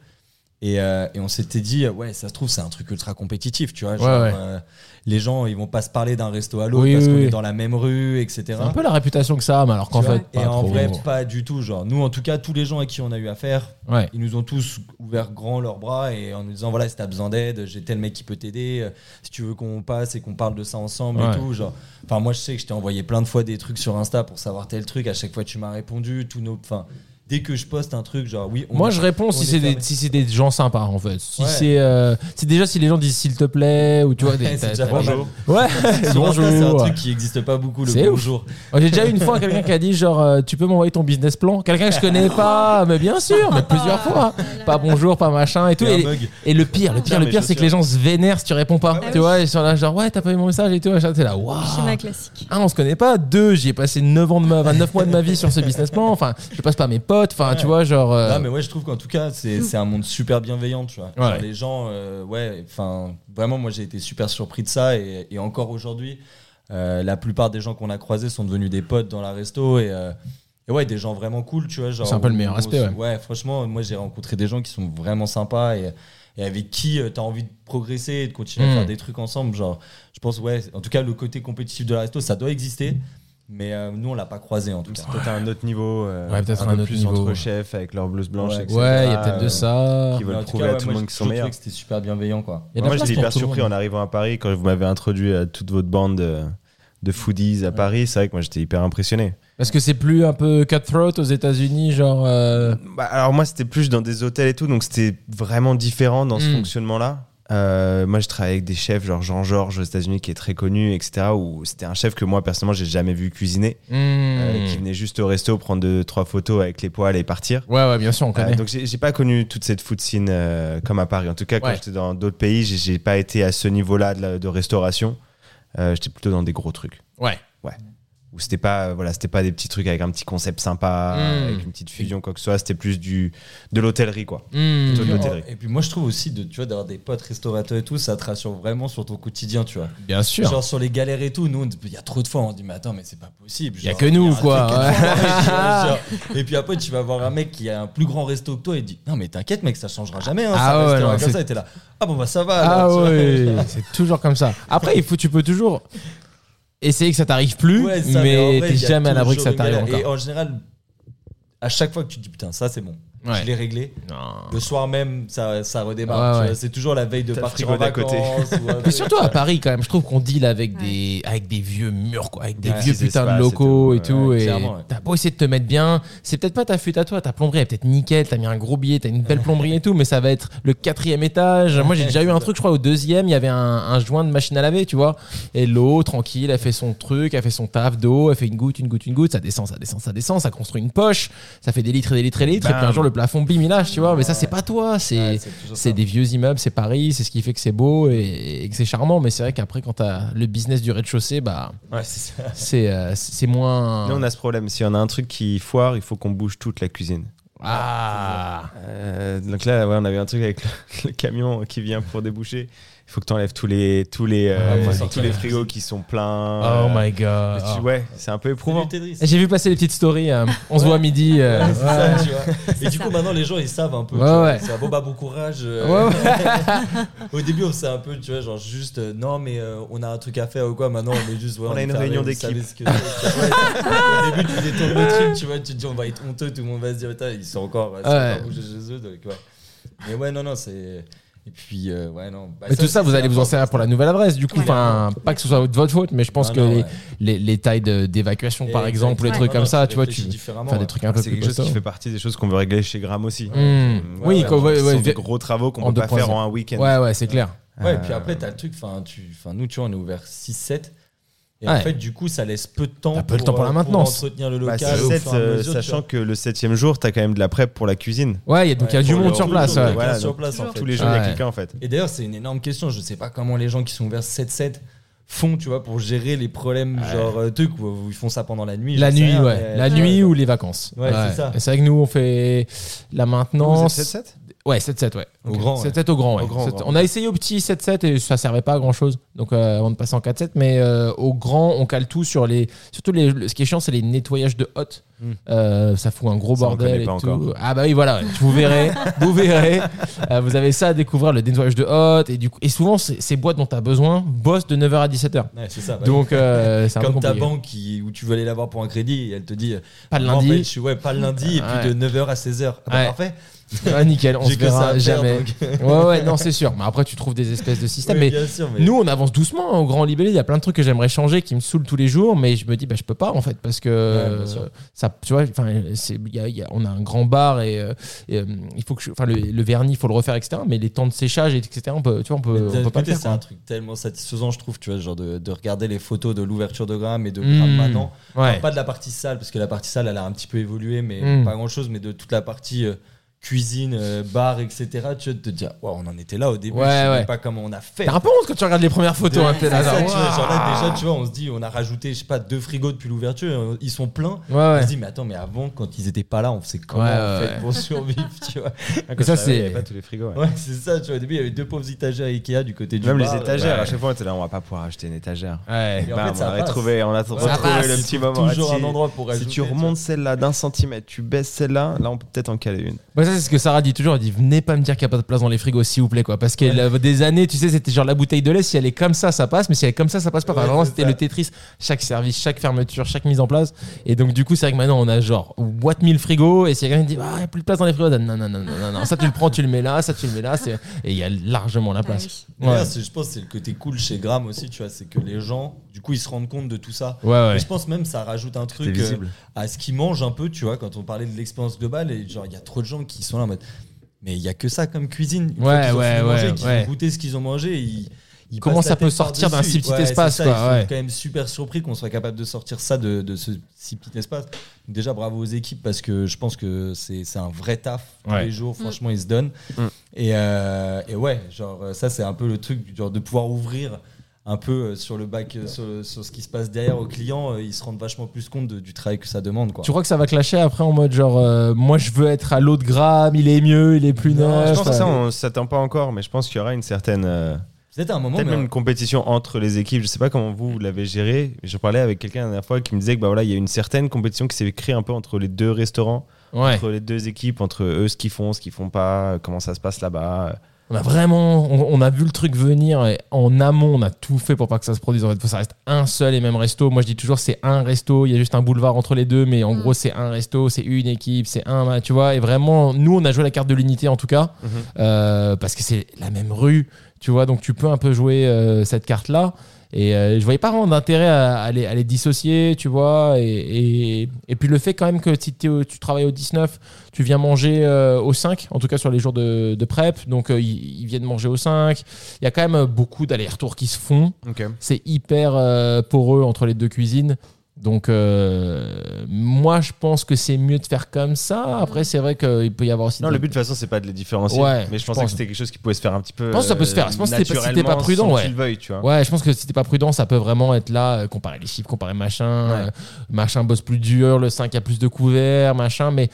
Et, euh, et on s'était dit, euh, ouais, ça se trouve, c'est un truc ultra compétitif, tu vois. Genre, Ouais, ouais. euh, les gens, ils vont pas se parler d'un resto à l'autre Oui, parce oui, qu'on oui. est dans la même rue, etc. C'est un peu la réputation que ça a, mais alors qu'en fait, pas et en vrai, pas du tout. Genre, nous, en tout cas, tous les gens à qui on a eu affaire, Ouais. ils nous ont tous ouvert grand leurs bras et en nous disant voilà, si t'as besoin d'aide, j'ai tel mec qui peut t'aider. Si tu veux qu'on passe et qu'on parle de ça ensemble et tout. Genre, enfin, moi, je sais que je t'ai envoyé plein de fois des trucs sur Insta pour savoir tel truc. À chaque fois, tu m'as répondu. Tous nos, enfin, dès que je poste un truc, genre oui. on Moi, je réponds on si est c'est des, si c'est des gens sympas, en fait. Si Ouais. c'est, euh, c'est déjà si les gens disent s'il te plaît, ou tu vois, des, Ouais, c'est déjà. Bonjour. Ouais, Insta, c'est un bonjour. truc qui existe pas beaucoup. Le bonjour. Moi, J'ai déjà eu une fois quelqu'un qui a dit genre euh, tu peux m'envoyer ton business plan? Quelqu'un que je connais pas mais bien sûr mais plusieurs fois pas bonjour pas machin et tout Et le pire le pire le pire c'est que les gens se vénèrent si tu réponds pas Ah tu vois ils sont là genre ouais t'as pas eu mon message et tout machin t'es là waouh Schéma classique. un on se connaît pas deux j'y ai passé 9 ans de ma 29 mois de ma vie sur ce business plan enfin je passe pas à mes potes enfin tu vois genre euh, Non, mais ouais, je trouve qu'en tout cas, c'est c'est un monde super bienveillant, tu vois. Ouais. Genre, les gens, euh, ouais, enfin, vraiment, moi, j'ai été super surpris de ça. Et, et encore aujourd'hui, euh, la plupart des gens qu'on a croisés sont devenus des potes dans la resto. Et, euh, et ouais, des gens vraiment cool, tu vois. genre, C'est un peu le meilleur on- aspect, ouais. Ouais, franchement, moi, j'ai rencontré des gens qui sont vraiment sympas et, et avec qui tu as envie de progresser et de continuer Mm. à faire des trucs ensemble. Genre, je pense, ouais, en tout cas, le côté compétitif de la resto, ça doit exister. Mais euh, nous, on l'a pas croisé, en tout cas. C'est peut-être un autre niveau. euh, Ouais, peut-être un, un peu autre plus niveau. entre chefs avec leur blouse blanche, Ouais. etc. ouais il y a peut-être de euh, ça qui veulent prouver cas, à ouais, tout le monde qu'ils sont meilleurs. c'était super bienveillant, quoi. La Moi, j'étais hyper surpris en arrivant à Paris quand vous m'avez introduit à toute votre bande de, de foodies à Paris. C'est vrai que moi, j'étais hyper impressionné. parce que c'est plus un peu cutthroat aux États-Unis genre euh, Bah, alors moi, c'était plus dans des hôtels et tout, donc c'était vraiment différent dans ce Mm. fonctionnement-là. Euh, moi, je travaillais avec des chefs, genre Jean-Georges aux États-Unis, qui est très connu, etc. Où c'était un chef que moi, personnellement, j'ai jamais vu cuisiner, euh, hmm. qui venait juste au resto prendre deux, trois photos avec les poils et partir. ouais ouais bien sûr on Euh, connaît donc j'ai pas connu toute cette food scene euh, comme à Paris. En tout cas, quand Ouais. j'étais dans d'autres pays, j'ai- pas été à ce niveau-là de, de restauration. Euh, j'étais plutôt dans des gros trucs. ouais Ouais. Où c'était pas, voilà, c'était pas des petits trucs avec un petit concept sympa, Mm. avec une petite fusion, quoi que ce soit. C'était plus du, de l'hôtellerie, quoi. Hmm. De Et l'hôtellerie. puis, et puis moi je trouve aussi de tu vois d'avoir des potes restaurateurs et tout ça te rassure vraiment sur ton quotidien tu vois Bien sûr. genre sur les galères et tout nous il y a trop de fois on dit mais attends mais c'est pas possible Il y a que nous, quoi, (laughs) et puis après tu vas voir un mec qui a un plus grand resto que toi et il dit non mais t'inquiète mec ça changera jamais hein, Ah ça ouais, non, comme c'est- ça et t'es là ah bon bah ça va Ah ouais, c'est toujours comme ça. Après, il faut, tu peux toujours essayer que ça t'arrive plus, Ouais, ça, en mais vrai, t'es jamais à l'abri que ça t'arrive encore. Et en général, à chaque fois que tu te dis putain, ça c'est bon, Ouais. je l'ai réglé. Non. Le soir même, ça, ça redémarre. Ouais, ouais. C'est toujours la veille de partir en d'à côté. vacances. ou un Mais surtout à Paris, quand même, je trouve qu'on deal avec Ouais. des, avec des vieux murs, quoi, avec des Ouais, vieux putains de espaces locaux et tout, et t'as beau essayer de te mettre bien, c'est peut-être pas ta fuite à toi, ta plomberie est peut-être nickel, t'as mis un gros billet, t'as une belle plomberie et tout, mais ça va être le quatrième étage. Moi, j'ai déjà eu un truc, je crois, au deuxième, il y avait un, un joint de machine à laver, tu vois. Et l'eau, tranquille, elle fait son truc, elle fait son taf d'eau, elle fait une goutte, une goutte, une goutte, ça descend, ça descend, ça descend, ça construit une poche, ça fait des litres et des litres et des litres, et puis un jour le plafond, bim, il lâche, tu vois. Mais ça, c'est pas toi, c'est. Des vieux immeubles, c'est Paris, c'est ce qui fait que c'est beau et, et que c'est charmant. Mais c'est vrai qu'après, quand t'as le business du rez-de-chaussée, bah, Ouais, c'est ça. c'est euh, moins. Nous, on a ce problème. Si on a un truc qui foire, il faut qu'on bouge toute la cuisine. Ah Euh, donc là, ouais, on avait un truc avec le, (laughs) le camion qui vient pour déboucher. Il faut que tu enlèves tous les, tous les, euh, Ah, moi, tous les frigos qui sont pleins. Oh Euh, my god. tu- Ouais, c'est un peu éprouvant. C'est. J'ai vu passer les petites stories. euh, on se voit à midi. euh, Ouais, c'est ça, tu vois. (laughs) Et du coup, maintenant, les gens, ils savent un peu. Ouais. C'est un bon, bah, bon courage. euh. Ouais, (laughs) Au début, on faisait un peu, tu vois, genre juste, euh, non, mais euh, on a un truc à faire ou quoi. Maintenant, on est juste, ouais, On a une réunion d'équipe. c'est. (laughs) Au début, tu détournes le truc, tu vois, tu te dis, on va être honteux, tout le monde va se dire, ils sont encore, ils sont Ouais. encore chez eux. Donc, ouais. Mais ouais, non, non, c'est. Et puis, euh, ouais, non. Bah, Mais tout ça, vous c'est allez vous en servir pour la nouvelle adresse. Du coup, Ouais. enfin, pas que ce soit de votre faute, mais je pense Ah que non, les, ouais. les, les tailles de- d'évacuation, par exemple, ou les trucs Ouais, comme non, ça, tu vois, tu faire des trucs un peu C'est plus quelque chose qui fait partie des choses qu'on veut régler chez Gram aussi. Mmh. Euh, Oui, ouais, sont des gros travaux qu'on peut pas 2.0. faire en un week-end. Ouais, ouais, c'est clair. Ouais, et puis après, t'as le truc, enfin, tu, enfin, nous, tu vois, on est ouvert 6-7. Et Ouais. en fait, du coup, ça laisse peu de temps, peu de temps pour la maintenance. entretenir le Bah, local. c'est au sept, fur et à euh, mesure, tu sachant que le septième jour, t'as quand même de la prep pour la cuisine. Ouais, il y a- donc il y a du pour monde le- sur place. ouais. Voilà, sur donc place, en fait. Tous les jours, il y Ouais. a quelqu'un en fait. Et d'ailleurs, c'est une énorme question. Je sais pas comment les gens qui sont ouverts 7-7 font, tu vois, pour gérer les problèmes, genre, euh, trucs où ils font ça pendant la nuit. La j'en sais nuit, rien, ouais. mais- La tu nuit ou les vacances. Ouais, c'est ça. Et c'est vrai que nous, on fait la Vous maintenance. êtes 7-7 Ouais, 7-7, ouais. Au grand, ouais. 7-7 au grand, ouais. Au grand, au Sept- grand. On a essayé au petit 7-7 et ça servait pas à grand chose. Donc, euh, avant de passer en 4-7, mais euh, au grand, on cale tout sur les. Surtout, les, le- ce qui est chiant, c'est les nettoyages de hotte. Hmm. Euh, ça fout un gros Ça, bordel connaît et pas tout. encore. Ah, bah oui, voilà. Vous verrez. (laughs) vous verrez. Euh, vous avez ça à découvrir, le nettoyage de hotte. Et, du coup, et souvent, ces boîtes dont tu as besoin bossent de 9h à 17h. Ouais, c'est ça. bah, Donc, euh, (laughs) c'est comme ta banque qui, où tu veux aller la voir pour un crédit, et elle te dit Pas le en lundi. fait, ouais, pas le lundi, et puis de 9h à 16h. Ah bah, parfait. (laughs) Ah, nickel, on se verra jamais. (laughs) Ouais, ouais, non, c'est sûr. Mais après, tu trouves des espèces de systèmes. Oui, mais sûr, mais- Nous, on avance doucement hein, au Grand Libellé. Il y a plein de trucs que j'aimerais changer qui me saoulent tous les jours, mais je me dis, bah, je peux pas en fait, parce que Ouais, euh, ça, tu vois, y a- y a- on a un grand bar et, euh, et, euh, il faut que, je- le, le vernis, il faut le refaire, etc. Mais les temps de séchage, etc. On peut, tu vois, on peut, on peut pas c'est un truc tellement satisfaisant, je trouve, tu vois, genre de, de regarder les photos de l'ouverture de Gram et de Mmh. Gram maintenant. Enfin, Ouais. pas de la partie salle, parce que la partie salle, elle a un petit peu évolué, mais Mm. pas grand chose, mais de toute la partie euh, cuisine, euh, bar, etc. Tu vois, de te dire, Waouh, on en était là au début, Ouais, je sais ouais. pas comment on a fait. T'as un peu honte quand tu regardes les premières photos. hein, t'es là, ça, genre, tu vois, genre là, Waouh. déjà, tu vois, on se dit, on a rajouté, je sais pas, deux frigos depuis l'ouverture, ils sont pleins. Ouais, ouais. On se dit, mais attends, mais avant, quand ils étaient pas là, on faisait comment ouais, fait pour survivre, tu vois. Ça, Il c'est. avait pas tous les frigos. ouais. Ouais, c'est ça, tu vois. Au début, il y avait deux pauvres étagères Ikea du côté du Même bar, les étagères, ouais. à chaque fois, on était là, on va pas pouvoir acheter une étagère. Ouais. Et en fait, ça on a on a retrouvé le petit moment. toujours un si- endroit pour Si tu remontes celle-là d'un centimètre, tu baisses celle-là, là on peut peut-être en caler une. Ça, c'est ce que Sarah dit toujours. Elle dit Venez pas me dire qu'il n'y a pas de place dans les frigos, s'il vous plaît, quoi. Parce qu'elle a des années, tu sais, c'était genre la bouteille de lait. Si elle est comme ça, ça passe. Mais si elle est comme ça, ça passe pas. Enfin, Ouais, vraiment, c'est c'était ça. le Tetris. Chaque service, chaque fermeture, chaque mise en place. Et donc, du coup, c'est vrai que maintenant, on a genre boîte 1000 frigos. Et si quelqu'un dit Ah, il n'y a plus de place dans les frigos, non, non, non, non, non, non. Ça, tu le prends, tu le mets là. Ça, tu le mets là. c'est- Et il y a largement la Ah place. D'ailleurs, c'est- je pense que c'est le côté cool chez Gram aussi, tu vois, c'est que les gens, du coup, ils se rendent compte de tout ça. Ouais, ouais. Et je pense même ça rajoute un truc euh, visible. à ce qu'ils mangent un peu, tu vois, quand on parlait de l'expérience globale, et genre, il y a trop de gens qui sont là en mode, mais il y a que ça comme cuisine. Une fois Ouais, ont ouais, ouais, ouais. ont goûté ce qu'ils ont mangé, ils, ils Comment ça peut sortir d'un si petit Ouais, espace, ça, quoi, Ils sont ouais. quand même super surpris qu'on soit capable de sortir ça de, de ce si petit espace. Déjà, bravo aux équipes parce que je pense que c'est c'est un vrai taf tous Ouais. les jours. Franchement, ils se donnent. Mm. Et, euh, et ouais, genre, ça, c'est un peu le truc genre, de pouvoir ouvrir un peu euh, sur le bac, euh, sur, sur ce qui se passe derrière aux clients, euh, ils se rendent vachement plus compte de- du travail que ça demande. Quoi. Tu crois que ça va clasher après en mode genre, euh, moi je veux être à l'autre gramme, il est mieux, il est plus Non, neuf. Je pense que ça, on s'attend pas encore, mais je pense qu'il y aura une certaine. euh, Peut-être à un moment, Peut-être même une compétition entre les équipes. Je sais pas comment vous, vous l'avez géré. Je parlais avec quelqu'un la dernière fois qui me disait que bah voilà, il y a une certaine compétition qui s'est créée un peu entre les deux restaurants, Ouais. entre les deux équipes, entre eux ce qu'ils font, ce qu'ils font pas, comment ça se passe là-bas. On a vraiment, on, on a vu le truc venir et en amont, on a tout fait pour pas que ça se produise. En fait, ça reste un seul et même resto. Moi, je dis toujours, c'est un resto. Il y a juste un boulevard entre les deux, mais en Mm. gros, c'est un resto, c'est une équipe, c'est un, tu vois. Et vraiment, nous, on a joué la carte de l'unité en tout cas, Mhm. euh, parce que c'est la même rue, tu vois. Donc, tu peux un peu jouer euh, cette carte-là. Et euh, je voyais pas vraiment d'intérêt à, à les, à les dissocier, tu vois. Et, et, et puis le fait quand même que si au- tu travailles au 19, tu viens manger euh, au 5, en tout cas sur les jours de, de prep. Donc euh, ils, ils viennent manger au 5. Il y a quand même beaucoup d'allers-retours qui se font. C'est hyper euh, poreux entre les deux cuisines. Donc euh, moi je pense que c'est mieux de faire comme ça. Après c'est vrai qu'il peut y avoir aussi... Non, des- le but de toute façon, c'est pas de les différencier. Ouais, mais je je pensais pense. que c'était quelque chose qui pouvait se faire un petit peu. Je pense que ça peut se faire. Je pense que si t'es pas- prudent, ouais. qu'ils le veuillent, tu vois. Ouais, je pense que si t'es pas prudent, ça peut vraiment être là, euh, comparer les chiffres, comparer machin, euh, machin bosse plus dur, le 5 a plus de couverts, machin, mais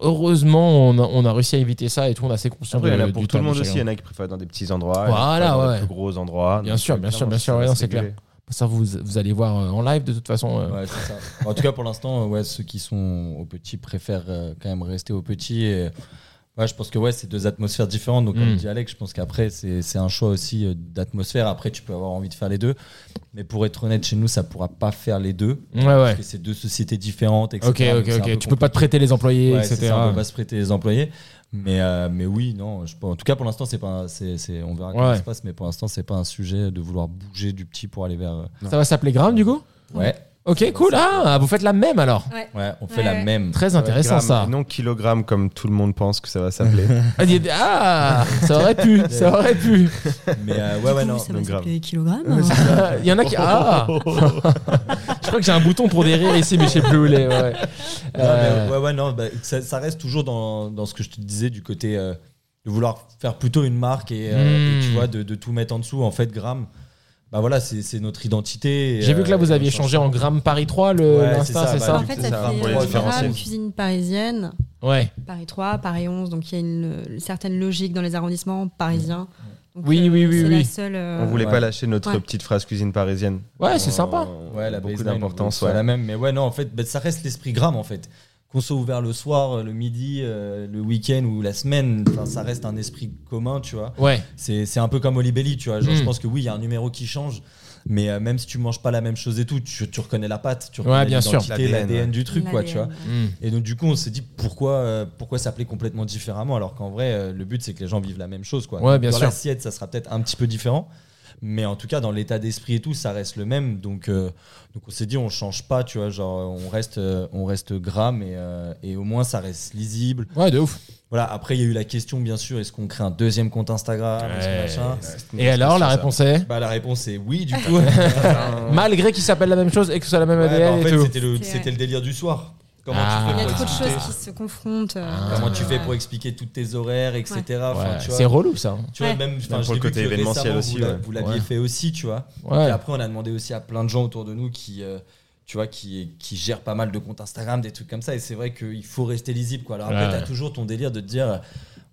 heureusement, on a, on a réussi à éviter ça et tout, on a assez conscience Après, il y en a de- pour tout le de monde aussi. Il y en a qui préfèrent dans des petits endroits. Voilà, préfèrent dans ouais. des plus gros endroits. Bien sûr, bien sûr, bien sûr, ouais, c'est clair. Ça, vous, vous allez voir euh, en live de toute façon. euh. Ouais, c'est ça. En tout cas, pour l'instant, euh, ouais, ceux qui sont au petit préfèrent quand même rester au petit. Et, ouais, je pense que ouais, c'est deux atmosphères différentes. Donc, comme Mm. dit Alex, je pense qu'après, c'est un choix aussi d'atmosphère. Après, tu peux avoir envie de faire les deux. Mais pour être honnête, chez nous, ça pourra pas faire les deux. Ouais, Parce ouais. que c'est deux sociétés différentes, etc. Ok, ok, ok. Tu peux pas te compliqué. prêter les employés, Ouais, etc. ça, on peut pas se prêter les employés. Mais, euh, mais oui, non. Je, en tout cas, pour l'instant, c'est pas. c'est c'est- on verra comment Ouais. ça se passe. Mais pour l'instant, c'est pas un sujet de vouloir bouger du petit pour aller vers. euh, Ça va s'appeler Gram du coup? Ouais, Ok, cool. Ah, vous faites la même alors. Ouais. ouais, on fait Ouais, la ouais. même. Très intéressant Gramme, ça. et Non kilogramme comme tout le monde pense que ça va s'appeler. (laughs) Ah, il y a- Ah, ça aurait pu, (laughs) ça aurait pu. Mais euh, Du ouais, ouais, coup, non. ça va donc grave. s'appeler kilogrammes. hein. Il y en a qui. Ah (laughs) Je crois que j'ai un bouton pour des rires ici, mais je sais plus où il est. Ouais. Non, Euh, mais ouais, ouais, non, bah, ça, ça reste toujours dans, dans ce que je te disais du côté euh, de vouloir faire plutôt une marque et, euh, et tu vois, de, de tout mettre en dessous. En fait, Gram, bah voilà, c'est notre identité. J'ai vu que là, euh, vous aviez on change changé en gramme Paris 3, le Ouais, l'Insta, c'est ça, c'est bah, ça en fait, c'est ça ça, fait euh. Gramme, cuisine parisienne, Ouais. Paris 3, Paris 11, donc il y a une, une certaine logique dans les arrondissements parisiens. Donc, Oui, euh, oui, oui, oui. seule. euh, On voulait Ouais. pas lâcher notre Ouais. petite phrase cuisine parisienne. Ouais, c'est sympa. Ouais, la beaucoup d'importance. c'est Ouais. la même. Mais ouais, non, en fait, bah, ça reste l'esprit Gram en fait. Qu'on soit ouvert le soir, le midi, euh, le week-end ou la semaine, enfin, ça reste un esprit commun, tu vois. Ouais. C'est c'est un peu comme Olibelli, tu vois. Genre. Je pense que oui, il y a un numéro qui change, mais euh, même si tu manges pas la même chose et tout, tu, tu reconnais la pâte, tu Ouais, reconnais bien sûr. l'identité, L'ADN, ouais. du truc, quoi, tu vois. Hmm. Et donc du coup, on s'est dit pourquoi euh, pourquoi s'appeler complètement différemment alors qu'en vrai, euh, le but c'est que les gens vivent la même chose, quoi. Ouais, Donc, bien dans l'assiette, ça sera peut-être un petit peu différent. Mais en tout cas, dans l'état d'esprit et tout, ça reste le même. Donc, euh, donc on s'est dit, on change pas, tu vois, genre on reste, on reste gramme et, euh, et au moins ça reste lisible. Ouais, de ouf. Voilà. Après, il y a eu la question, bien sûr, est-ce qu'on crée un deuxième compte Instagram Ouais. Et alors, la réponse est Bah la réponse est oui, du (laughs) coup. Malgré qu'il s'appelle la même chose et que ce soit la même Ouais, bah, ADN en et fait, tout. c'était le délire du soir. Comment Ah. tu Il y fais a pour trop de expliquer choses qui se confrontent. euh, Comment tu fais pour expliquer tous tes horaires, etc. Ouais, tu c'est relou ça. Tu vois, Ouais. même, enfin, Même pour le côté événementiel aussi, Vous l'aviez Ouais. fait aussi, tu vois. Ouais. Et après, on a demandé aussi à plein de gens autour de nous qui, euh, tu vois, qui, qui gèrent pas mal de comptes Instagram, des trucs comme ça. Et c'est vrai qu'il faut rester lisible, quoi. Alors après, Ouais. t'as toujours ton délire de te dire.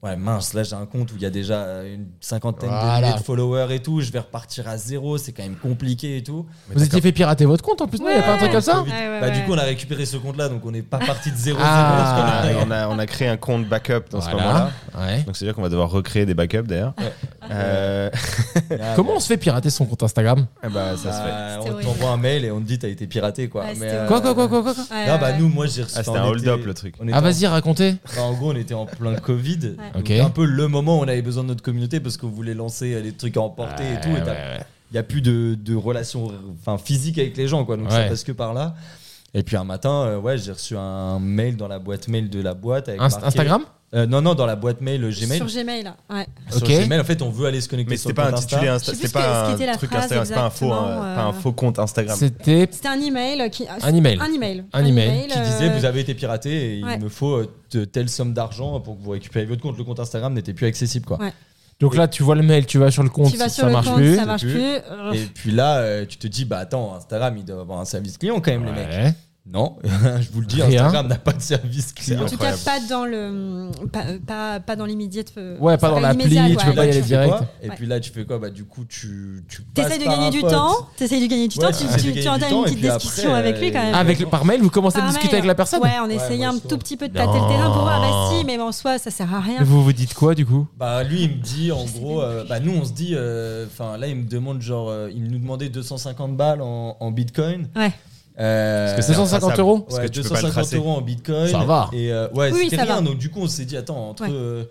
Ouais, mince, là j'ai un compte où il y a déjà euh, une cinquantaine Voilà. de milliers de followers et tout. Je vais repartir à zéro, c'est quand même compliqué et tout. Vous étiez fait pirater votre compte en plus, non Il y a pas un truc comme ça Ouais, ouais, bah, ouais. Du coup, on a récupéré ce compte-là, donc on n'est pas parti de zéro. Ah. on, a, on a créé un compte backup dans ce moment-là. Ouais. Donc c'est-à-dire qu'on va devoir recréer des backups d'ailleurs. Ouais. Euh, (laughs) Comment on se fait pirater son compte Instagram eh bah, ça se fait. Bah, on t'envoie un mail et on te dit t'as été piraté quoi. Ouais, Mais, euh, Quoi, quoi, quoi, quoi, quoi quoi Ouais, Non, bah ouais. nous, moi j'ai reçu. Ah, c'était un hold-up, le truc. Ah, vas-y, racontez. En gros, on était en plein Covid. Ouais. Donc, Ok. un peu le moment où on avait besoin de notre communauté parce qu'on voulait lancer euh, des trucs à emporter et tout. Ouais, t'as- ouais. Il n'y a plus de, de enfin, physiques avec les gens, quoi. Donc ça passe que par là. Et puis un matin, euh, ouais, j'ai reçu un mail dans la boîte mail de la boîte. Avec Inst- marqué- Instagram Euh, Non, non, dans la boîte mail Gmail. Sur Gmail, là. ouais. Sur Ok. Gmail, en fait, on veut aller se connecter Mais sur c'était le pas compte intitulé Insta. Insta, Je sais c'était ce pas que- ce un qu'était la truc phrase Instagram, c'est pas un faux, exactement, un- pas un euh. faux compte Instagram. C'était. C'était un email qui. Un email. Un email. Un email Qui euh, disait vous avez été piraté et ouais. il me faut euh, de- telle somme d'argent pour que vous récupériez votre compte. Le compte Instagram n'était plus accessible quoi. Ouais. Donc là, tu vois le mail, tu vas sur le compte, tu vas sur ça le marche compte, plus. ça marche plus. plus. Et puis là, euh, tu te dis, bah attends, Instagram, il doit avoir un service client quand même, les mecs. Ouais. Non, (laughs) je vous le dis, Rien. Instagram n'a pas de service client. En tout cas, pas dans le, pas, pas, pas dans l'immédiat. euh, Ouais, pas dans l'appli, tu quoi. peux pas y aller direct. Et Ouais. puis là, tu fais quoi? Bah du coup, tu tu T'essayes passes de gagner du pote. temps, t'essayes de gagner du Ouais, temps, tu tu, essaies entames une et petite discussion après, avec lui quand même. euh, Avec, par mail, vous commencez à discuter mail. avec la personne? Ouais, on Ouais, essayait un tout petit peu de tâter le terrain pour voir, bah si, mais en soi, ça sert à rien. Vous vous dites quoi du coup? Bah lui, il me dit en gros, pas. euh, bah nous on se dit, enfin là il me demande genre, euh, il nous demandait 250 balles en, en Bitcoin. Ouais. Euh, Parce que c'est 250 intraçable. euros Parce ouais, que tu peux pas le 250 tracer. euros en Bitcoin. Ça va. Et euh, ouais, Oui, c'était ça rien. va. Donc du coup, on s'est dit, attends, entre Ouais. euh,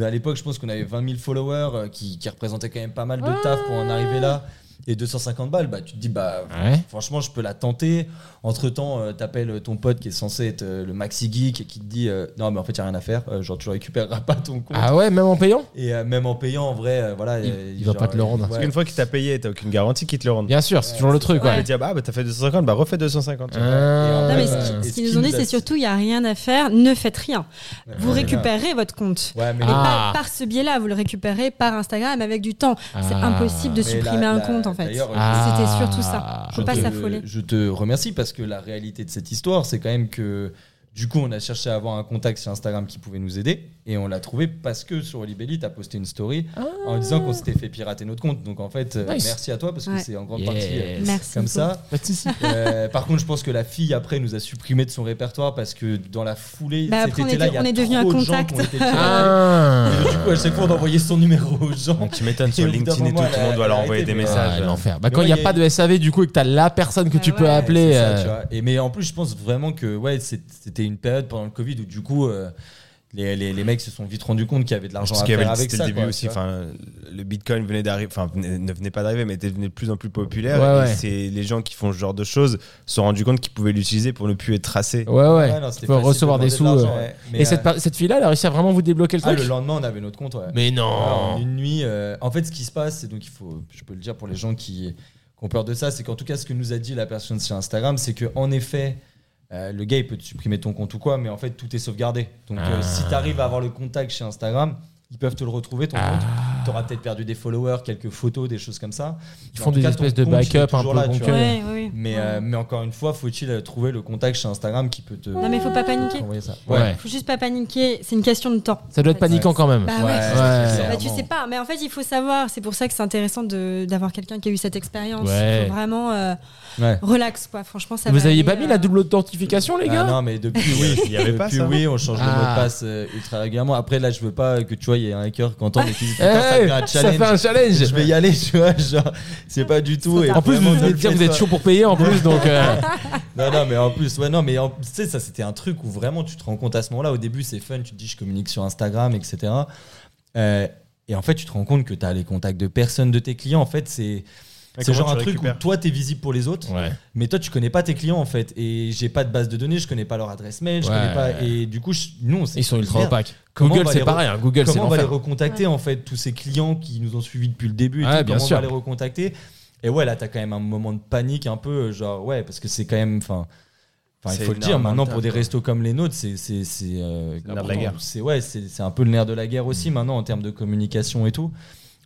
à l'époque, je pense qu'on avait 20 000 followers euh, qui, qui représentaient quand même pas mal de taf pour en arriver là. Et 250 balles, bah tu te dis, bah Ouais. franchement, je peux la tenter. Entre temps, t'appelles ton pote qui est censé être euh, le maxi geek et qui te dit, euh, non mais en fait, il y a rien à faire. Euh, genre, tu récupéreras pas ton compte. Ah ouais, même en payant? Et euh, même en payant, en vrai, euh, voilà. Il- euh, il va pas te le rendre. ouais. Parce qu'une fois qu'il t'a payé, t'as aucune garantie qu'il te le rende. Bien sûr, c'est toujours le truc. Ouais. vas dire, bah, bah, t'as fait 250, bah refais 250. Ah. Non, mais ce Et qui- ce ce qu'ils qui nous ont dit, c'est surtout, il n'y a rien à faire, ne faites rien. Vous Ouais, récupérez votre compte. Ouais, mais Mais Ah. pas par ce biais-là, vous le récupérez par Instagram avec du temps. C'est Ah. impossible de Mais supprimer la- un la- compte en fait. Ah. C'était surtout ça. Faut pas s'affoler. Je te remercie parce que la réalité de cette histoire, c'est quand même que du coup, on a cherché à avoir un contact sur Instagram qui pouvait nous aider et on l'a trouvé parce que sur Olibelly, tu as posté une story en disant qu'on s'était fait pirater notre compte. Donc en fait, euh, Nice. merci à toi parce que Ouais. c'est en grande Yes. partie euh, Merci. comme beaucoup. ça. Euh, par contre, je pense que la fille après nous a supprimé de son répertoire parce que dans la foulée, Bah, après, on était- il y a on est devenu un contact. (laughs) Ah. Et du coup, à chaque fois, on envoyait son numéro aux gens. Donc tu m'étonnes, sur LinkedIn et tout, tout le monde doit leur envoyer des mais, Ah, messages. l'enfer. Bah, quand il n'y a pas de SAV, du coup, et que t'as la personne que Ah tu peux appeler. Tu. Et mais en plus, je pense vraiment que ouais, c'est- c'était une période pendant le Covid où du coup, euh, les, les, les mecs se sont vite rendus compte qu'il y avait de l'argent à faire avait avec c'était ça. le début quoi, aussi. tu vois. Enfin, le Bitcoin venait d'arriver, enfin ne venait pas d'arriver, mais était devenu de plus en plus populaire. Ouais, c'est les gens qui font ce genre de choses se sont rendus compte qu'ils pouvaient l'utiliser pour ne plus être tracés. Ouais, ouais. Ouais, non, facile recevoir de des de sous. euh. Mais, Et cette, euh, cette fille-là, elle a réussi à vraiment vous débloquer le ah, truc le lendemain, on avait notre compte. Ouais. Mais non une nuit. euh, en fait, ce qui se passe, c'est donc il faut, je peux le dire pour les gens qui, qui ont peur de ça, c'est qu'en tout cas, ce que nous a dit la personne sur Instagram, c'est que en effet. Euh, le gars il peut te supprimer ton compte ou quoi, mais en fait tout est sauvegardé. Donc euh, Ah. si tu arrives à avoir le contact chez Instagram, ils peuvent te le retrouver ton Ah. compte. Tu auras peut-être perdu des followers, quelques photos, des choses comme ça. Ils font des cas, espèces de backup un peu là. Ouais, oui. Mais, Ouais. euh, mais encore une fois, faut-il trouver le contact chez Instagram qui peut te. Non, mais faut pas paniquer. ça. Ouais. Faut juste pas paniquer, c'est une question de temps. Ça doit être paniquant quand même. Bah ouais. Ouais, Ouais. clairement. Bah, tu sais pas, mais en fait il faut savoir, c'est pour ça que c'est intéressant de- d'avoir quelqu'un qui a eu cette expérience. Vraiment euh, Ouais. relax quoi, franchement ça Vous va aviez aller, pas mis euh, la double authentification, les Ah gars non, mais depuis, oui, (laughs) Il y avait pas depuis, ça oui, on change le mot Ah. de passe euh, ultra régulièrement. Après, là, je veux pas que tu vois, il y ait un hacker qui entend et qui dit Eh, Putain, ça fait un ça challenge. fait un challenge. Je vais y aller, (laughs) tu vois, genre, c'est pas du tout. et. En plus, vraiment, vous ne venez le de dire que vous êtes chaud pour payer en plus, donc. euh, (laughs) Non, non, mais en plus, ouais, non, mais en- tu sais, ça, c'était un truc où vraiment tu te rends compte à ce moment-là. Au début, c'est fun, tu te dis, je communique sur Instagram, etc. Euh, et en fait, tu te rends compte que tu as les contacts de personne de tes clients. En fait, c'est. C'est genre tu un truc où toi t'es visible pour les autres, Ouais. mais toi tu connais pas tes clients en fait. Et j'ai pas de base de données, je connais pas leur adresse mail, je Ouais. connais pas. Et du coup, je- nous Ils sont ultra opaques. Google, c'est pareil. hein. Google, c'est Comment on va les recontacter en fait tous ces clients qui nous ont suivis depuis le début et Ouais, tout, bien comment sûr. on va les recontacter Et ouais, là t'as quand même un moment de panique un peu, genre ouais, parce que c'est quand même, enfin, enfin il faut le dire maintenant pour des restos comme les nôtres, c'est c'est c'est euh, le nerf de la guerre. C'est ouais, c'est c'est un peu le nerf de la guerre aussi maintenant en termes de communication et tout.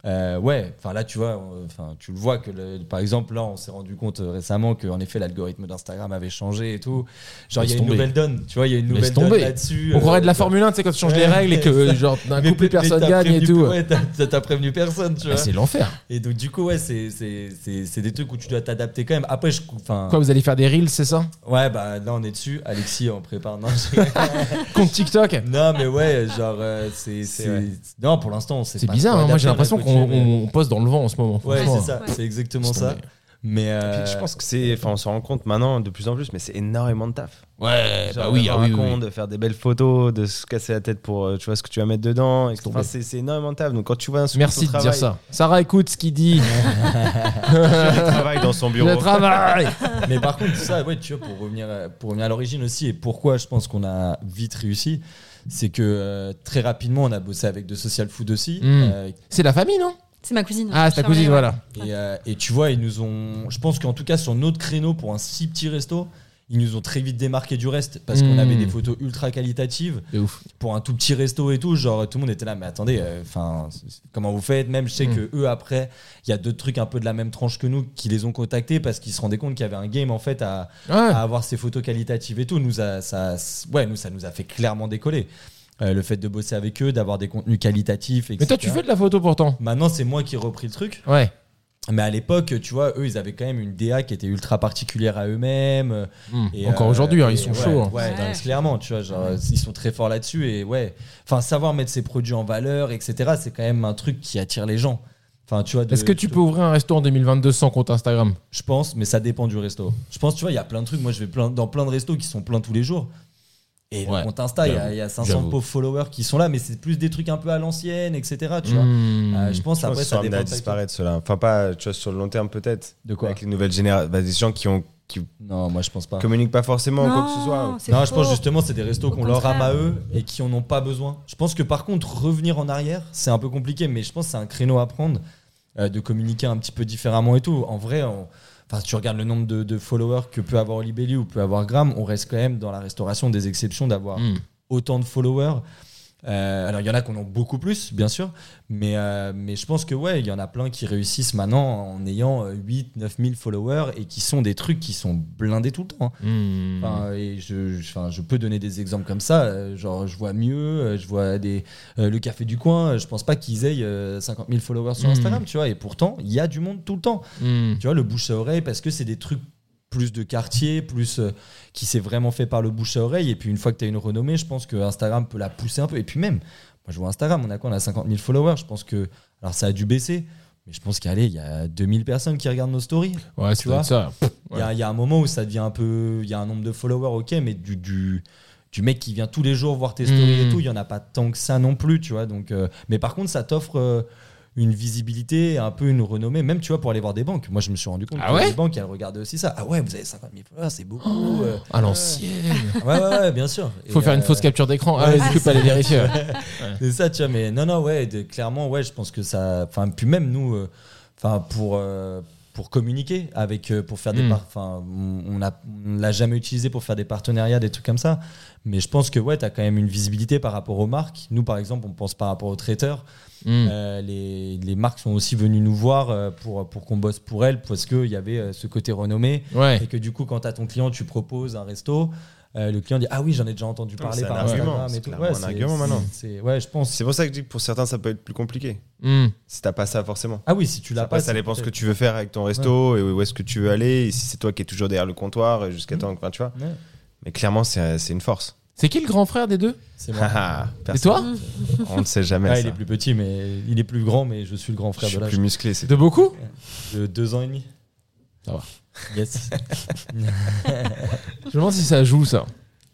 Euh, ouais, enfin là tu vois, euh, enfin tu le vois que le- par exemple là on s'est rendu compte euh, récemment que en effet l'algorithme d'Instagram avait changé et tout. Genre il y a une tomber. nouvelle donne, tu vois, il y a une nouvelle donne là-dessus. On euh, croirait de la Formule 1, tu sais, quand tu changes les règles et que, genre, d'un (laughs) coup, plus personne gagne et tout. Ouais, t'as- prévenu personne, tu Ah, vois. c'est l'enfer. Et donc du coup ouais, c'est c'est c'est c'est des trucs où tu dois t'adapter quand même. Après je enfin Quoi, vous allez faire des reels, c'est ça? Ouais bah là on est dessus. Alexis on prépare. Non, je- (laughs) Compte TikTok? Non mais ouais genre euh, c'est non pour l'instant c'est C'est bizarre, hein, moi j'ai l'impression on qu'on mais- on poste dans le vent en ce moment. Ouais c'est ça, Ouais. c'est exactement ça. Mais Et euh, puis, je pense que c'est, enfin, on se rend compte maintenant de plus en plus, mais c'est énormément de taf. Ouais, bah Genre, oui, d'avoir ah oui, un oui, de faire des belles photos, de se casser la tête pour, euh, tu vois, ce que tu vas mettre dedans. Enfin, c'est, c'est énormément de taf. Donc quand tu vois un Merci de dire ça. Sarah écoute ce qu'il dit. (laughs) Je travaille dans son bureau. Le travail. (laughs) mais par contre ça ouais tu vois pour revenir pour revenir à l'origine aussi et pourquoi je pense qu'on a vite réussi, c'est que euh, très rapidement on a bossé avec de social food aussi. Mm. euh, C'est la famille, non? C'est ma cousine. Ah, c'est ta cousine, voilà. Et, euh, et tu vois, ils nous ont. Je pense qu'en tout cas, sur notre créneau, pour un si petit resto, ils nous ont très vite démarqué du reste parce qu'on Mm. avait des photos ultra qualitatives ouf. pour un tout petit resto et tout. Genre, tout le monde était là, mais attendez, enfin, comment vous faites? Même, je sais Mm. que eux, après, il y a d'autres trucs un peu de la même tranche que nous qui les ont contactés parce qu'ils se rendaient compte qu'il y avait un game en fait à, Ouais. à avoir ces photos qualitatives et tout. Nous, a, ça, ouais, nous, ça nous a fait clairement décoller. Euh, le fait de bosser avec eux, d'avoir des contenus qualitatifs. Mais toi, tu fais de la photo pourtant. Maintenant, c'est moi qui ai repris le truc. Ouais. Mais à l'époque, tu vois, eux, ils avaient quand même une DA qui était ultra particulière à eux-mêmes. Hmm. Et, Encore euh, aujourd'hui, hein, ils sont ouais, chauds. hein. Ouais, Ouais. non, clairement, tu vois, genre, ils sont très forts là-dessus. Et ouais, enfin, savoir mettre ses produits en valeur, etc., c'est quand même un truc qui attire les gens. Enfin, tu vois, de- Est-ce que tu peux ouvrir un resto en 2022 sans compte Instagram? Je pense, mais ça dépend du resto. Je pense, tu vois, il y a plein de trucs. Moi, je vais plein, dans plein de restos qui sont pleins tous les jours. Et Ouais, le compte Insta, il y y, a 500 j'avoue. pauvres followers qui sont là, mais c'est plus des trucs un peu à l'ancienne, etc. Tu vois. Hmm. Euh, je pense Je pense après, ça dépend disparaître, ceux-là. Enfin, pas, tu vois, sur le long terme, peut-être. De quoi Avec les nouvelles générations. Bah, des gens qui, ont, qui Non, moi, je pense pas. communiquent pas forcément ou quoi que ce soit. Non, je pense justement c'est des restos qu'on leur rame à eux et qui en ont pas besoin. Je pense que par contre revenir en arrière, c'est un peu compliqué, mais je pense que c'est un créneau à prendre euh, de communiquer un petit peu différemment et tout. En vrai, on- enfin, si tu regardes le nombre de, de followers que peut avoir Olibelli ou peut avoir Gram, on reste quand même dans la restauration des exceptions d'avoir Hmm. autant de followers. Euh, alors il y en a qui en ont beaucoup plus, bien sûr, mais, euh, mais je pense que ouais, il y en a plein qui réussissent maintenant en ayant euh, 8, 9 000 followers et qui sont des trucs qui sont blindés tout le temps. hein. Hmm. Enfin, et je, je- enfin, je peux donner des exemples comme ça. euh, genre, je vois mieux, je vois des, euh, le café du coin. Je pense pas qu'ils aient euh, 50 000 followers sur Mm. Instagram, tu vois. Et pourtant, il y a du monde tout le temps. Hmm. Tu vois, le bouche à oreille, parce que c'est des trucs plus de quartier, plus euh, qui s'est vraiment fait par le bouche à oreille. Et puis, une fois que tu as une renommée, je pense que Instagram peut la pousser un peu. Et puis, même, moi, je vois Instagram, on a quoi? On a 50 000 followers. Je pense que, alors, ça a dû baisser. Mais je pense qu'il y a 2000 personnes qui regardent nos stories. Ouais, Tu vois? ça. Il y, a, il y a un moment où ça devient un peu. Il y a un nombre de followers, ok, mais du, du, du mec qui vient tous les jours voir tes stories Mm. et tout, il y en a pas tant que ça non plus, tu vois. Donc, euh, mais par contre, ça t'offre euh, une visibilité, un peu une renommée, même tu vois, pour aller voir des banques. Moi, je me suis rendu compte Ah que ouais les banques, elles regardaient aussi ça. Ah ouais, vous avez 50 000 followers, c'est beaucoup. euh. À l'ancienne. Ouais, ouais, ouais, bien sûr. Faut Et, faire une euh, fausse capture d'écran. Ah, ouais, je peux pas aller vérifier. c'est ça, tu vois, mais non, non, ouais, de- clairement, ouais, je pense que ça. Enfin, puis même nous, euh, enfin, pour. euh, pour communiquer avec euh, pour faire des Mm. par- a- on l'a jamais utilisé pour faire des partenariats des trucs comme ça mais je pense que ouais tu as quand même une visibilité par rapport aux marques nous par exemple on pense par rapport aux traiteurs Hmm. Euh, les, les marques sont aussi venues nous voir euh, pour pour qu'on bosse pour elles parce qu'il y avait euh, ce côté renommé Ouais. et que du coup quand tu as ton client tu proposes un resto euh, le client dit ah oui j'en ai déjà entendu parler par argument, Instagram c'est clairement un c'est- argument maintenant. c'est- ouais je pense C'est pour ça que je dis que pour certains, ça peut être plus compliqué. Hmm. Si t'as pas ça, forcément. ah oui si tu l'as pas ça dépend ce que tu veux faire avec ton resto et où est-ce que tu veux aller. Et si c'est toi qui es toujours derrière le comptoir et jusqu'à Mm. temps, enfin, tu vois. Ouais, Mais clairement, c'est c'est une force. C'est qui le grand frère des deux? C'est moi (laughs) Haha, Et toi? On ne sait jamais. Ah, ça. il est plus petit, mais il est plus grand, mais je suis le grand Je frère suis de l'âge. plus musclé. c'est De beaucoup? De deux ans et demi. Ça va. Yes. (laughs) Je me demande si ça joue ça.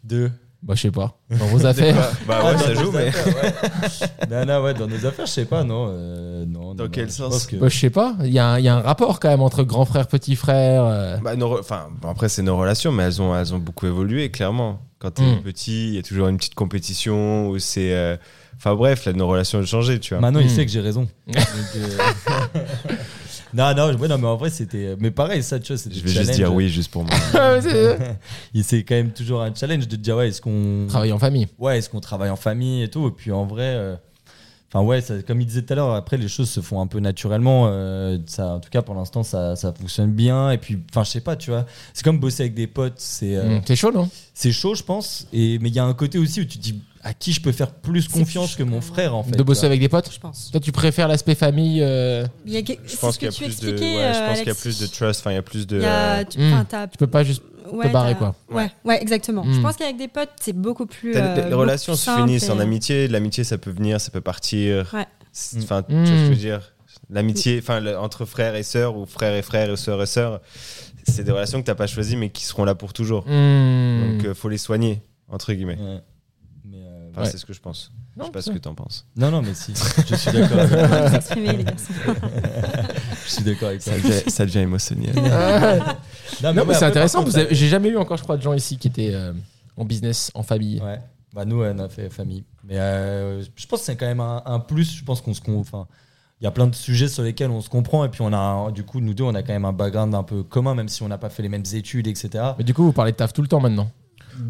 Deux. Bah, je sais pas. Dans vos affaires. (laughs) Bah Ah, ouais, dans ça nos joue, mais. (laughs) non, non, ouais, dans nos affaires, je sais pas, non. euh, non Dans non, quel non, je sens pense que- Bah, je sais pas. Il y, a un- il y a un rapport quand même entre grand frère, petit frère. euh. Bah, nos re- enfin, bon, après, c'est nos relations, mais elles ont, elles ont beaucoup évolué, clairement. Quand t'es Mm. petit, il y a toujours une petite compétition où c'est. euh, Enfin bref, là, nos relations ont changé, tu vois. Maintenant, il Hmm. sait que j'ai raison. (laughs) Donc, euh, non, non, ouais, non, mais en vrai, c'était. Mais pareil, ça, tu vois, c'était Je vais juste dire oui, juste pour moi. (laughs) C'est- Il (laughs) c'est quand même toujours un challenge de te dire, ouais, est-ce qu'on. Travailler en famille. ouais, est-ce qu'on travaille en famille et tout. Et puis en vrai, euh, enfin ouais, ça- comme il disait tout à l'heure, après les choses se font un peu naturellement. euh, ça, en tout cas, pour l'instant, ça, ça fonctionne bien. Et puis, enfin, je sais pas, tu vois, c'est comme bosser avec des potes. C'est euh, C'est chaud, non? c'est chaud, je pense. Et mais il y a un côté aussi où tu te dis à qui je peux faire plus confiance que mon frère en fait. De bosser tu avec des potes Je pense. Toi, tu préfères l'aspect famille euh, Il y a, Je pense qu'il y a tu plus de. expliquais, Ouais, euh, qu'il y a plus de trust, enfin, il y a plus de. Tu, Hmm. enfin, Tu peux pas juste ouais, barrer, quoi. Ouais, ouais, exactement. Hmm. Je pense qu'avec des potes, c'est beaucoup plus. Euh, les beaucoup relations plus se finissent en amitié. L'amitié, ça peut venir, ça peut partir. Ouais. Enfin, tu vois Mm. ce que je veux dire? L'amitié, enfin, entre frères et sœurs ou frères et frères et sœurs et sœurs, c'est des relations que t'as pas choisies mais qui seront là pour toujours. Hmm. Donc, euh, faut les soigner entre guillemets. Euh, Enfin, Ouais. c'est ce que je pense. je Non, sais pas ce que t'en penses. Non, non, mais si. Je suis d'accord. avec toi. (laughs) Je suis d'accord avec toi. Ça devient, ça devient émotionnel. (laughs) Non, mais c'est intéressant. avez- J'ai jamais eu encore, je crois, de gens ici qui étaient euh, en business, en famille. Ouais. Bah nous, on a fait famille. Mais euh, je pense que c'est quand même un, un plus. Je pense qu'on se enfin, il y a plein de sujets sur lesquels on se comprend et puis on a du coup nous deux on a quand même un background un peu commun même si on n'a pas fait les mêmes études etc Mais du coup, vous parlez de taf tout le temps maintenant.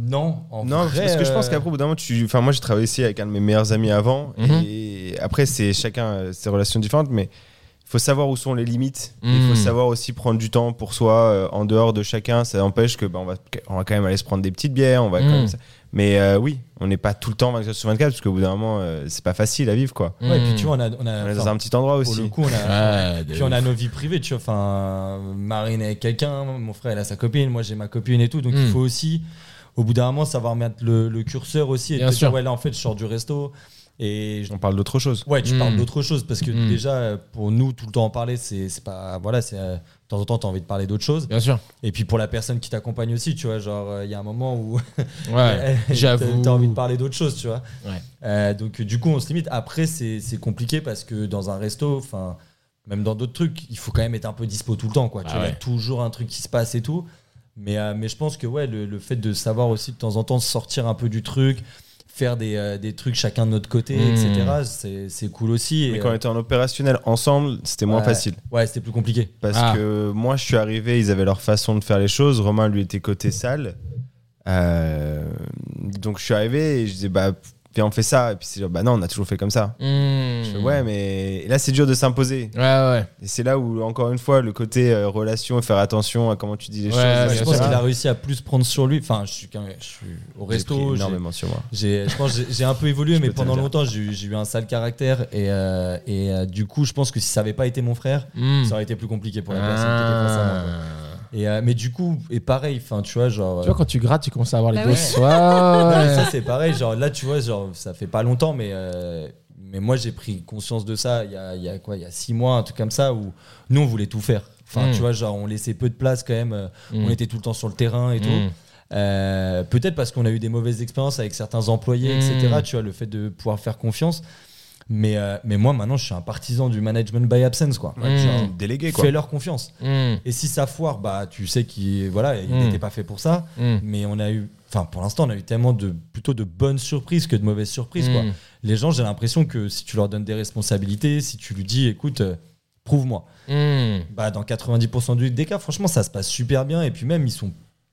Non en Non, vrai, parce que je pense euh, qu'après, au bout d'un moment, tu. Enfin, moi, j'ai travaillé aussi avec un de mes meilleurs amis avant. Mhm. Et après, c'est chacun euh, ses relations différentes, mais il faut savoir où sont les limites. Il Mhm. faut savoir aussi prendre du temps pour soi euh, en dehors de chacun. Ça empêche que bah, on, va, on va quand même aller se prendre des petites bières. On va quand Mhm. même Mais euh, oui, on n'est pas tout le temps 24 sur 24 parce qu'au bout d'un moment, euh, c'est pas facile à vivre quoi. ouais, et puis tu vois on a, on a- On est dans un petit endroit pour le aussi. coup on a (laughs) Puis on a ouf. nos vies privées, tu vois. Enfin, Marine est avec quelqu'un, mon frère elle a sa copine, moi j'ai ma copine et tout. Donc Mm. il faut aussi, au bout d'un moment, savoir mettre le, le curseur aussi et Bien te sûr. dire, ouais, là en fait, je sors du resto et je- On parle d'autre chose. Ouais, tu Mm. parles d'autre chose parce que Mm. déjà, pour nous, tout le temps en parler, c'est c'est pas. Voilà, c'est. euh, de temps en temps, tu as envie de parler d'autre chose. Bien sûr. Et puis pour la personne qui t'accompagne aussi, tu vois, genre, euh, il y a un moment où (laughs) Ouais, (laughs) j'avoue. t'as envie de parler d'autre chose, tu vois. Ouais. Euh, donc du coup, on se limite. Après, c'est c'est compliqué parce que dans un resto, enfin, même dans d'autres trucs, il faut quand même être un peu dispo tout le temps, quoi. Bah tu vois, il y a ouais. toujours un truc qui se passe et tout. Mais, euh, mais je pense que ouais, le, le fait de savoir aussi de temps en temps sortir un peu du truc, faire des, euh, des trucs chacun de notre côté, Mm. etc., c'est- c'est cool aussi. Mais Et, quand on euh, était en opérationnel ensemble, c'était moins facile. ouais, c'était plus compliqué. Parce Ah. que moi, je suis arrivé, ils avaient leur façon de faire les choses. Romain, lui, était côté salle. Euh, donc, je suis arrivé et je disais, bah, viens, on fait ça. Et puis, c'est genre, bah non, on a toujours fait comme ça. Je fais, ouais, mais et là, c'est dur de s'imposer. Ouais, ouais. Et c'est là où, encore une fois, le côté euh, relation et faire attention à comment tu dis les Ouais, choses. je pense qu'il a réussi à plus prendre sur lui. Enfin, je suis, quand même- je suis au resto. énormément sur moi. J'ai, je pense j'ai- un peu évolué, mais pendant longtemps, j'ai eu, un sale caractère. Et, euh, et euh, du coup, je pense que si ça avait pas été mon frère, Hmm. ça aurait été plus compliqué pour la personne qui était face à moi. Et, euh, mais du coup, et pareil, enfin, tu vois, genre. Tu vois, quand tu grattes, tu commences à avoir les Bah dos. ouais. Ouais, (laughs) Non, mais ouais. ça c'est pareil, genre là tu vois, genre ça fait pas longtemps, mais euh, mais moi j'ai pris conscience de ça il y a, il y a quoi, il y a six mois, un truc comme ça où nous on voulait tout faire. Enfin Mm. tu vois, genre on laissait peu de place quand même, euh, Mm. on était tout le temps sur le terrain et tout. Hmm. Euh, Peut-être parce qu'on a eu des mauvaises expériences avec certains employés, etc. Tu vois, le fait de pouvoir faire confiance. Mais, euh, mais moi maintenant je suis un partisan du management by absence quoi. Mm. Genre, Délégué, quoi. Fais-leur confiance. Hmm. Et si ça foire, bah tu sais qu'il voilà, il Mm. n'était pas fait pour ça. Hmm. Mais on a eu, enfin pour l'instant, on a eu tellement de plutôt de bonnes surprises que de mauvaises surprises. Quoi. Les gens, j'ai l'impression que si tu leur donnes des responsabilités, si tu lui dis, écoute, euh, prouve-moi, bah dans 90% du- des cas, franchement, ça se passe super bien. Et puis même, ils sont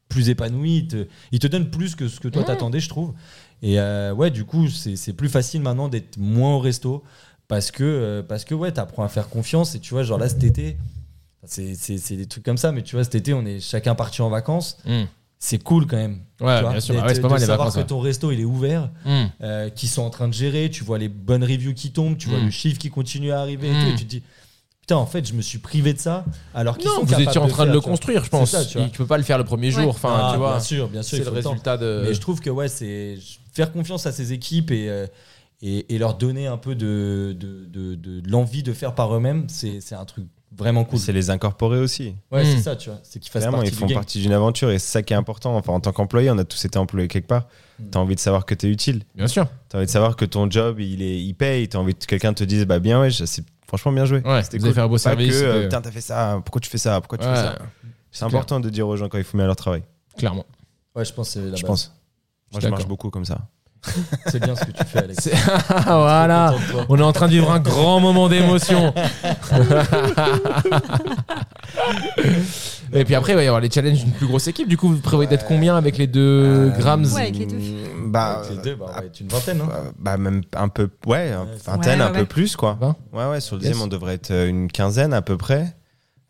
plus épanouis, ils te, ils te donnent plus que ce que toi Mm. t'attendais, je trouve. Et euh, ouais, du coup, c'est plus facile maintenant d'être moins au resto parce que euh, parce que ouais, t'apprends à faire confiance. Et tu vois, genre là cet été. C'est des trucs comme ça, mais tu vois, cet été, on est chacun parti en vacances Hmm. c'est cool quand même. Ouais, Tu vois, bien sûr. Ah ouais, c'est pas mal les savoir vacances. que ouais. ton resto il est ouvert, Hmm. euh, qu'ils sont en train de gérer, tu vois les bonnes reviews qui tombent, tu vois Mm. le chiffre qui continue à arriver et Mm. tout, et tu te dis putain en fait je me suis privé de ça alors qu'ils Non, sont vous capables étiez en train de, faire, le tu vois. construire, je pense. Ça, tu vois. tu peux pas le faire le premier Ouais. jour. Enfin, Ah, tu vois. bien sûr, bien sûr, C'est il le faut le temps. résultat de. Mais je trouve que ouais, c'est faire confiance à ces équipes et, euh, et, et leur donner un peu de, de, de, de- de l'envie de faire par eux-mêmes, c'est c'est un truc vraiment cool. C'est les incorporer aussi. Ouais, Mm. c'est ça, tu vois. C'est qu'ils fassent Clairement, partie ils du font game. partie d'une aventure et c'est ça qui est important. Enfin, en tant qu'employé, on a tous été employés quelque part. Mm. T'as envie de savoir que t'es utile. Bien sûr. T'as envie de savoir que ton job, il, est, il paye. T'as envie que quelqu'un te dise, bah bien, ouais, c'est franchement bien joué. Ouais, C'était vous avez fait un beau Pas service, que, euh, putain, t'as fait ça. Pourquoi tu fais ça Pourquoi tu Ouais, fais ça C'est important de dire aux gens quand il faut bien leur travail. clairement. Ouais, je pense que c'est la Je pense. Moi, je marche beaucoup comme ça. (laughs) C'est bien ce que tu fais, Alex. (laughs) Voilà. On est en train de vivre un grand moment d'émotion. (laughs) Et puis après, il va y avoir les challenges d'une plus grosse équipe. Du coup, vous prévoyez d'être combien avec les deux Euh, Grams Ouais, avec les deux. Bah, Avec les deux, bah, on va être une vingtaine, hein. euh, bah, même un peu, ouais, vingtaine, ouais, un ouais. peu plus, quoi. Ouais, ouais, sur le Yes. deuxième, on devrait être euh, une quinzaine à peu près.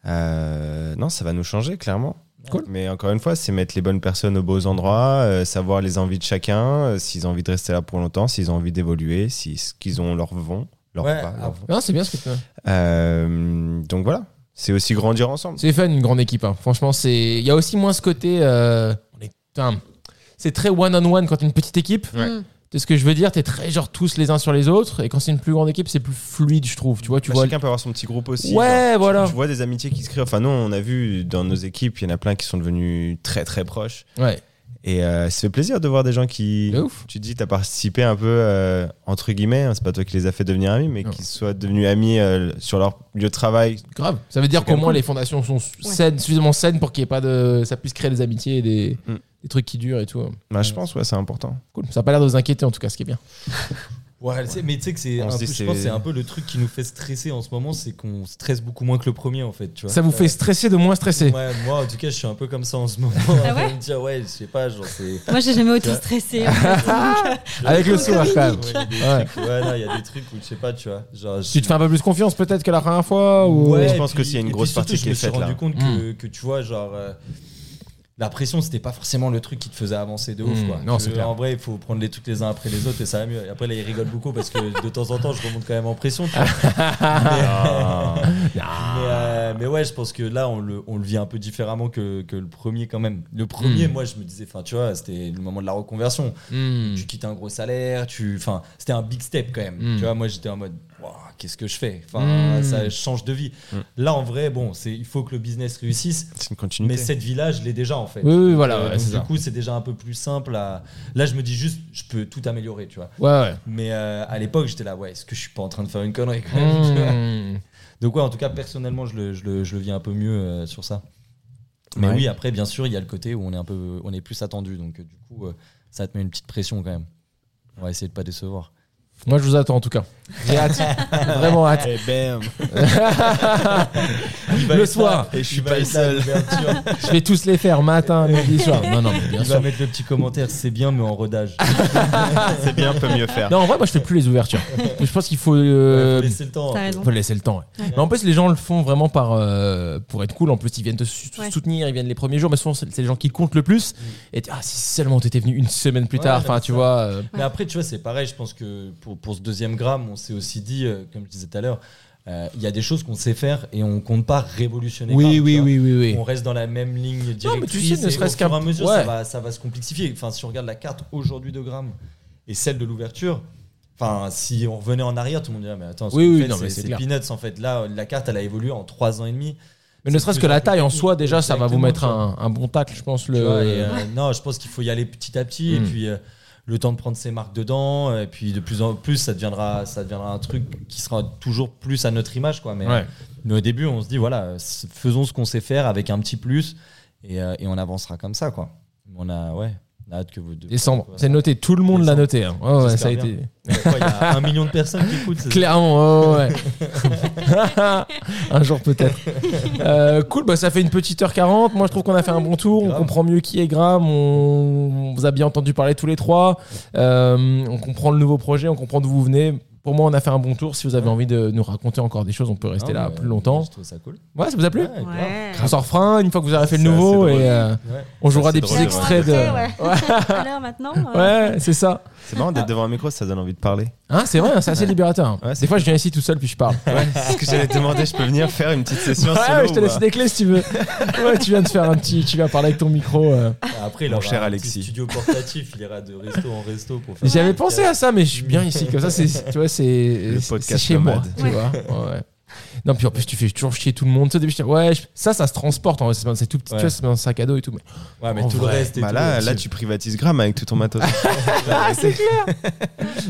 Euh, non, ça va nous changer, clairement. Cool. Mais encore une fois, c'est mettre les bonnes personnes aux beaux endroits, euh, savoir les envies de chacun, euh, s'ils ont envie de rester là pour longtemps, s'ils ont envie d'évoluer, si ce qu'ils ont leur vont, leur Ouais, pas, ah, leur- Non, c'est bien ce que tu fais. Euh, donc voilà, c'est aussi grandir ensemble. C'est fun, une grande équipe. hein. Franchement, c'est. Il y a aussi moins ce côté. euh, on est- putain, C'est très one-on-one quand t'es une petite équipe. Ouais. C'est ce que je veux dire. T'es très genre tous les uns sur les autres. Et quand c'est une plus grande équipe, c'est plus fluide, je trouve. Tu vois, tu Bah, vois. chacun peut avoir son petit groupe aussi. Ouais, genre, voilà. Tu vois des amitiés qui se créent. Enfin, nous, on a vu dans nos équipes, il y en a plein qui sont devenus très très proches. Ouais. Et euh, ça fait plaisir de voir des gens qui. De ouf. Tu te dis, tu as participé un peu, euh, entre guillemets, hein, c'est pas toi qui les as fait devenir amis, mais Non. qui soient devenus amis euh, sur leur lieu de travail. Grave. Ça veut dire qu'au moins les fondations sont saines, suffisamment saines pour qu'il y ait pas de. Ça puisse créer des amitiés et des, Mm. Des trucs qui durent et tout. Bah, je pense, ouais, c'est important. Cool. Ça a pas l'air de vous inquiéter en tout cas, ce qui est bien. (laughs) Ouais, mais tu sais que c'est un peu, je pense un le truc qui nous fait stresser en ce moment, c'est qu'on stresse beaucoup moins que le premier en fait, tu vois. Ça vous fait stresser de moins stresser Ouais, moi en tout cas, je suis un peu comme ça en ce moment. Ah ouais (laughs) me dire ouais, je sais pas, genre c'est Moi, j'ai jamais autant stressé. (laughs) en fait. Donc, euh, Avec le sourire quand même. Ouais, il y a des Ouais. trucs- ouais, non, il y a des trucs où je sais pas, tu vois, genre je Tu te fais un peu plus confiance peut-être que la première fois ou... Ouais, je pense que s'il y a une et puis grosse surtout, partie je qui me est suis faite, rendu là. compte que, que tu vois, genre. La pression, c'était pas forcément le truc qui te faisait avancer de ouf. Mm, Quoi. non, c'est clair. En vrai, il faut prendre les trucs les uns après les autres et ça va mieux. Et après, là, ils rigolent beaucoup parce que de temps en temps, je remonte quand même en pression. tu vois. (laughs) Ah. (laughs) mais, euh, mais ouais, je pense que là, on le, on le vit un peu différemment que, que le premier quand même. Le premier, Mm. moi, je me disais, enfin, tu vois, c'était le moment de la reconversion. Hmm. Tu quittes un gros salaire, tu, enfin, c'était un big step quand même. Tu vois, moi, j'étais en mode, qu'est-ce que je fais? Enfin, Mm. ça change de vie. Mm. Là, en vrai, bon, c'est, il faut que le business réussisse. C'est une continuité. Mais cette vie-là, je l'ai déjà en fait. Oui, oui, voilà, Euh, ouais, donc, c'est du ça. coup, c'est déjà un peu plus simple. À... Là, je me dis juste, je peux tout améliorer, tu vois. Ouais, ouais. Mais euh, à l'époque, j'étais là, ouais, est-ce que je suis pas en train de faire une connerie quand même Hmm. Donc, ouais, en tout cas, personnellement, je le, je le, je le vis un peu mieux euh, sur ça. Mais Ouais. oui, après, bien sûr, il y a le côté où on est un peu, on est plus attendu. Donc, du coup, ça te met une petite pression quand même. On va essayer de pas décevoir. Moi je vous attends en tout cas. J'ai hâte. (laughs) Vraiment hâte. Et bam (laughs) Il va Le soir. Et je suis pas le seul. l'ouverture. Je vais tous les faire matin, (laughs) midi, soir. Non, non, mais bien Il sûr. va mettre le petit commentaire, c'est bien, mais en rodage. C'est bien, peut mieux faire. Non, en vrai, moi je fais plus les ouvertures. Je pense qu'il faut. Ouais, euh, faut laisser le temps. T'as un peu. raison. faut laisser le temps. ouais. Mais en plus, les gens le font vraiment par euh, pour être cool. En plus, ils viennent te su- Ouais. soutenir, ils viennent les premiers jours. Mais souvent, c'est les gens qui comptent le plus. Et tu- ah, si seulement t'étais venu une semaine plus tard. Enfin, tu ça. vois. euh, Mais après, tu vois, c'est pareil. Je pense que pour, pour ce deuxième gramme, on s'est aussi dit, euh, comme je disais tout à l'heure, euh, il y a des choses qu'on sait faire et on compte pas révolutionner. Oui, oui, oui, oui, oui. On reste dans la même ligne mais directrice. tu sais, ne serait-ce au fur et qu'un- à mesure, ouais. ça, va, ça va se complexifier. Enfin, si on regarde la carte aujourd'hui de Gramme et celle de l'ouverture, enfin, si on revenait en arrière, tout le monde dirait, mais attends, ce Oui, oui, non, mais c'est peanuts en fait. Là, la carte, elle a évolué en trois ans et demi. Mais ne serait-ce que la taille en soi, déjà, ça va vous mettre un, un bon tacle, je pense. Tu Le... vois, et, euh, non, je pense qu'il faut y aller petit à petit et Mm. puis euh, le temps de prendre ses marques dedans et puis de plus en plus ça deviendra ça deviendra un truc qui sera toujours plus à notre image quoi. Mais, Ouais. mais au début on se dit voilà euh, faisons ce qu'on sait faire avec un petit plus et, euh, et on avancera comme ça quoi. On a ouais on a hâte que vous deux Décembre, c'est noté, tout le monde l'a noté. hein. Ouais, ça a été. Il y a un million de personnes qui écoutent Clairement, ouais, ouais. (laughs) un jour peut-être. Euh, cool, bah ça fait une petite heure 40. Moi je trouve qu'on a fait un bon tour. On comprend mieux qui est Graham. On, on vous a bien entendu parler tous les trois. Euh, on comprend le nouveau projet, on comprend d'où vous venez. Pour moi, on a fait un bon tour. Si vous avez Ouais. envie de nous raconter encore des choses, on peut rester Non, là plus longtemps. je trouve ça cool Ouais, ça vous a plu Ouais. On s'en refera un une fois que vous aurez fait le nouveau et euh, Ouais. on jouera des petits extraits de. ouais. Ouais, (laughs) Alors maintenant ouais, c'est ça. C'est marrant d'être devant un micro, ça donne envie de parler. Hein, c'est vrai, hein, c'est assez libérateur. Ouais, c'est des fois, je viens ici tout seul puis je parle. Ouais, c'est ce que j'allais te demander. Je peux venir faire une petite session Ouais, solo je te laisse des clés si tu veux. Ouais, tu viens de faire un petit. Tu viens parler avec ton micro. euh. après il Mon aura cher un Alexis. petit studio portatif il ira de resto en resto pour faire J'avais pensé à ça, mais je suis bien ici. Comme ça, c'est, tu vois, c'est, Le c'est podcast chez moi. nomade. Tu vois. Ouais, ouais. Non, puis en plus, tu fais toujours chier tout le monde. Tu sais, au début, je dis, ouais, je- ça, ça se transporte. En vrai, c'est, c'est tout petit, Ouais. tu vois, c'est dans un sac à dos et tout. Mais... ouais mais En tout vrai. le reste et Bah tout, là, là, tu privatises Gram avec tout ton matos. (laughs) Ah, c'est clair.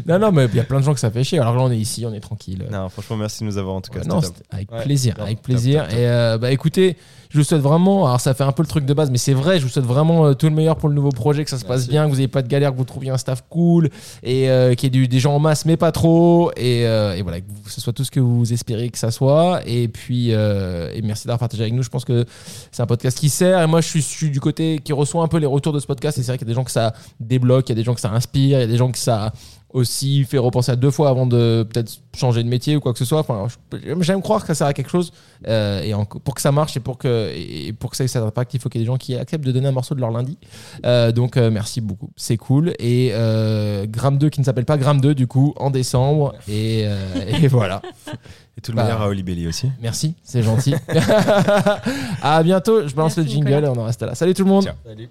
non, non, mais il y a plein de gens que ça fait chier. Alors là, on est ici, on est tranquille. non, franchement, merci de nous avoir en tout cas. Ouais, c'était non, top. c'était avec Ouais, plaisir, top, avec top, plaisir. top, top. Et euh, bah écoutez, je vous souhaite vraiment, alors ça fait un peu le truc de base, mais c'est vrai, je vous souhaite vraiment euh, tout le meilleur pour le nouveau projet, que ça se passe Merci. bien, que vous n'ayez pas de galère, que vous trouviez un staff cool et euh, qu'il y ait du- des gens en masse, mais pas trop. Et, euh, et voilà, que ce soit tout ce que vous espérez que ça soit. Et puis, euh, et merci d'avoir partagé avec nous. Je pense que c'est un podcast qui sert. Et moi, je suis, je suis du côté qui reçoit un peu les retours de ce podcast. Et c'est vrai qu'il y a des gens que ça débloque, il y a des gens que ça inspire, il y a des gens que ça aussi fait repenser à deux fois avant de peut-être changer de métier ou quoi que ce soit. Enfin, j'aime croire que ça sert à quelque chose. Euh, et en- pour que ça marche et pour que, et pour que ça ait cet impact, il faut qu'il y ait des gens qui acceptent de donner un morceau de leur lundi. Euh, donc, euh, merci beaucoup. C'est cool. Et euh, Gramme 2 qui ne s'appelle pas Gramme 2, du coup, en décembre. Et, euh, et voilà. Et tout le Bah. meilleur à Olibelli aussi. Merci, c'est gentil. (laughs) à bientôt. Je balance Merci, le jingle Nicolas. et on en reste là. Salut tout le monde. Ciao. Salut.